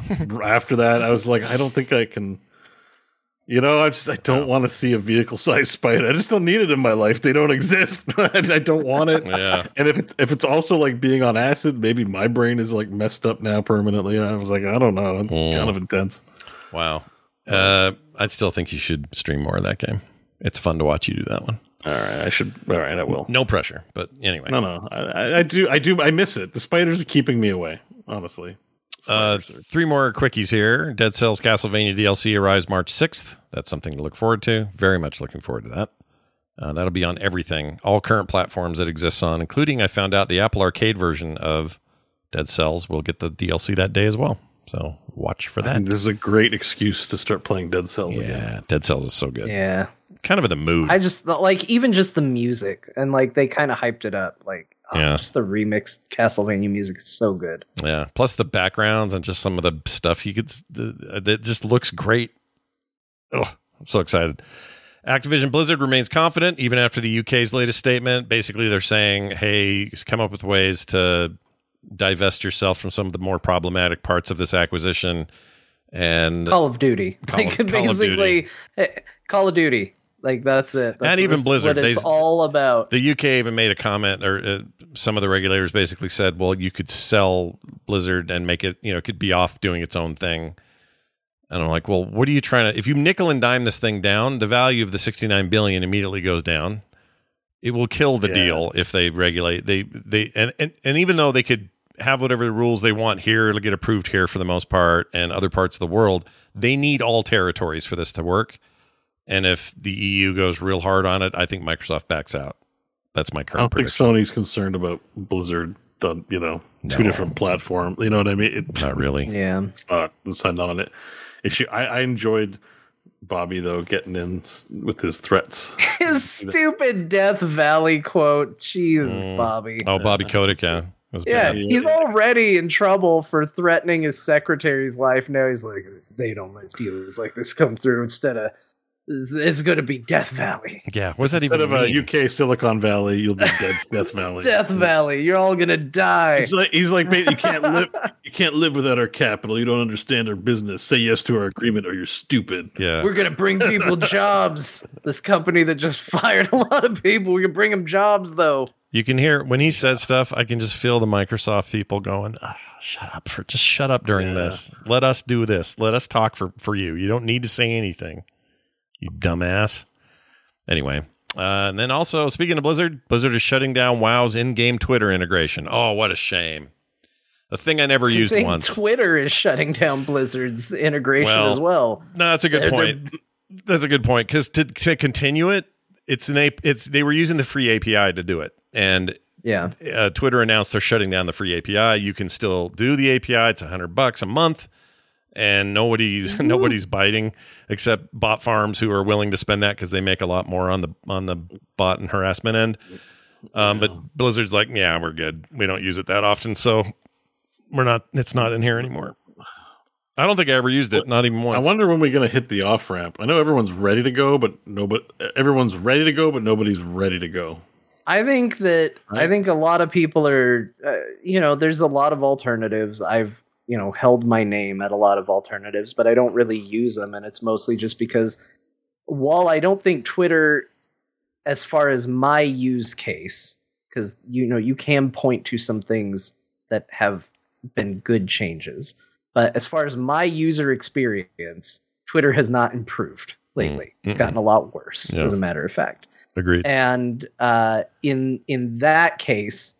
after that, I was like, I don't think I can. You know, I just I don't want to see a vehicle sized spider. I just don't need it in my life. They don't exist. But I don't want it. Yeah. And if it, if it's also like being on acid, maybe my brain is like messed up now permanently. I was like, I don't know. It's Mm. kind of intense. Wow. Uh, I still think you should stream more of that game. It's fun to watch you do that one. All right, I should. All right, I will. No pressure, but anyway. No, no, I- I do. I do. I miss it. The spiders are keeping me away. Honestly. Uh, three more quickies here. Dead Cells Castlevania DLC arrives March 6th. That's something to look forward to. Very much looking forward to that. Uh, that'll be on everything, all current platforms it exists on, including I found out the Apple Arcade version of Dead Cells will get the DLC that day as well. So watch for that. And this is a great excuse to start playing Dead Cells again. Yeah, Dead Cells is so good. Yeah. Kind of in the mood. I just like even just the music and like they kind of hyped it up. Like oh, Yeah. just the remix Castlevania music is so good. Yeah. Plus the backgrounds and just some of the stuff you could that just looks great. Oh, I'm so excited. Activision Blizzard remains confident even after the UK's latest statement. Basically, they're saying, hey, come up with ways to divest yourself from some of the more problematic parts of this acquisition. And Call of Duty, Call of- like Call of basically eh, Call of Duty. Like that's it. That's, And even Blizzard, what it's they- all about. The UK even made a comment, or uh, some of the regulators basically said, "Well, you could sell Blizzard and make it, you know, it could be off doing its own thing." And I'm like, "Well, what are you trying to? If you nickel and dime this thing down, the value of the 69 billion immediately goes down. It will kill the Yeah. deal if they regulate. They they and, and and even though they could have whatever rules they want here, it'll get approved here for the most part, and other parts of the world, they need all territories for this to work." And if the EU goes real hard on it, I think Microsoft backs out. That's my current. I don't think. Sony's concerned about Blizzard. The you know two different platform. You know what I mean? It, Not really. Yeah. it's not. It's not on it. Issue. I, I enjoyed Bobby though getting in with his threats. His stupid Death Valley quote. Jesus, mm. Bobby. Oh, Bobby Kotick, yeah. Yeah, bad. he's already in trouble for threatening his secretary's life. Now he's like, they don't let deals like this come through. Instead of, it's, it's going to be Death Valley. Yeah, what does that Instead even of uh, mean? UK Silicon Valley, you'll be dead Death Valley. Death Valley, you're all going to die. He's like, he's like, you can't live. You can't live without our capital. You don't understand our business. Say yes to our agreement, or you're stupid. yeah. We're going to bring people jobs. This company that just fired a lot of people, we can bring them jobs, though. You can hear when he says stuff, I can just feel the Microsoft people going, "Ah, shut up for just shut up during this. Let us do this. Let us talk for, for you. You don't need to say anything. You dumbass. Anyway. Uh, and then also speaking of Blizzard, Blizzard is shutting down WoW's in-game Twitter integration. Oh, what a shame! A thing I never used once. Twitter is shutting down Blizzard's integration Well, as well. No, that's a good They're- point. That's a good point because to to continue it, it's an A- it's they were using the free API to do it, and Yeah. uh, Twitter announced they're shutting down the free API. You can still do the API. It's a hundred bucks a month, and nobody's nobody's biting except bot farms who are willing to spend that because they make a lot more on the on the bot and harassment end. Um, but Blizzard's like, yeah, we're good. We don't use it that often, so we're not. It's not in here anymore. I don't think I ever used it, not even once. I wonder when we're gonna hit the off ramp. I know everyone's ready to go, but nobody. Everyone's ready to go, but nobody's ready to go. I think that I think a lot of people are, uh, you know, there's a lot of alternatives. I've, you know, held my name at a lot of alternatives, but I don't really use them. And it's mostly just because while I don't think Twitter, as far as my use case, because, you know, you can point to some things that have been good changes. But as far as my user experience, Twitter has not improved lately. It's Mm-mm. gotten a lot worse, Yeah. as a matter of fact Agreed. and uh, in in that case,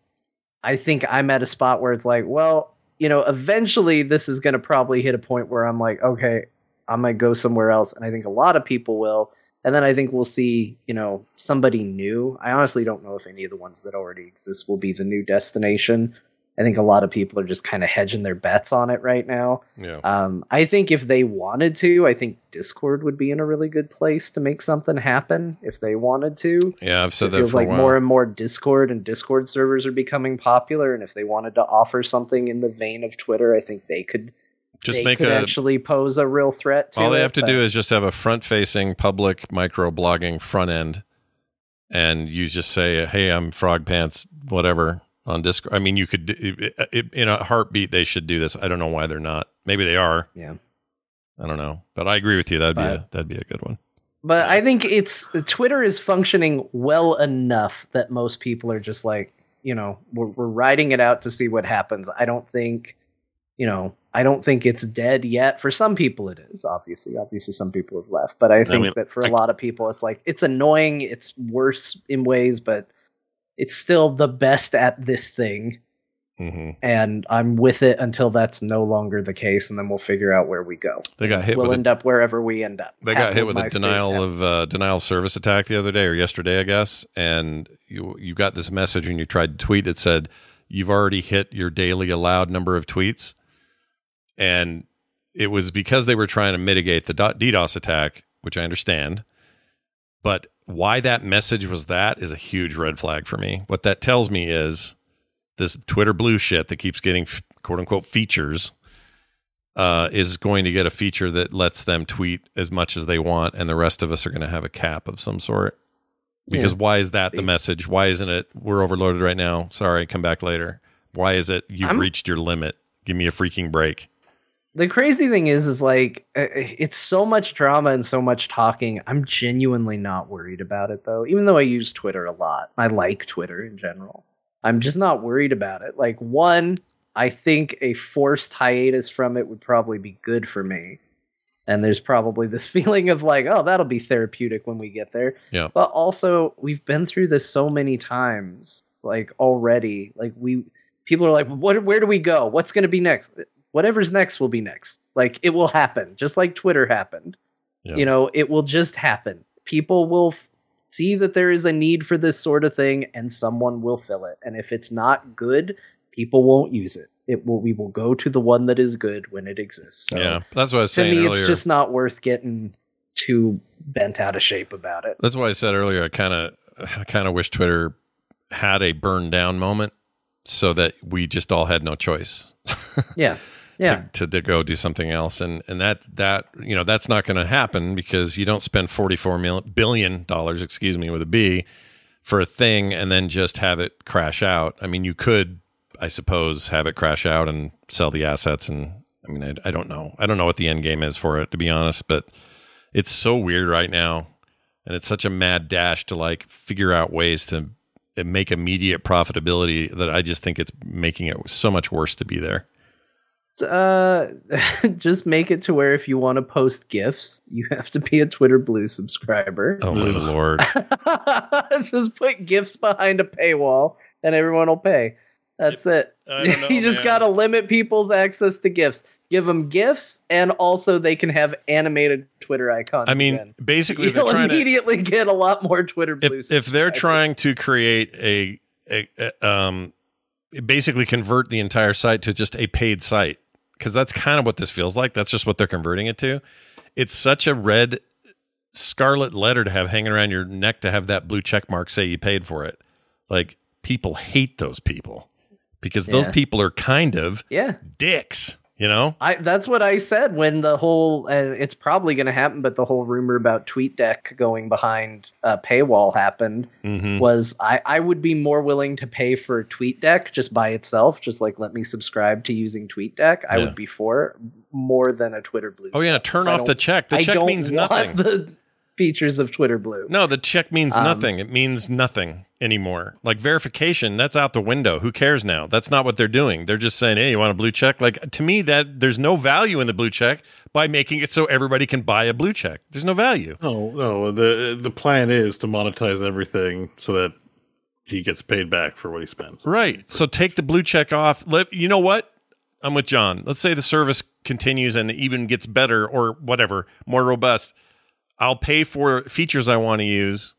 I think I'm at a spot where it's like, well, you know, eventually this is going to probably hit a point where I'm like, okay, I might go somewhere else, and I think a lot of people will, and then I think we'll see, you know, somebody new. I honestly don't know if any of the ones that already exist will be the new destination, I think a lot of people are just kind of hedging their bets on it right now. Yeah. Um, I think if they wanted to, I think Discord would be in a really good place to make something happen if they wanted to. Yeah, I've said it that feels for like a while. more and more Discord and Discord servers are becoming popular, and if they wanted to offer something in the vein of Twitter, I think they could Just they make could a actually pose a real threat to all they it, have to do is just have a front-facing public micro-blogging front end, and you just say, "Hey, I'm Frog Pants, whatever." On Discord, I mean, you could it, it, in a heartbeat. They should do this. I don't know why they're not. Maybe they are. Yeah. I don't know, but I agree with you. That'd be a, that'd be a good one. But I think it's Twitter is functioning well enough that most people are just like, you know, we're, we're riding it out to see what happens. I don't think, you know, I don't think it's dead yet. For some people, it is. Obviously, obviously, some people have left. But I think mean, that for a lot of people, it's like it's annoying. It's worse in ways, but it's still the best at this thing. hmm And I'm with it until that's no longer the case, and then we'll figure out where we go. They got hit we'll with a end up wherever we end up. They got hit with a denial half- of uh, denial of service attack the other day or yesterday, I guess. And you you got this message and you tried to tweet that said you've already hit your daily allowed number of tweets, and it was because they were trying to mitigate the do- DDoS attack, which I understand. But why that message was that is a huge red flag for me. What that tells me is this Twitter blue shit that keeps getting quote unquote features uh, is going to get a feature that lets them tweet as much as they want, and the rest of us are going to have a cap of some sort. Because Yeah. why is that the message? Why isn't it we're overloaded right now? Sorry, come back later. Why is it you've I'm- reached your limit? Give me a freaking break. The crazy thing is is like uh, it's so much drama and so much talking. I'm genuinely not worried about it though even though i use twitter a lot. I like twitter in general. I'm just not worried about it. Like one i think a forced hiatus from it would probably be good for me. And there's probably this feeling of like oh that'll be therapeutic when we get there. Yeah. but also we've been through this so many times like already. Like we people are like what where do we go? What's going to be next whatever's next will be next like it will happen just like twitter happened Yeah. you know it will just happen people will f- see that there is a need for this sort of thing and someone will fill it and if it's not good people won't use it it will we will go to the one that is good when it exists so yeah, that's what I was saying. to me earlier. it's just not worth getting too bent out of shape about it That's why I said earlier. I kind of, I kind of wish Twitter had a burn down moment, so that we just all had no choice. yeah yeah. to, to go do something else. And and that that you know that's not going to happen because you don't spend forty four million billion dollars, excuse me with a b for a thing and then just have it crash out. I mean you could i suppose have it crash out and sell the assets and i mean i, I don't know. I don't know what the end game is for it to be honest but it's so weird right now. And it's such a mad dash to like figure out ways to uh, make immediate profitability that i just think it's making it so much worse to be there uh just make it to where if you want to post gifs you have to be a twitter blue subscriber. Oh my lord. Just put gifs behind a paywall and everyone will pay. That's it. I know, you just man. gotta limit people's access to gifs. Give them gifts and also they can have animated twitter icons I mean, again. basically, they're you'll trying to. immediately get a lot more twitter blue If, if they're trying to create a, a, a um, basically convert the entire site to just a paid site, because that's kind of what this feels like. That's just what they're converting it to. It's such a red scarlet letter to have hanging around your neck to have that blue check mark say you paid for it. Like people hate those people because those people are kind of yeah dicks. You know, I that's what I said when the whole and it's probably going to happen, but the whole rumor about TweetDeck going behind a paywall happened Mhm. was I I would be more willing to pay for TweetDeck just by itself, just like let me subscribe to using TweetDeck. I Yeah. would be for more than a Twitter Blue. Oh yeah, turn off the check. The I check means nothing. The features of Twitter Blue. No, the check means Um, nothing. It means nothing anymore. Like verification, that's out the window. Who cares now? That's not what they're doing. They're just saying, "Hey, you want a blue check?" Like to me, that there's no value in the blue check by making it so everybody can buy a blue check. There's no value. No, no. The the plan is to monetize everything so that he gets paid back for what he spends. Right. So take the blue check off. Let you know what? I'm with John. Let's say the service continues and even gets better or whatever, more robust. I'll pay for features I want to use.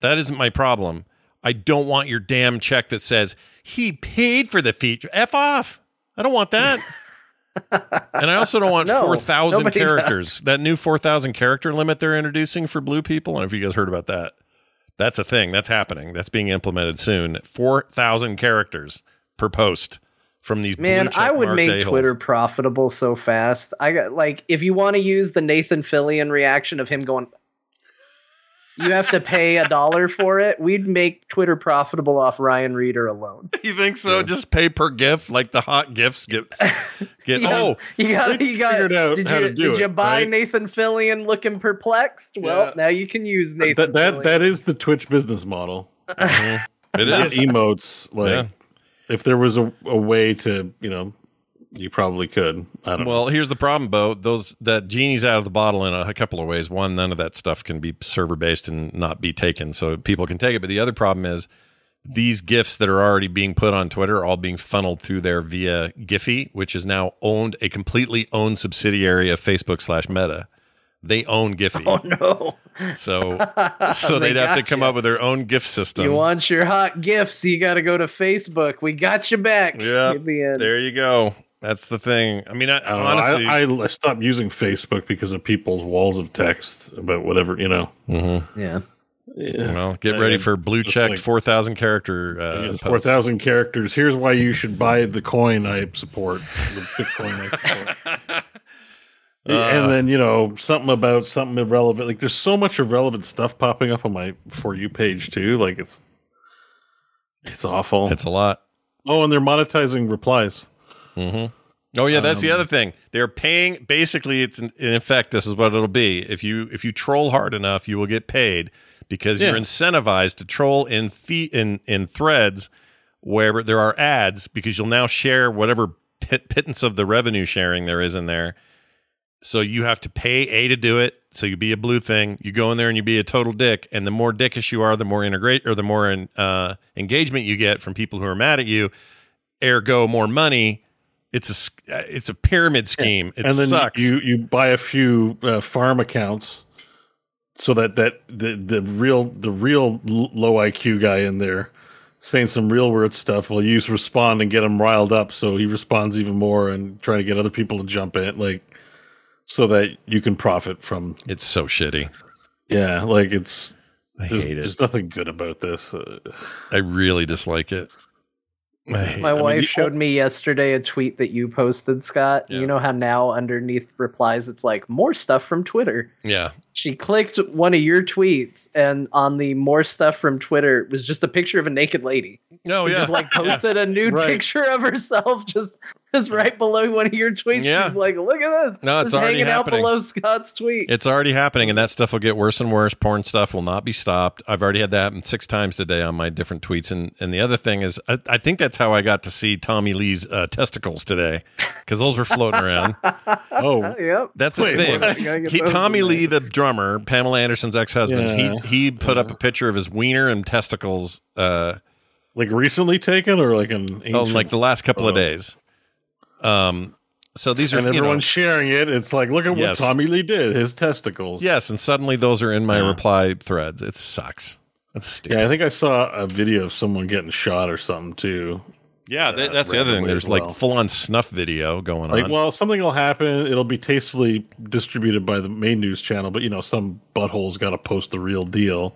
That isn't my problem. I don't want your damn check that says he paid for the feature. F off. I don't want that. and I also don't want No, 4,000 nobody characters. That new 4,000 character limit they're introducing for blue people. I don't know if you guys heard about that. That's a thing. That's happening. That's being implemented soon. 4,000 characters per post from these Man, blue check I would marked make a-holes. Twitter profitable so fast. I got like if you want to use the Nathan Fillion reaction of him going you have to pay a dollar for it. We'd make Twitter profitable off Ryan Reeder alone. You think so? Just pay per GIF, like the hot GIFs get get. You got- oh, you got they you got figured out did how you to do did you buy right? Nathan Fillion looking perplexed? Well, Yeah. now you can use Nathan That that that is the Twitch business model. Mm-hmm. it Get is. emotes like Yeah. If there was a, a way to you know you probably could. I don't know. Well, here's the problem, Bo. Those that genie's out of the bottle in a, a couple of ways. One, none of that stuff can be server based and not be taken, so people can take it. But the other problem is these gifts that are already being put on Twitter are all being funneled through there via Giphy, which is now owned a completely owned subsidiary of Facebook slash Meta. They own Giphy, Oh no. so so They they'd have to come ya. up with their own gift system. You want your hot gifts, you got to go to Facebook. We got you back. Yeah, the there you go. That's the thing. I mean, I, I don't know. honestly, I, I, I stopped using Facebook because of people's walls of text about whatever you know. Yeah. well, get ready for blue Just checked like- four thousand character. Uh, It's. Four thousand characters. Here's why you should buy the coin I support. The Bitcoin I support. Uh. and then you know something about something irrelevant. Like there's so much irrelevant stuff popping up on my for you page too. Like it's it's awful. It's a lot. oh, and they're monetizing replies. Oh yeah, that's the Um, other thing. They're paying. Basically, it's in, in effect. This is what it'll be. If you if you troll hard enough, you will get paid because you're incentivized to troll in fee in in threads where there are ads because you'll now share whatever pit, pittance of the revenue sharing there is in there. So you have to pay a to do it. So you be a blue thing. You go in there and you be a total dick. And the more dickish you are, the more integrate or the more in, uh, engagement you get from people who are mad at you. Ergo, more money. It's a uh, it's a pyramid scheme. It and then sucks. you you buy a few uh, farm accounts so that that the the real the real low IQ guy in there saying some real weird stuff will use respond and get him riled up so he responds even more and try to get other people to jump in like so that you can profit from it's so shitty. yeah like it's I there's, hate it. there's nothing good about this uh, I really dislike it. I hate My I mean, wife showed me yesterday a tweet that you posted, Scott. Yeah. You know how now underneath replies it's like more stuff from Twitter. Yeah. She clicked one of your tweets, and on the more stuff from Twitter it was just a picture of a naked lady. Oh She yeah. just like posted a nude Right. picture of herself just just right below one of your tweets. Yeah. She's like, look at this. No, it's Just already hanging happening. out below Scott's tweet. It's already happening, and that stuff will get worse and worse. Porn stuff will not be stopped. I've already had that happen six times today on my different tweets. And and the other thing is, I, I think that's how I got to see Tommy Lee's uh, testicles today because those were floating around. oh yep. That's the thing. what? Gotta get He, Tommy in. Lee, the drummer, Pamela Anderson's ex-husband, Yeah. he he put up a picture of his wiener and testicles. Uh, like recently taken or like an oh, like the last couple of Oh. days. Um, so these are and you know, everyone's sharing it it's like look at Yes. what Tommy Lee did his testicles yes, and suddenly those are in my Yeah. reply threads. It sucks. That's stupid. Yeah, I think I saw a video of someone getting shot or something too. Yeah, that, uh, that's the other thing. There's as like full on snuff video going on. Like, on. well, something will happen. It'll be tastefully distributed by the main news channel, but you know, some butthole's got to post the real deal,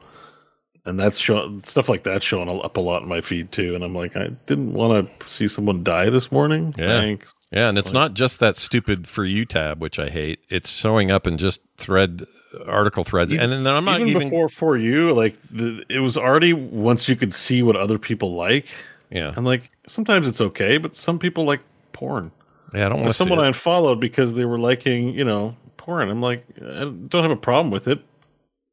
and that's show stuff like that showing up a lot in my feed too. And I'm like, I didn't want to see someone die this morning. Yeah. Thanks. Yeah, and it's not just that stupid for you tab, which I hate. It's showing up in just thread article threads, and then I'm not even, even. before for you, like the, it was already once you could see what other people like. yeah, I'm like, sometimes it's okay, but some people like porn. yeah, I don't want to see someone I it. unfollowed because they were liking, you know, porn. I'm like, I don't have a problem with it,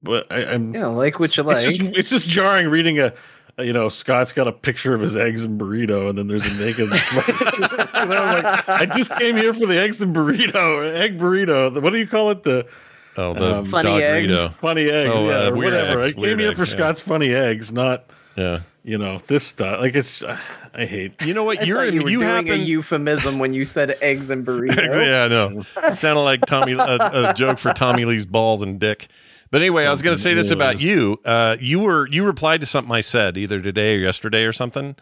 but I, I'm. Yeah, like what you like. It's just it's just jarring reading a, a, you know, Scott's got a picture of his eggs and burrito, and then there's a naked. and I'm like, I just came here for the eggs and burrito, egg burrito. What do you call it? The Oh, the um, Funny dog eggs. Burrito. funny eggs, Oh, yeah, uh, or whatever. eggs, I came here eggs, for yeah. Scott's funny eggs, not Yeah, you know this stuff. Like it's, I hate. you know what? I You're in, you were you doing happen. a euphemism when you said eggs and burrito. yeah, I know. It sounded like Tommy a, a joke for Tommy Lee's balls and dick. But anyway, I was going to say this about you. Uh, you were you replied to something I said either today or yesterday or something,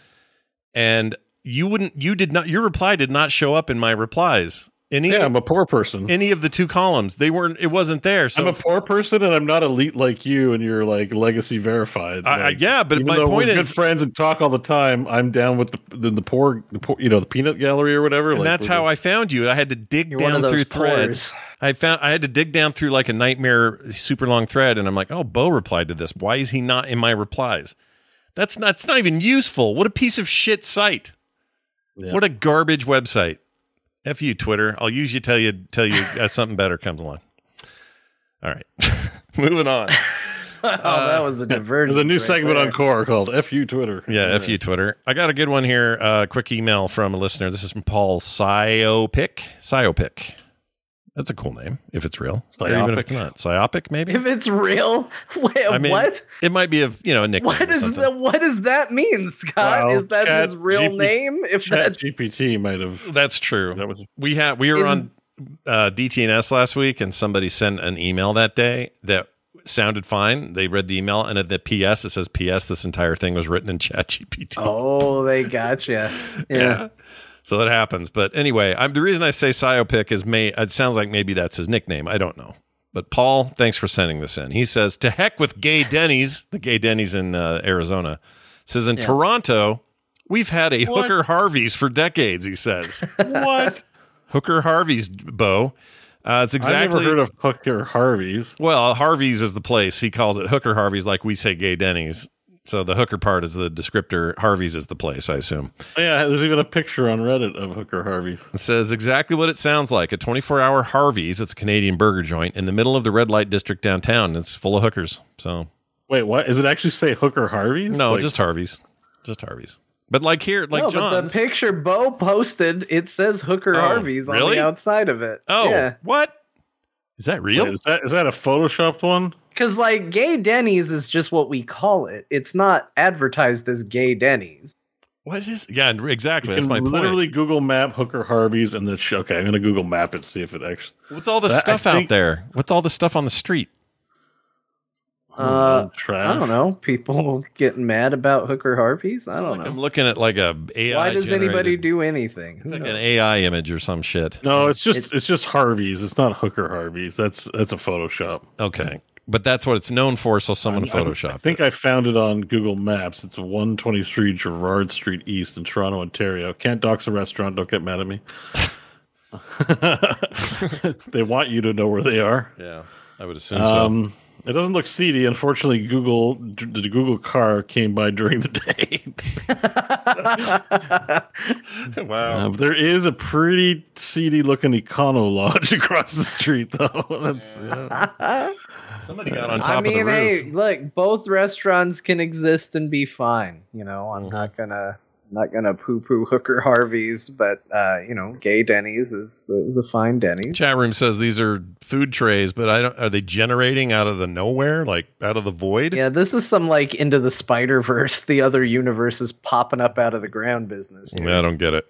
and you wouldn't. You did not. Your reply did not show up in my replies. Any Yeah, I'm a poor person. any of the two columns, they weren't. It wasn't there. So I'm a poor person, and I'm not elite like you, and you're like legacy verified. I- I- yeah, but even my point we're is- good friends and talk all the time. I'm down with the the, the poor, the poor, you know, the peanut gallery or whatever. and that's how I found you. I had to dig You're down through those threads. I found I had to dig down through like a nightmare, super long thread, and I'm like, oh, Bo replied to this. Why is he not in my replies? That's not. It's not even useful. What a piece of shit site. Yeah. What a garbage website. F you, Twitter. I'll use you tell you tell you uh, something better comes along. All right, moving on. oh, that was a diversion. There's a new right segment there. on Core called "Fu Twitter." Yeah, F you, Twitter. I got a good one here. Uh, quick email from a listener. This is from Paul Syopic. Syopic. That's a cool name if it's real. Or even if it's not. Syopic, maybe. If it's real, wait, I mean, what? It might be a you know a nickname. What or is the, what does that mean, Scott? Well, is that Chat his real GP name? If Chat that's GPT might have. That's true. That was we had we were Is- on uh, DTNS last week, and somebody sent an email that day that sounded fine. They read the email, and at the PS it says PS. This entire thing was written in ChatGPT. oh, they gotcha. Yeah. So that happens. But anyway, I'm the reason I say Syopic is may it sounds like maybe that's his nickname. I don't know. But Paul, thanks for sending this in. He says, "To heck with gay Denny's, the gay Denny's in uh, Arizona." Says in Toronto, we've had a hooker Harvey's for decades. He says, what? "Hooker Harvey's, Bo." Uh, it's exactly I've never heard of Hooker Harvey's. Well, Harvey's is the place. He calls it Hooker Harvey's, like we say gay Denny's. So the hooker part is the descriptor. Harvey's is the place, I assume. Oh, yeah, there's even a picture on Reddit of Hooker Harvey's. It says exactly what it sounds like a 24 hour Harvey's. It's a Canadian burger joint in the middle of the red light district downtown. It's full of hookers. So, Wait, what? Is it actually say Hooker Harvey's? no, Like- just Harvey's. Just Harvey's. But like here, like no, but John's. the picture Bo posted, it says Hooker Oh, Harvey's on the outside of it. oh, yeah. what? Is that real? Wait, is that is that a photoshopped one? Because like gay Denny's is just what we call it. It's not advertised as gay Denny's. what is? Yeah, exactly. You That's can my point. literally Google Map Hooker Harvey's and then sh- okay, I'm gonna Google Map it see if it actually. What's all the That- I stuff out think- there? What's all the stuff on the street? Uh, trash. I don't know. People getting mad about Hooker Harvey's. I don't know. I'm looking at like a AI. Why does anybody do anything? It's like an AI image or some shit. No, it's just It- it's just Harvey's. It's not Hooker Harvey's. That's that's a Photoshop. Okay, but that's what it's known for. So someone photoshopped. I think I found it on Google Maps. It's 123 Gerrard Street East in Toronto, Ontario. Can't dox a restaurant. Don't get mad at me. they want you to know where they are. Yeah, I would assume Um, it doesn't look seedy. Unfortunately, Google the Google car came by during the day. wow. Uh, there is a pretty seedy looking Econo Lodge across the street, though. That's, yeah. Somebody got on top I mean, of the roof. hey, look, both restaurants can exist and be fine. You know, I'm Mm-hmm. not gonna not gonna poo poo Hooker Harvey's, but uh, you know, gay Denny's is is a fine Denny's. Chat room says these are food trays, but I don't. Are they generating out of the nowhere, like out of the void? Yeah, this is some like into the Spider Verse, the other universe is popping up out of the ground business. here. Yeah, I don't get it.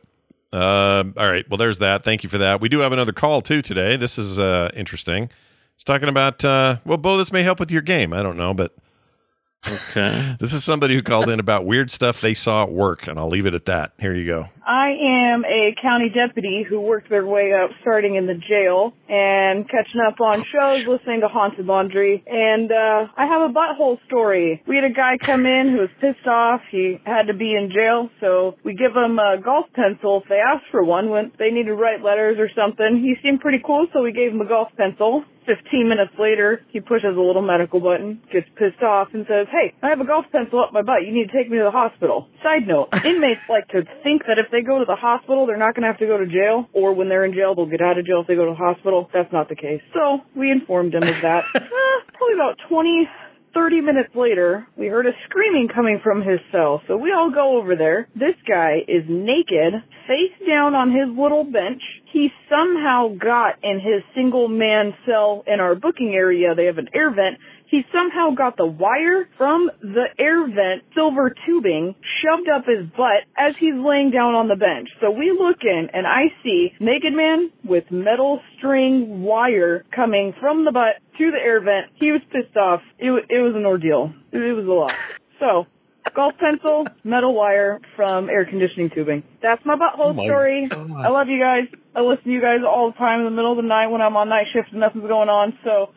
Um, all right. Well, there's that. Thank you for that. We do have another call too today. This is uh, interesting. It's talking about uh, well, Bo. This may help with your game. I don't know, but Okay. this is somebody who called in about weird stuff they saw at work, and I'll leave it at that. Here you go. I am a county deputy who worked their way up starting in the jail and catching up on shows, listening to Haunted Laundry, and uh I have a butthole story. We had a guy come in who was pissed off. He had to be in jail, so we give him a golf pencil if they asked for one when they needed to write letters or something. He seemed pretty cool, so we gave him a golf pencil. 15 minutes later, he pushes a little medical button, gets pissed off, and says, Hey, I have a golf pencil up my butt. You need to take me to the hospital. Side note, inmates like to think that if they go to the hospital, they're not going to have to go to jail, or when they're in jail, they'll get out of jail if they go to the hospital. That's not the case. So, we informed him of that. uh, probably about 20, 30 minutes later, we heard a screaming coming from his cell. So we all go over there. This guy is naked, face down on his little bench. He somehow got in his single man cell in our booking area. They have an air vent. He somehow got the wire from the air vent silver tubing shoved up his butt as he's laying down on the bench. So we look in and I see Naked Man with metal string wire coming from the butt to the air vent. He was pissed off. It, it was an ordeal. It, it was a lot. So, golf pencil, metal wire from air conditioning tubing. That's my butthole Oh my story. God. I love you guys. I listen to you guys all the time in the middle of the night when I'm on night shift and nothing's going on. So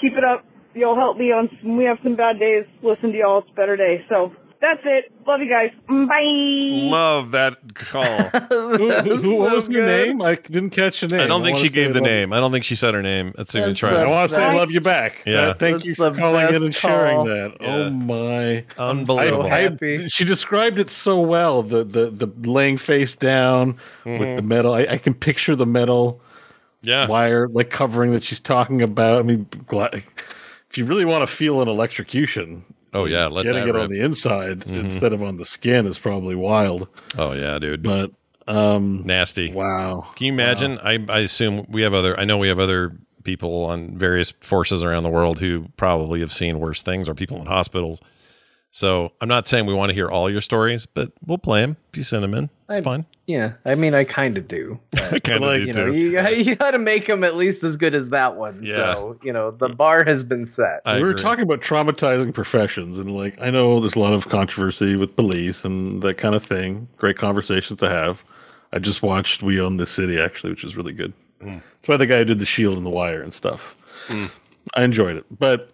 keep it up. Y'all help me on. When we have some bad days. Listen to y'all. It's a better day. So that's it. Love you guys. Bye. Love that call. Who, who- who- what was your name? I didn't catch your name. I don't think wanna she gave the love- name. I don't think she said her name. Let's see if we try. I want to say love you back. Yeah. Uh, thank That's you for calling in best and sharing call. that. Yeah. Oh my. Unbelievable. I, I- happy. she described it so well. The the the laying face down with the metal. I, I can picture the metal yeah. wire like covering that she's talking about. I mean, gla- if you really want to feel an electrocution, Oh yeah. Let getting that it rip. on the inside instead of on the skin is probably wild. Oh yeah, dude. But um, Nasty. wow, Can you imagine? I, I assume we have other. I know we have other people on various forces around the world who probably have seen worse things, or people in hospitals. So I'm not saying we want to hear all your stories, but we'll play them if you send them in. It's I- fine. Yeah, I mean, I kind of do. I kind of like, do You know, too. you, you got to make them at least as good as that one. Yeah. So you know, the bar has been set. I we were talking about traumatizing professions, and like I know there's a lot of controversy with police and that kind of thing. Great conversations to have. I just watched We Own This City actually, which is really good. Hmm. It's by the guy who did the Shield and the Wire and stuff. Hmm. I enjoyed it, but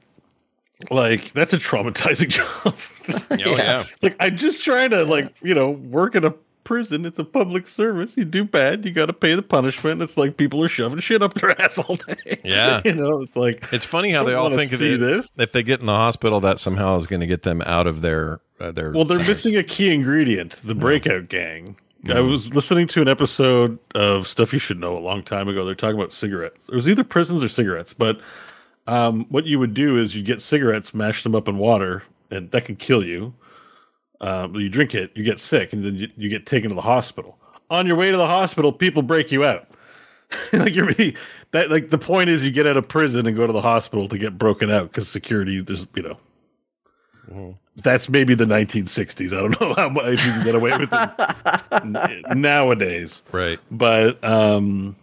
like that's a traumatizing job. Oh yeah. like I'm just trying to like you know work in a prison. It's a public service. You do bad, you got to pay the punishment. It's like people are shoving shit up their ass all day. Yeah. you know, it's like It's funny how they all think of see it. this. If they get in the hospital, that somehow is going to get them out of their uh, their. Well, they're sentence. missing a key ingredient: the breakout gang. I was listening to an episode of Stuff You Should Know a long time ago. They're talking about cigarettes. It was either prisons or cigarettes, but um, what you would do is you get cigarettes, mash them up in water, and that can kill you. Um, you drink it, you get sick, and then you, you get taken to the hospital. On your way to the hospital, people break you out. like you're really, that like the point is you get out of prison and go to the hospital to get broken out because security there's you know that's maybe the 1960s. I don't know how much you can get away with it nowadays. right. But um,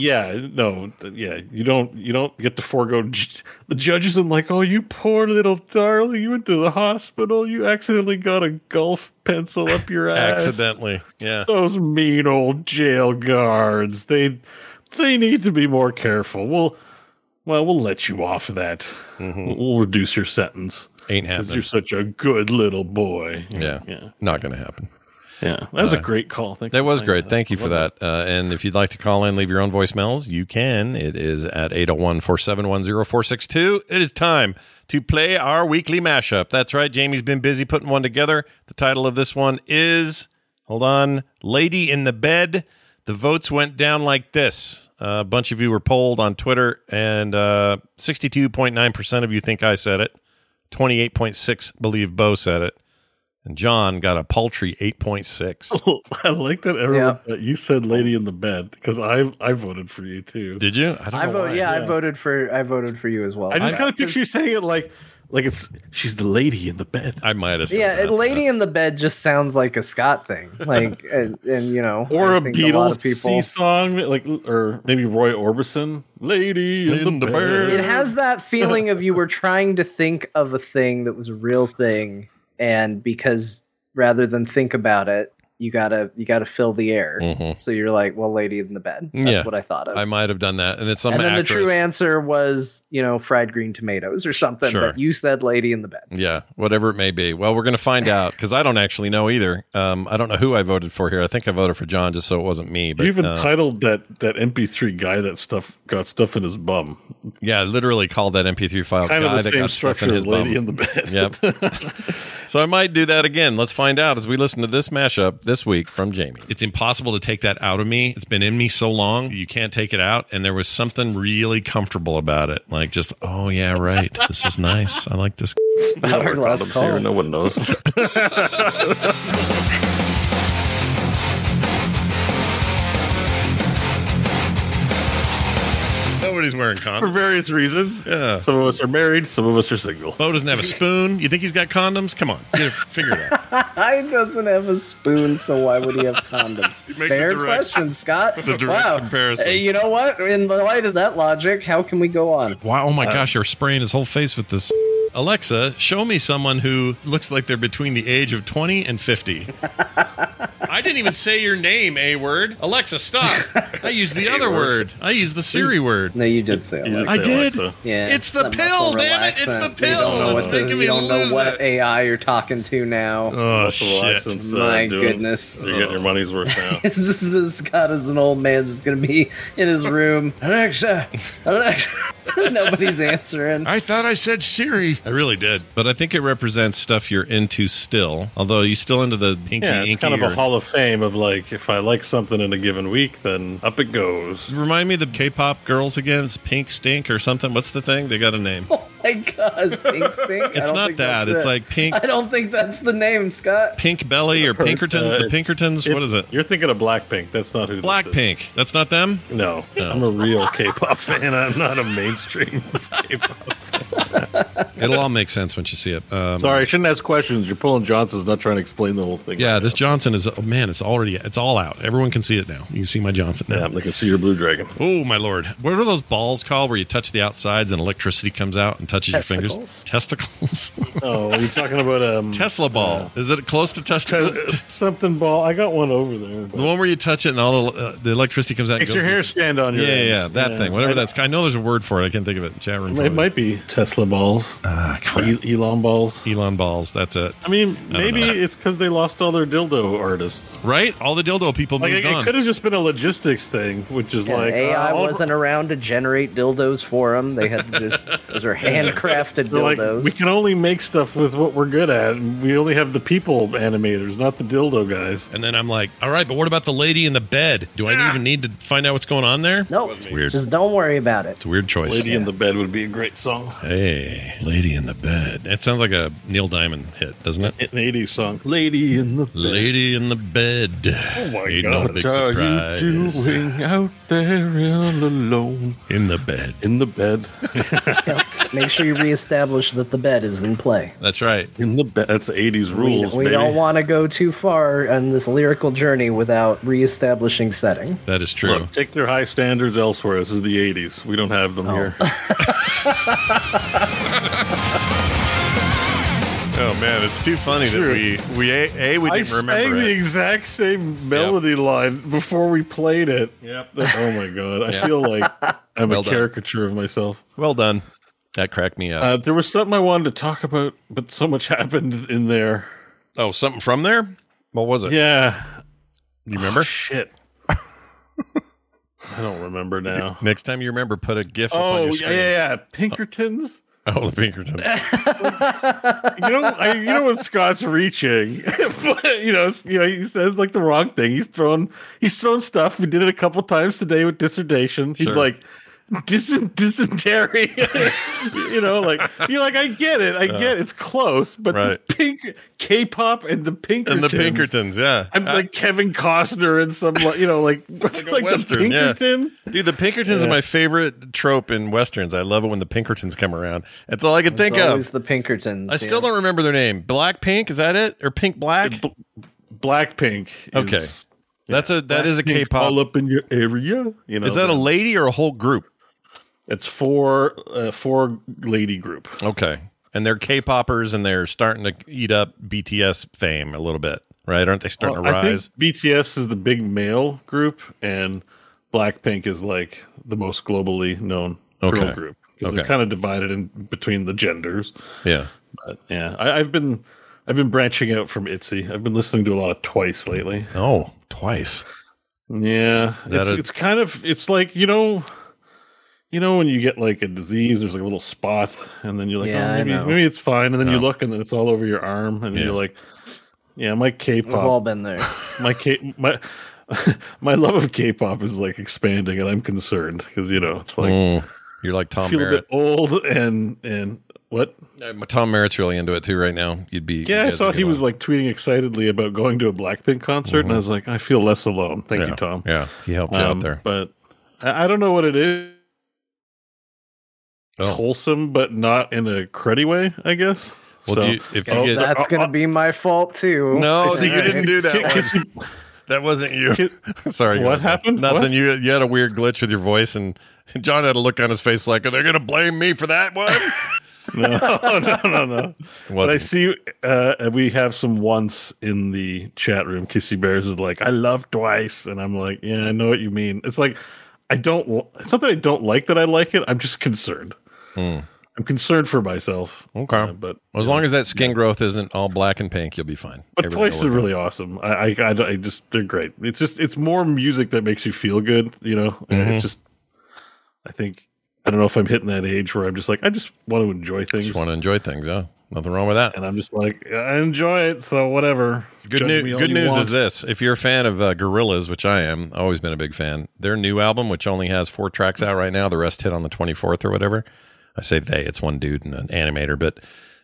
yeah, no, yeah, you don't you don't get to forego. j- The judge isn't like, oh, you poor little darling, you went to the hospital, you accidentally got a golf pencil up your ass. Accidentally. Yeah. Those mean old jail guards. They they need to be more careful. We'll well, we'll let you off of that. Mm-hmm. We'll, we'll reduce your sentence Ain't happening. you're such a good little boy. Yeah. yeah, Not going to happen. Yeah. That was a great call. Thanks That was great. Thank you for that. Uh, and if you'd like to call in, leave your own voicemails, you can. It is at 801 471 0462. It is time to play our weekly mashup. That's right. Jamie's been busy putting one together. The title of this one is, hold on, Lady in the Bed. The votes went down like this. Uh, a bunch of you were polled on Twitter, and uh, 62.9% of you think I said it. 28.6 believe Bo said it. And John got a paltry 8.6. I like that everyone that you said "lady in the bed" because I I voted for you too. Did you? I don't I know vote. why. Yeah, I voted for. I voted for you as well. I just kind of picture you saying it like like it's she's the lady in the bed. I might have said Yeah, that. lady in the bed just sounds like a Scott thing. Like, and, and you know, Or I a think a Beatles of people. sea song, like, or maybe Roy Orbison, "Lady in, In the, the bed." It has that feeling of you were trying to think of a thing that was a real thing, and because rather than think about it, you gotta you gotta fill the air. Mhm. So you're like, well, lady in the bed. That's Yeah. what I thought of. I might have done that, and it's some and then actress. the true answer was, you know, fried green tomatoes or something. Sure. But you said lady in the bed. Yeah, whatever it may be. Well, we're going to find out because I don't actually know either. Um, I don't know who I voted for here. I think I voted for John just so it wasn't me. But you even uh, titled that that MP3 guy that stuff got stuff in his bum. yeah, I literally called that MP3 file Kind guy of the that same got stuff structure in his as "Lady bum. in the Bed." Yep. so I might do that again. Let's find out as we listen to this mashup this week from Jamie. It's impossible to take that out of me. It's been in me so long, you can't take it out. And there was something really comfortable about it. Like just, oh yeah, right. This is nice. I like this. About our last Condoms call. here, no one knows. That Nobody's wearing for various reasons. Yeah. Some of us are married, some of us are single. Bo doesn't have a spoon. You think he's got condoms? Come on, get it, figure it out. I doesn't have a spoon, so why would he have condoms? Fair direct- question, Scott. the direct wow. comparison. Hey, you know what? In the light of that logic, how can we go on? Wow! Oh my uh, gosh, you're spraying his whole face with this. Alexa, show me someone who looks like they're between the age of 20 and 50. I didn't even say your name, A word. Alexa, stop. I used the other word. I used the Siri word. No, you did say Alexa. I did. Yeah, It's the pill, damn it. It's the pill. You don't know It's what, to, making me you don't know what it. AI you're talking to now. Oh, Muscle shit. relaxants, uh, My doing- goodness. You're getting your money's worth now. This is Scott as an old man just gonna be in his room. Alexa, Alexa. Nobody's answering. I thought I said Siri. I really did. But I think it represents stuff you're into still. Although you're still into the pinky Yeah, it's kind of a hall of fame of like, if I like something in a given week, then up it goes. Remind me of the K-pop girls again. It's Pink Stink or something. What's the thing? They got a name. Oh. My gosh, pink stink. I It's don't not think that. It's it. like pink I don't think that's the name, Scott. Pink Belly or Pinkerton. Uh, the it's- Pinkertons. what is it? You're thinking of Blackpink. That's not who. this is. Blackpink. That's not them. No, I'm a real K-pop fan. I'm not a mainstream K-pop. It'll all make sense once you see it. Um, Sorry, I shouldn't ask questions. You're pulling Johnson's, not trying to explain the whole thing. Yeah, right this now. Johnson is. Oh man, it's already. It's all out. Everyone can see it now. You can see my Johnson now. Yeah, they can see your blue dragon. Oh my lord! What are those balls called where you touch the outsides and electricity comes out and touches your fingers? Testicles. Oh, you're talking about um Tesla ball. Is it close to testicles? te- something ball. I got one over there. the one where you touch it and all the uh, the electricity comes out. and Makes goes your hair stand on Yeah, your yeah, ends. yeah, that Yeah. thing. Whatever I- that's. I know there's a word for it. I can't think of it. Chat room. It probably. might be Tesla balls, Ah, crap. E- Elon balls. Elon balls. That's it. I mean, don't maybe know. it's because they lost all their dildo artists. Right? All the dildo people Like moved it, on. could have just been a logistics thing, which is Yeah, like AI uh, wasn't around to generate dildos for them. They had to just those are handcrafted They're like, dildos. we can only make stuff with what we're good at. We only have the people animators, not the dildo guys. And then I'm like, all right, but what about the lady in the bed? Do I ah. even need to find out what's going on there? no, It's weird. just don't worry about it. It's a weird choice. Lady in the bed would be a great song. Hey, lady in the bed. It sounds like a Neil Diamond hit, doesn't it? An 80s song. Lady in the bed. Lady in the bed. Oh my Ain't god. no big what are you doing out there all alone In the bed. in the bed? Make sure you reestablish that the bed is in play. That's right. in the bed. That's 80s rules, we baby. don't want to go too far on this lyrical journey without reestablishing setting. That is true. Look, take their high standards elsewhere. This is the 80s. We don't have them oh. here. Oh man, it's too funny that we we a, a we didn't sang remember the it. exact same melody line before we played it. Yep. Oh my god! I Yeah. feel like I'm Well a done. caricature of myself. Well done. That cracked me up. Uh, there was something I wanted to talk about, but so much happened in there. oh, something from there? What was it? Yeah, You remember? shit. I don't remember now. Next time you remember, put a GIF up on Oh your yeah, screen. yeah, yeah. Pinkertons. Oh, the Pinkertons. you know, I, you know when Scott's reaching, but, you know, you know, he says like the wrong thing. He's thrown, he's thrown stuff. We did it a couple times today with dissertation. He's Sure. like, Dys- dysentery. you know, like you're like, I get it, I get it. it's close, but Right. the pink K-pop and the Pinkertons. and the Pinkertons, yeah. I'm like uh, Kevin Costner and some, you know, like like, a Western, the yeah. Pinkertons. Dude, the Pinkertons Yeah. are my favorite trope in westerns. I love it when the Pinkertons come around. That's all I can think of. the Pinkertons. I still yeah. don't remember their name. Black Pink, is that it? Or Pink Black? Black Pink. Okay. Is, That's a that is a Blackpink K-pop. all up in your area. You know, is that a lady or a whole group? It's four uh, four lady group. Okay. And they're K-poppers and they're starting to eat up BTS fame a little bit, right? Aren't they starting Well, to I think rise? BTS is the big male group, and Blackpink is like the most globally known girl Okay. group because they're kind of divided in between the genders. Yeah. But yeah, I, I've been I've been branching out from ITZY. I've been listening to a lot of Twice lately. Oh, twice. Yeah, That it's is- it's kind of it's like you know. You know when you get like a disease, there's like a little spot, and then you're like, Yeah, oh, maybe maybe it's fine, and then you Oh. look, and then it's all over your arm, and Yeah. you're like, yeah, my K-pop. We've all been there. my K my my love of K-pop is like expanding, and I'm concerned because you know it's like Mm. You're like I Tom feel a Merritt. bit old and and what? Uh, Tom Merritt's really into it too right now. You'd be Yeah, I saw he was along. like tweeting excitedly about going to a Blackpink concert, and I was like, I feel less alone. Thank yeah. you, Tom. Yeah, he helped you Um, out there. But I, I don't know what it is. It's Oh. wholesome, but not in a cruddy way, I guess. Well, So- do you, if you Oh, get That's gonna be my fault too. no, See, you didn't do that. One. That wasn't you. Sorry. What John. happened? Nothing. What? You you had a weird glitch with your voice, and John had a look on his face like, "Are they going to blame me for that one?" no, no, no, no. But I see uh, and we have some once in the chat room. Kissy Bears is like, I love twice, and I'm like, yeah, I know what you mean. It's like I don't. wa- It's not that I don't like that I like it. I'm just concerned. I'm concerned for myself. Okay. Uh, but as long as that skin growth isn't all black and pink, you'll be fine. but Everything twice is really awesome. I, I, I, just they're great. It's just it's more music that makes you feel good. You know, Mm-hmm. it's just. I think I don't know if I'm hitting that age where I'm just like I just want to enjoy things. Just want to enjoy things. Yeah, nothing wrong with that. and I'm just like, I enjoy it, so whatever. Good, new, good news want. is this: if you're a fan of uh, Gorillaz, which I am, always been a big fan. Their new album, which only has four tracks out right now, the rest hit on the 24th or whatever. I say they; it's one dude and an animator. But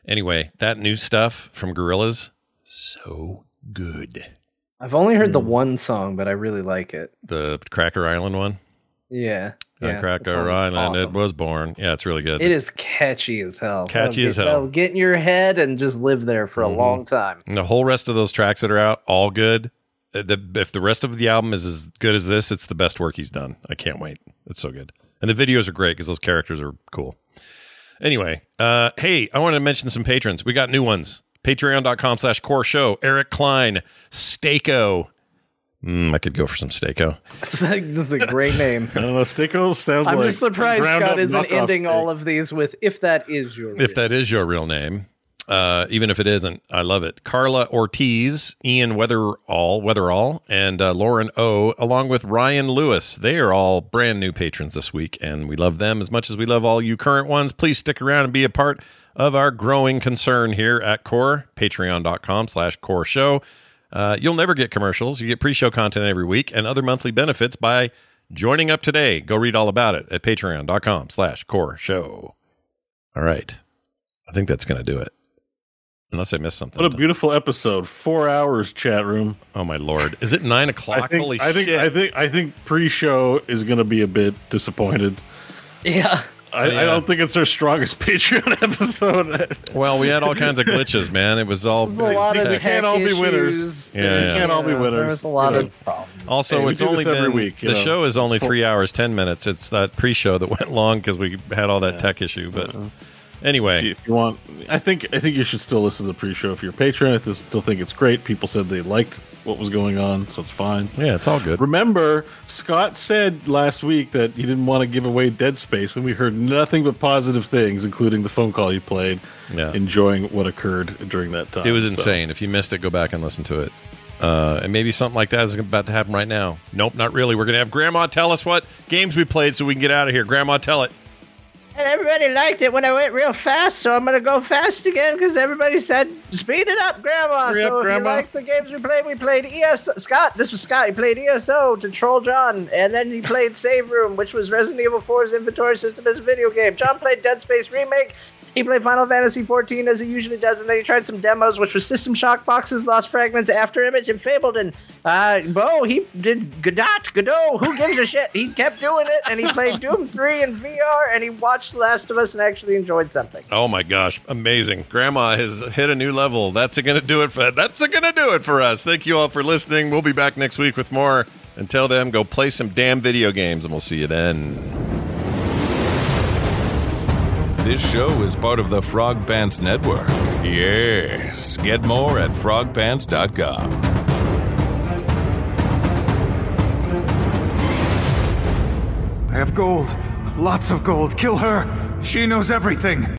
anyway, that new stuff from Gorillaz, so good. I've only heard Hmm. the one song, but I really like it. The Cracker Island one, Yeah. on yeah Cracker song's Island, it was born. Yeah, it's really good. It is catchy as hell. Catchy That'll as get- hell. Get in your head and just live there for a Mhm. long time. And the whole rest of those tracks that are out, all good. Uh, The, if the rest of the album is as good as this, it's the best work he's done. I can't wait. It's so good. And the videos are great because those characters are cool. Anyway, uh, hey, I want to mention some patrons. We got new ones. Patreon.com slash core show. Eric Klein, Stako. Mm, I could go for some Stako. It's like, this is a great name. I don't know. Stickle sounds I'm like just surprised ground Scott up isn't knockoff ending all of these with "if that is your." If that is your real name, uh, even if it isn't, I love it. Carla Ortiz, Ian Weatherall, Weatherall, and uh, Lauren O, along with Ryan Lewis. They are all brand new patrons this week, and we love them as much as we love all you current ones. Please stick around and be a part of our growing concern here at Core. Patreon.com slash Core Show. Uh, you'll never get commercials. You get pre-show content every week and other monthly benefits by joining up today. Go read all about it at patreon.com slash core show. All right. I think that's going to do it. Unless I missed something. What a beautiful episode. Four hours chat room. oh my lord! Is it nine o'clock? I think Holy I think shit! I think I think pre-show is going to be a bit disappointed. Yeah. I, Yeah. I don't think it's our strongest Patreon episode. well, we had all kinds of glitches, man. It was all. There's a lot of tech can't all be winners. issues. Yeah, There- yeah. Can't all be winners, There was a lot you of know. problems. Also, Hey, it's only this every been week, the know. show is only three hours ten minutes. It's that pre-show that went long because we had all that tech issue. But Uh-huh. Anyway, if you want, I think I think you should still listen to the pre-show if you're a patron. I still think it's great. People said they liked what was going on, so it's fine. yeah, it's all good. Remember, Scott said last week that he didn't want to give away Dead Space, and we heard nothing but positive things, including the phone call you played, Yeah. enjoying what occurred during that time. It was So- insane. If you missed it, go back and listen to it. Uh, and maybe something like that is about to happen right now. Nope, not really. We're going to have Grandma tell us what games we played so we can get out of here. Grandma, tell it. And everybody liked it when I went real fast, so I'm gonna go fast again because everybody said speed it up, Grandma. Hurry up, so if Grandma. you like the games we played, we played ESO. Scott, this was Scott. He played ESO to troll John, and then he played Save Room, which was Resident Evil 4's inventory system as a video game. John played Dead Space Remake. He played Final Fantasy XIV as he usually does, and then he tried some demos, which was System Shock Boxes, Lost Fragments, Afterimage, and Fabledom. Uh, Bo, he did Godot, Godot, who gives a shit? He kept doing it, and he played Doom 3 in VR, and he watched Last of Us and actually enjoyed something. Oh my gosh, amazing! Grandma has hit a new level. That's to do it for that's to do it for us. Thank you all for listening. We'll be back next week with more. Until then, go play some damn video games, and we'll see you then. This show is part of the Frog Pants Network. Yes. Get more at frogpants.com. I have gold. Lots of gold. Kill her. She knows everything.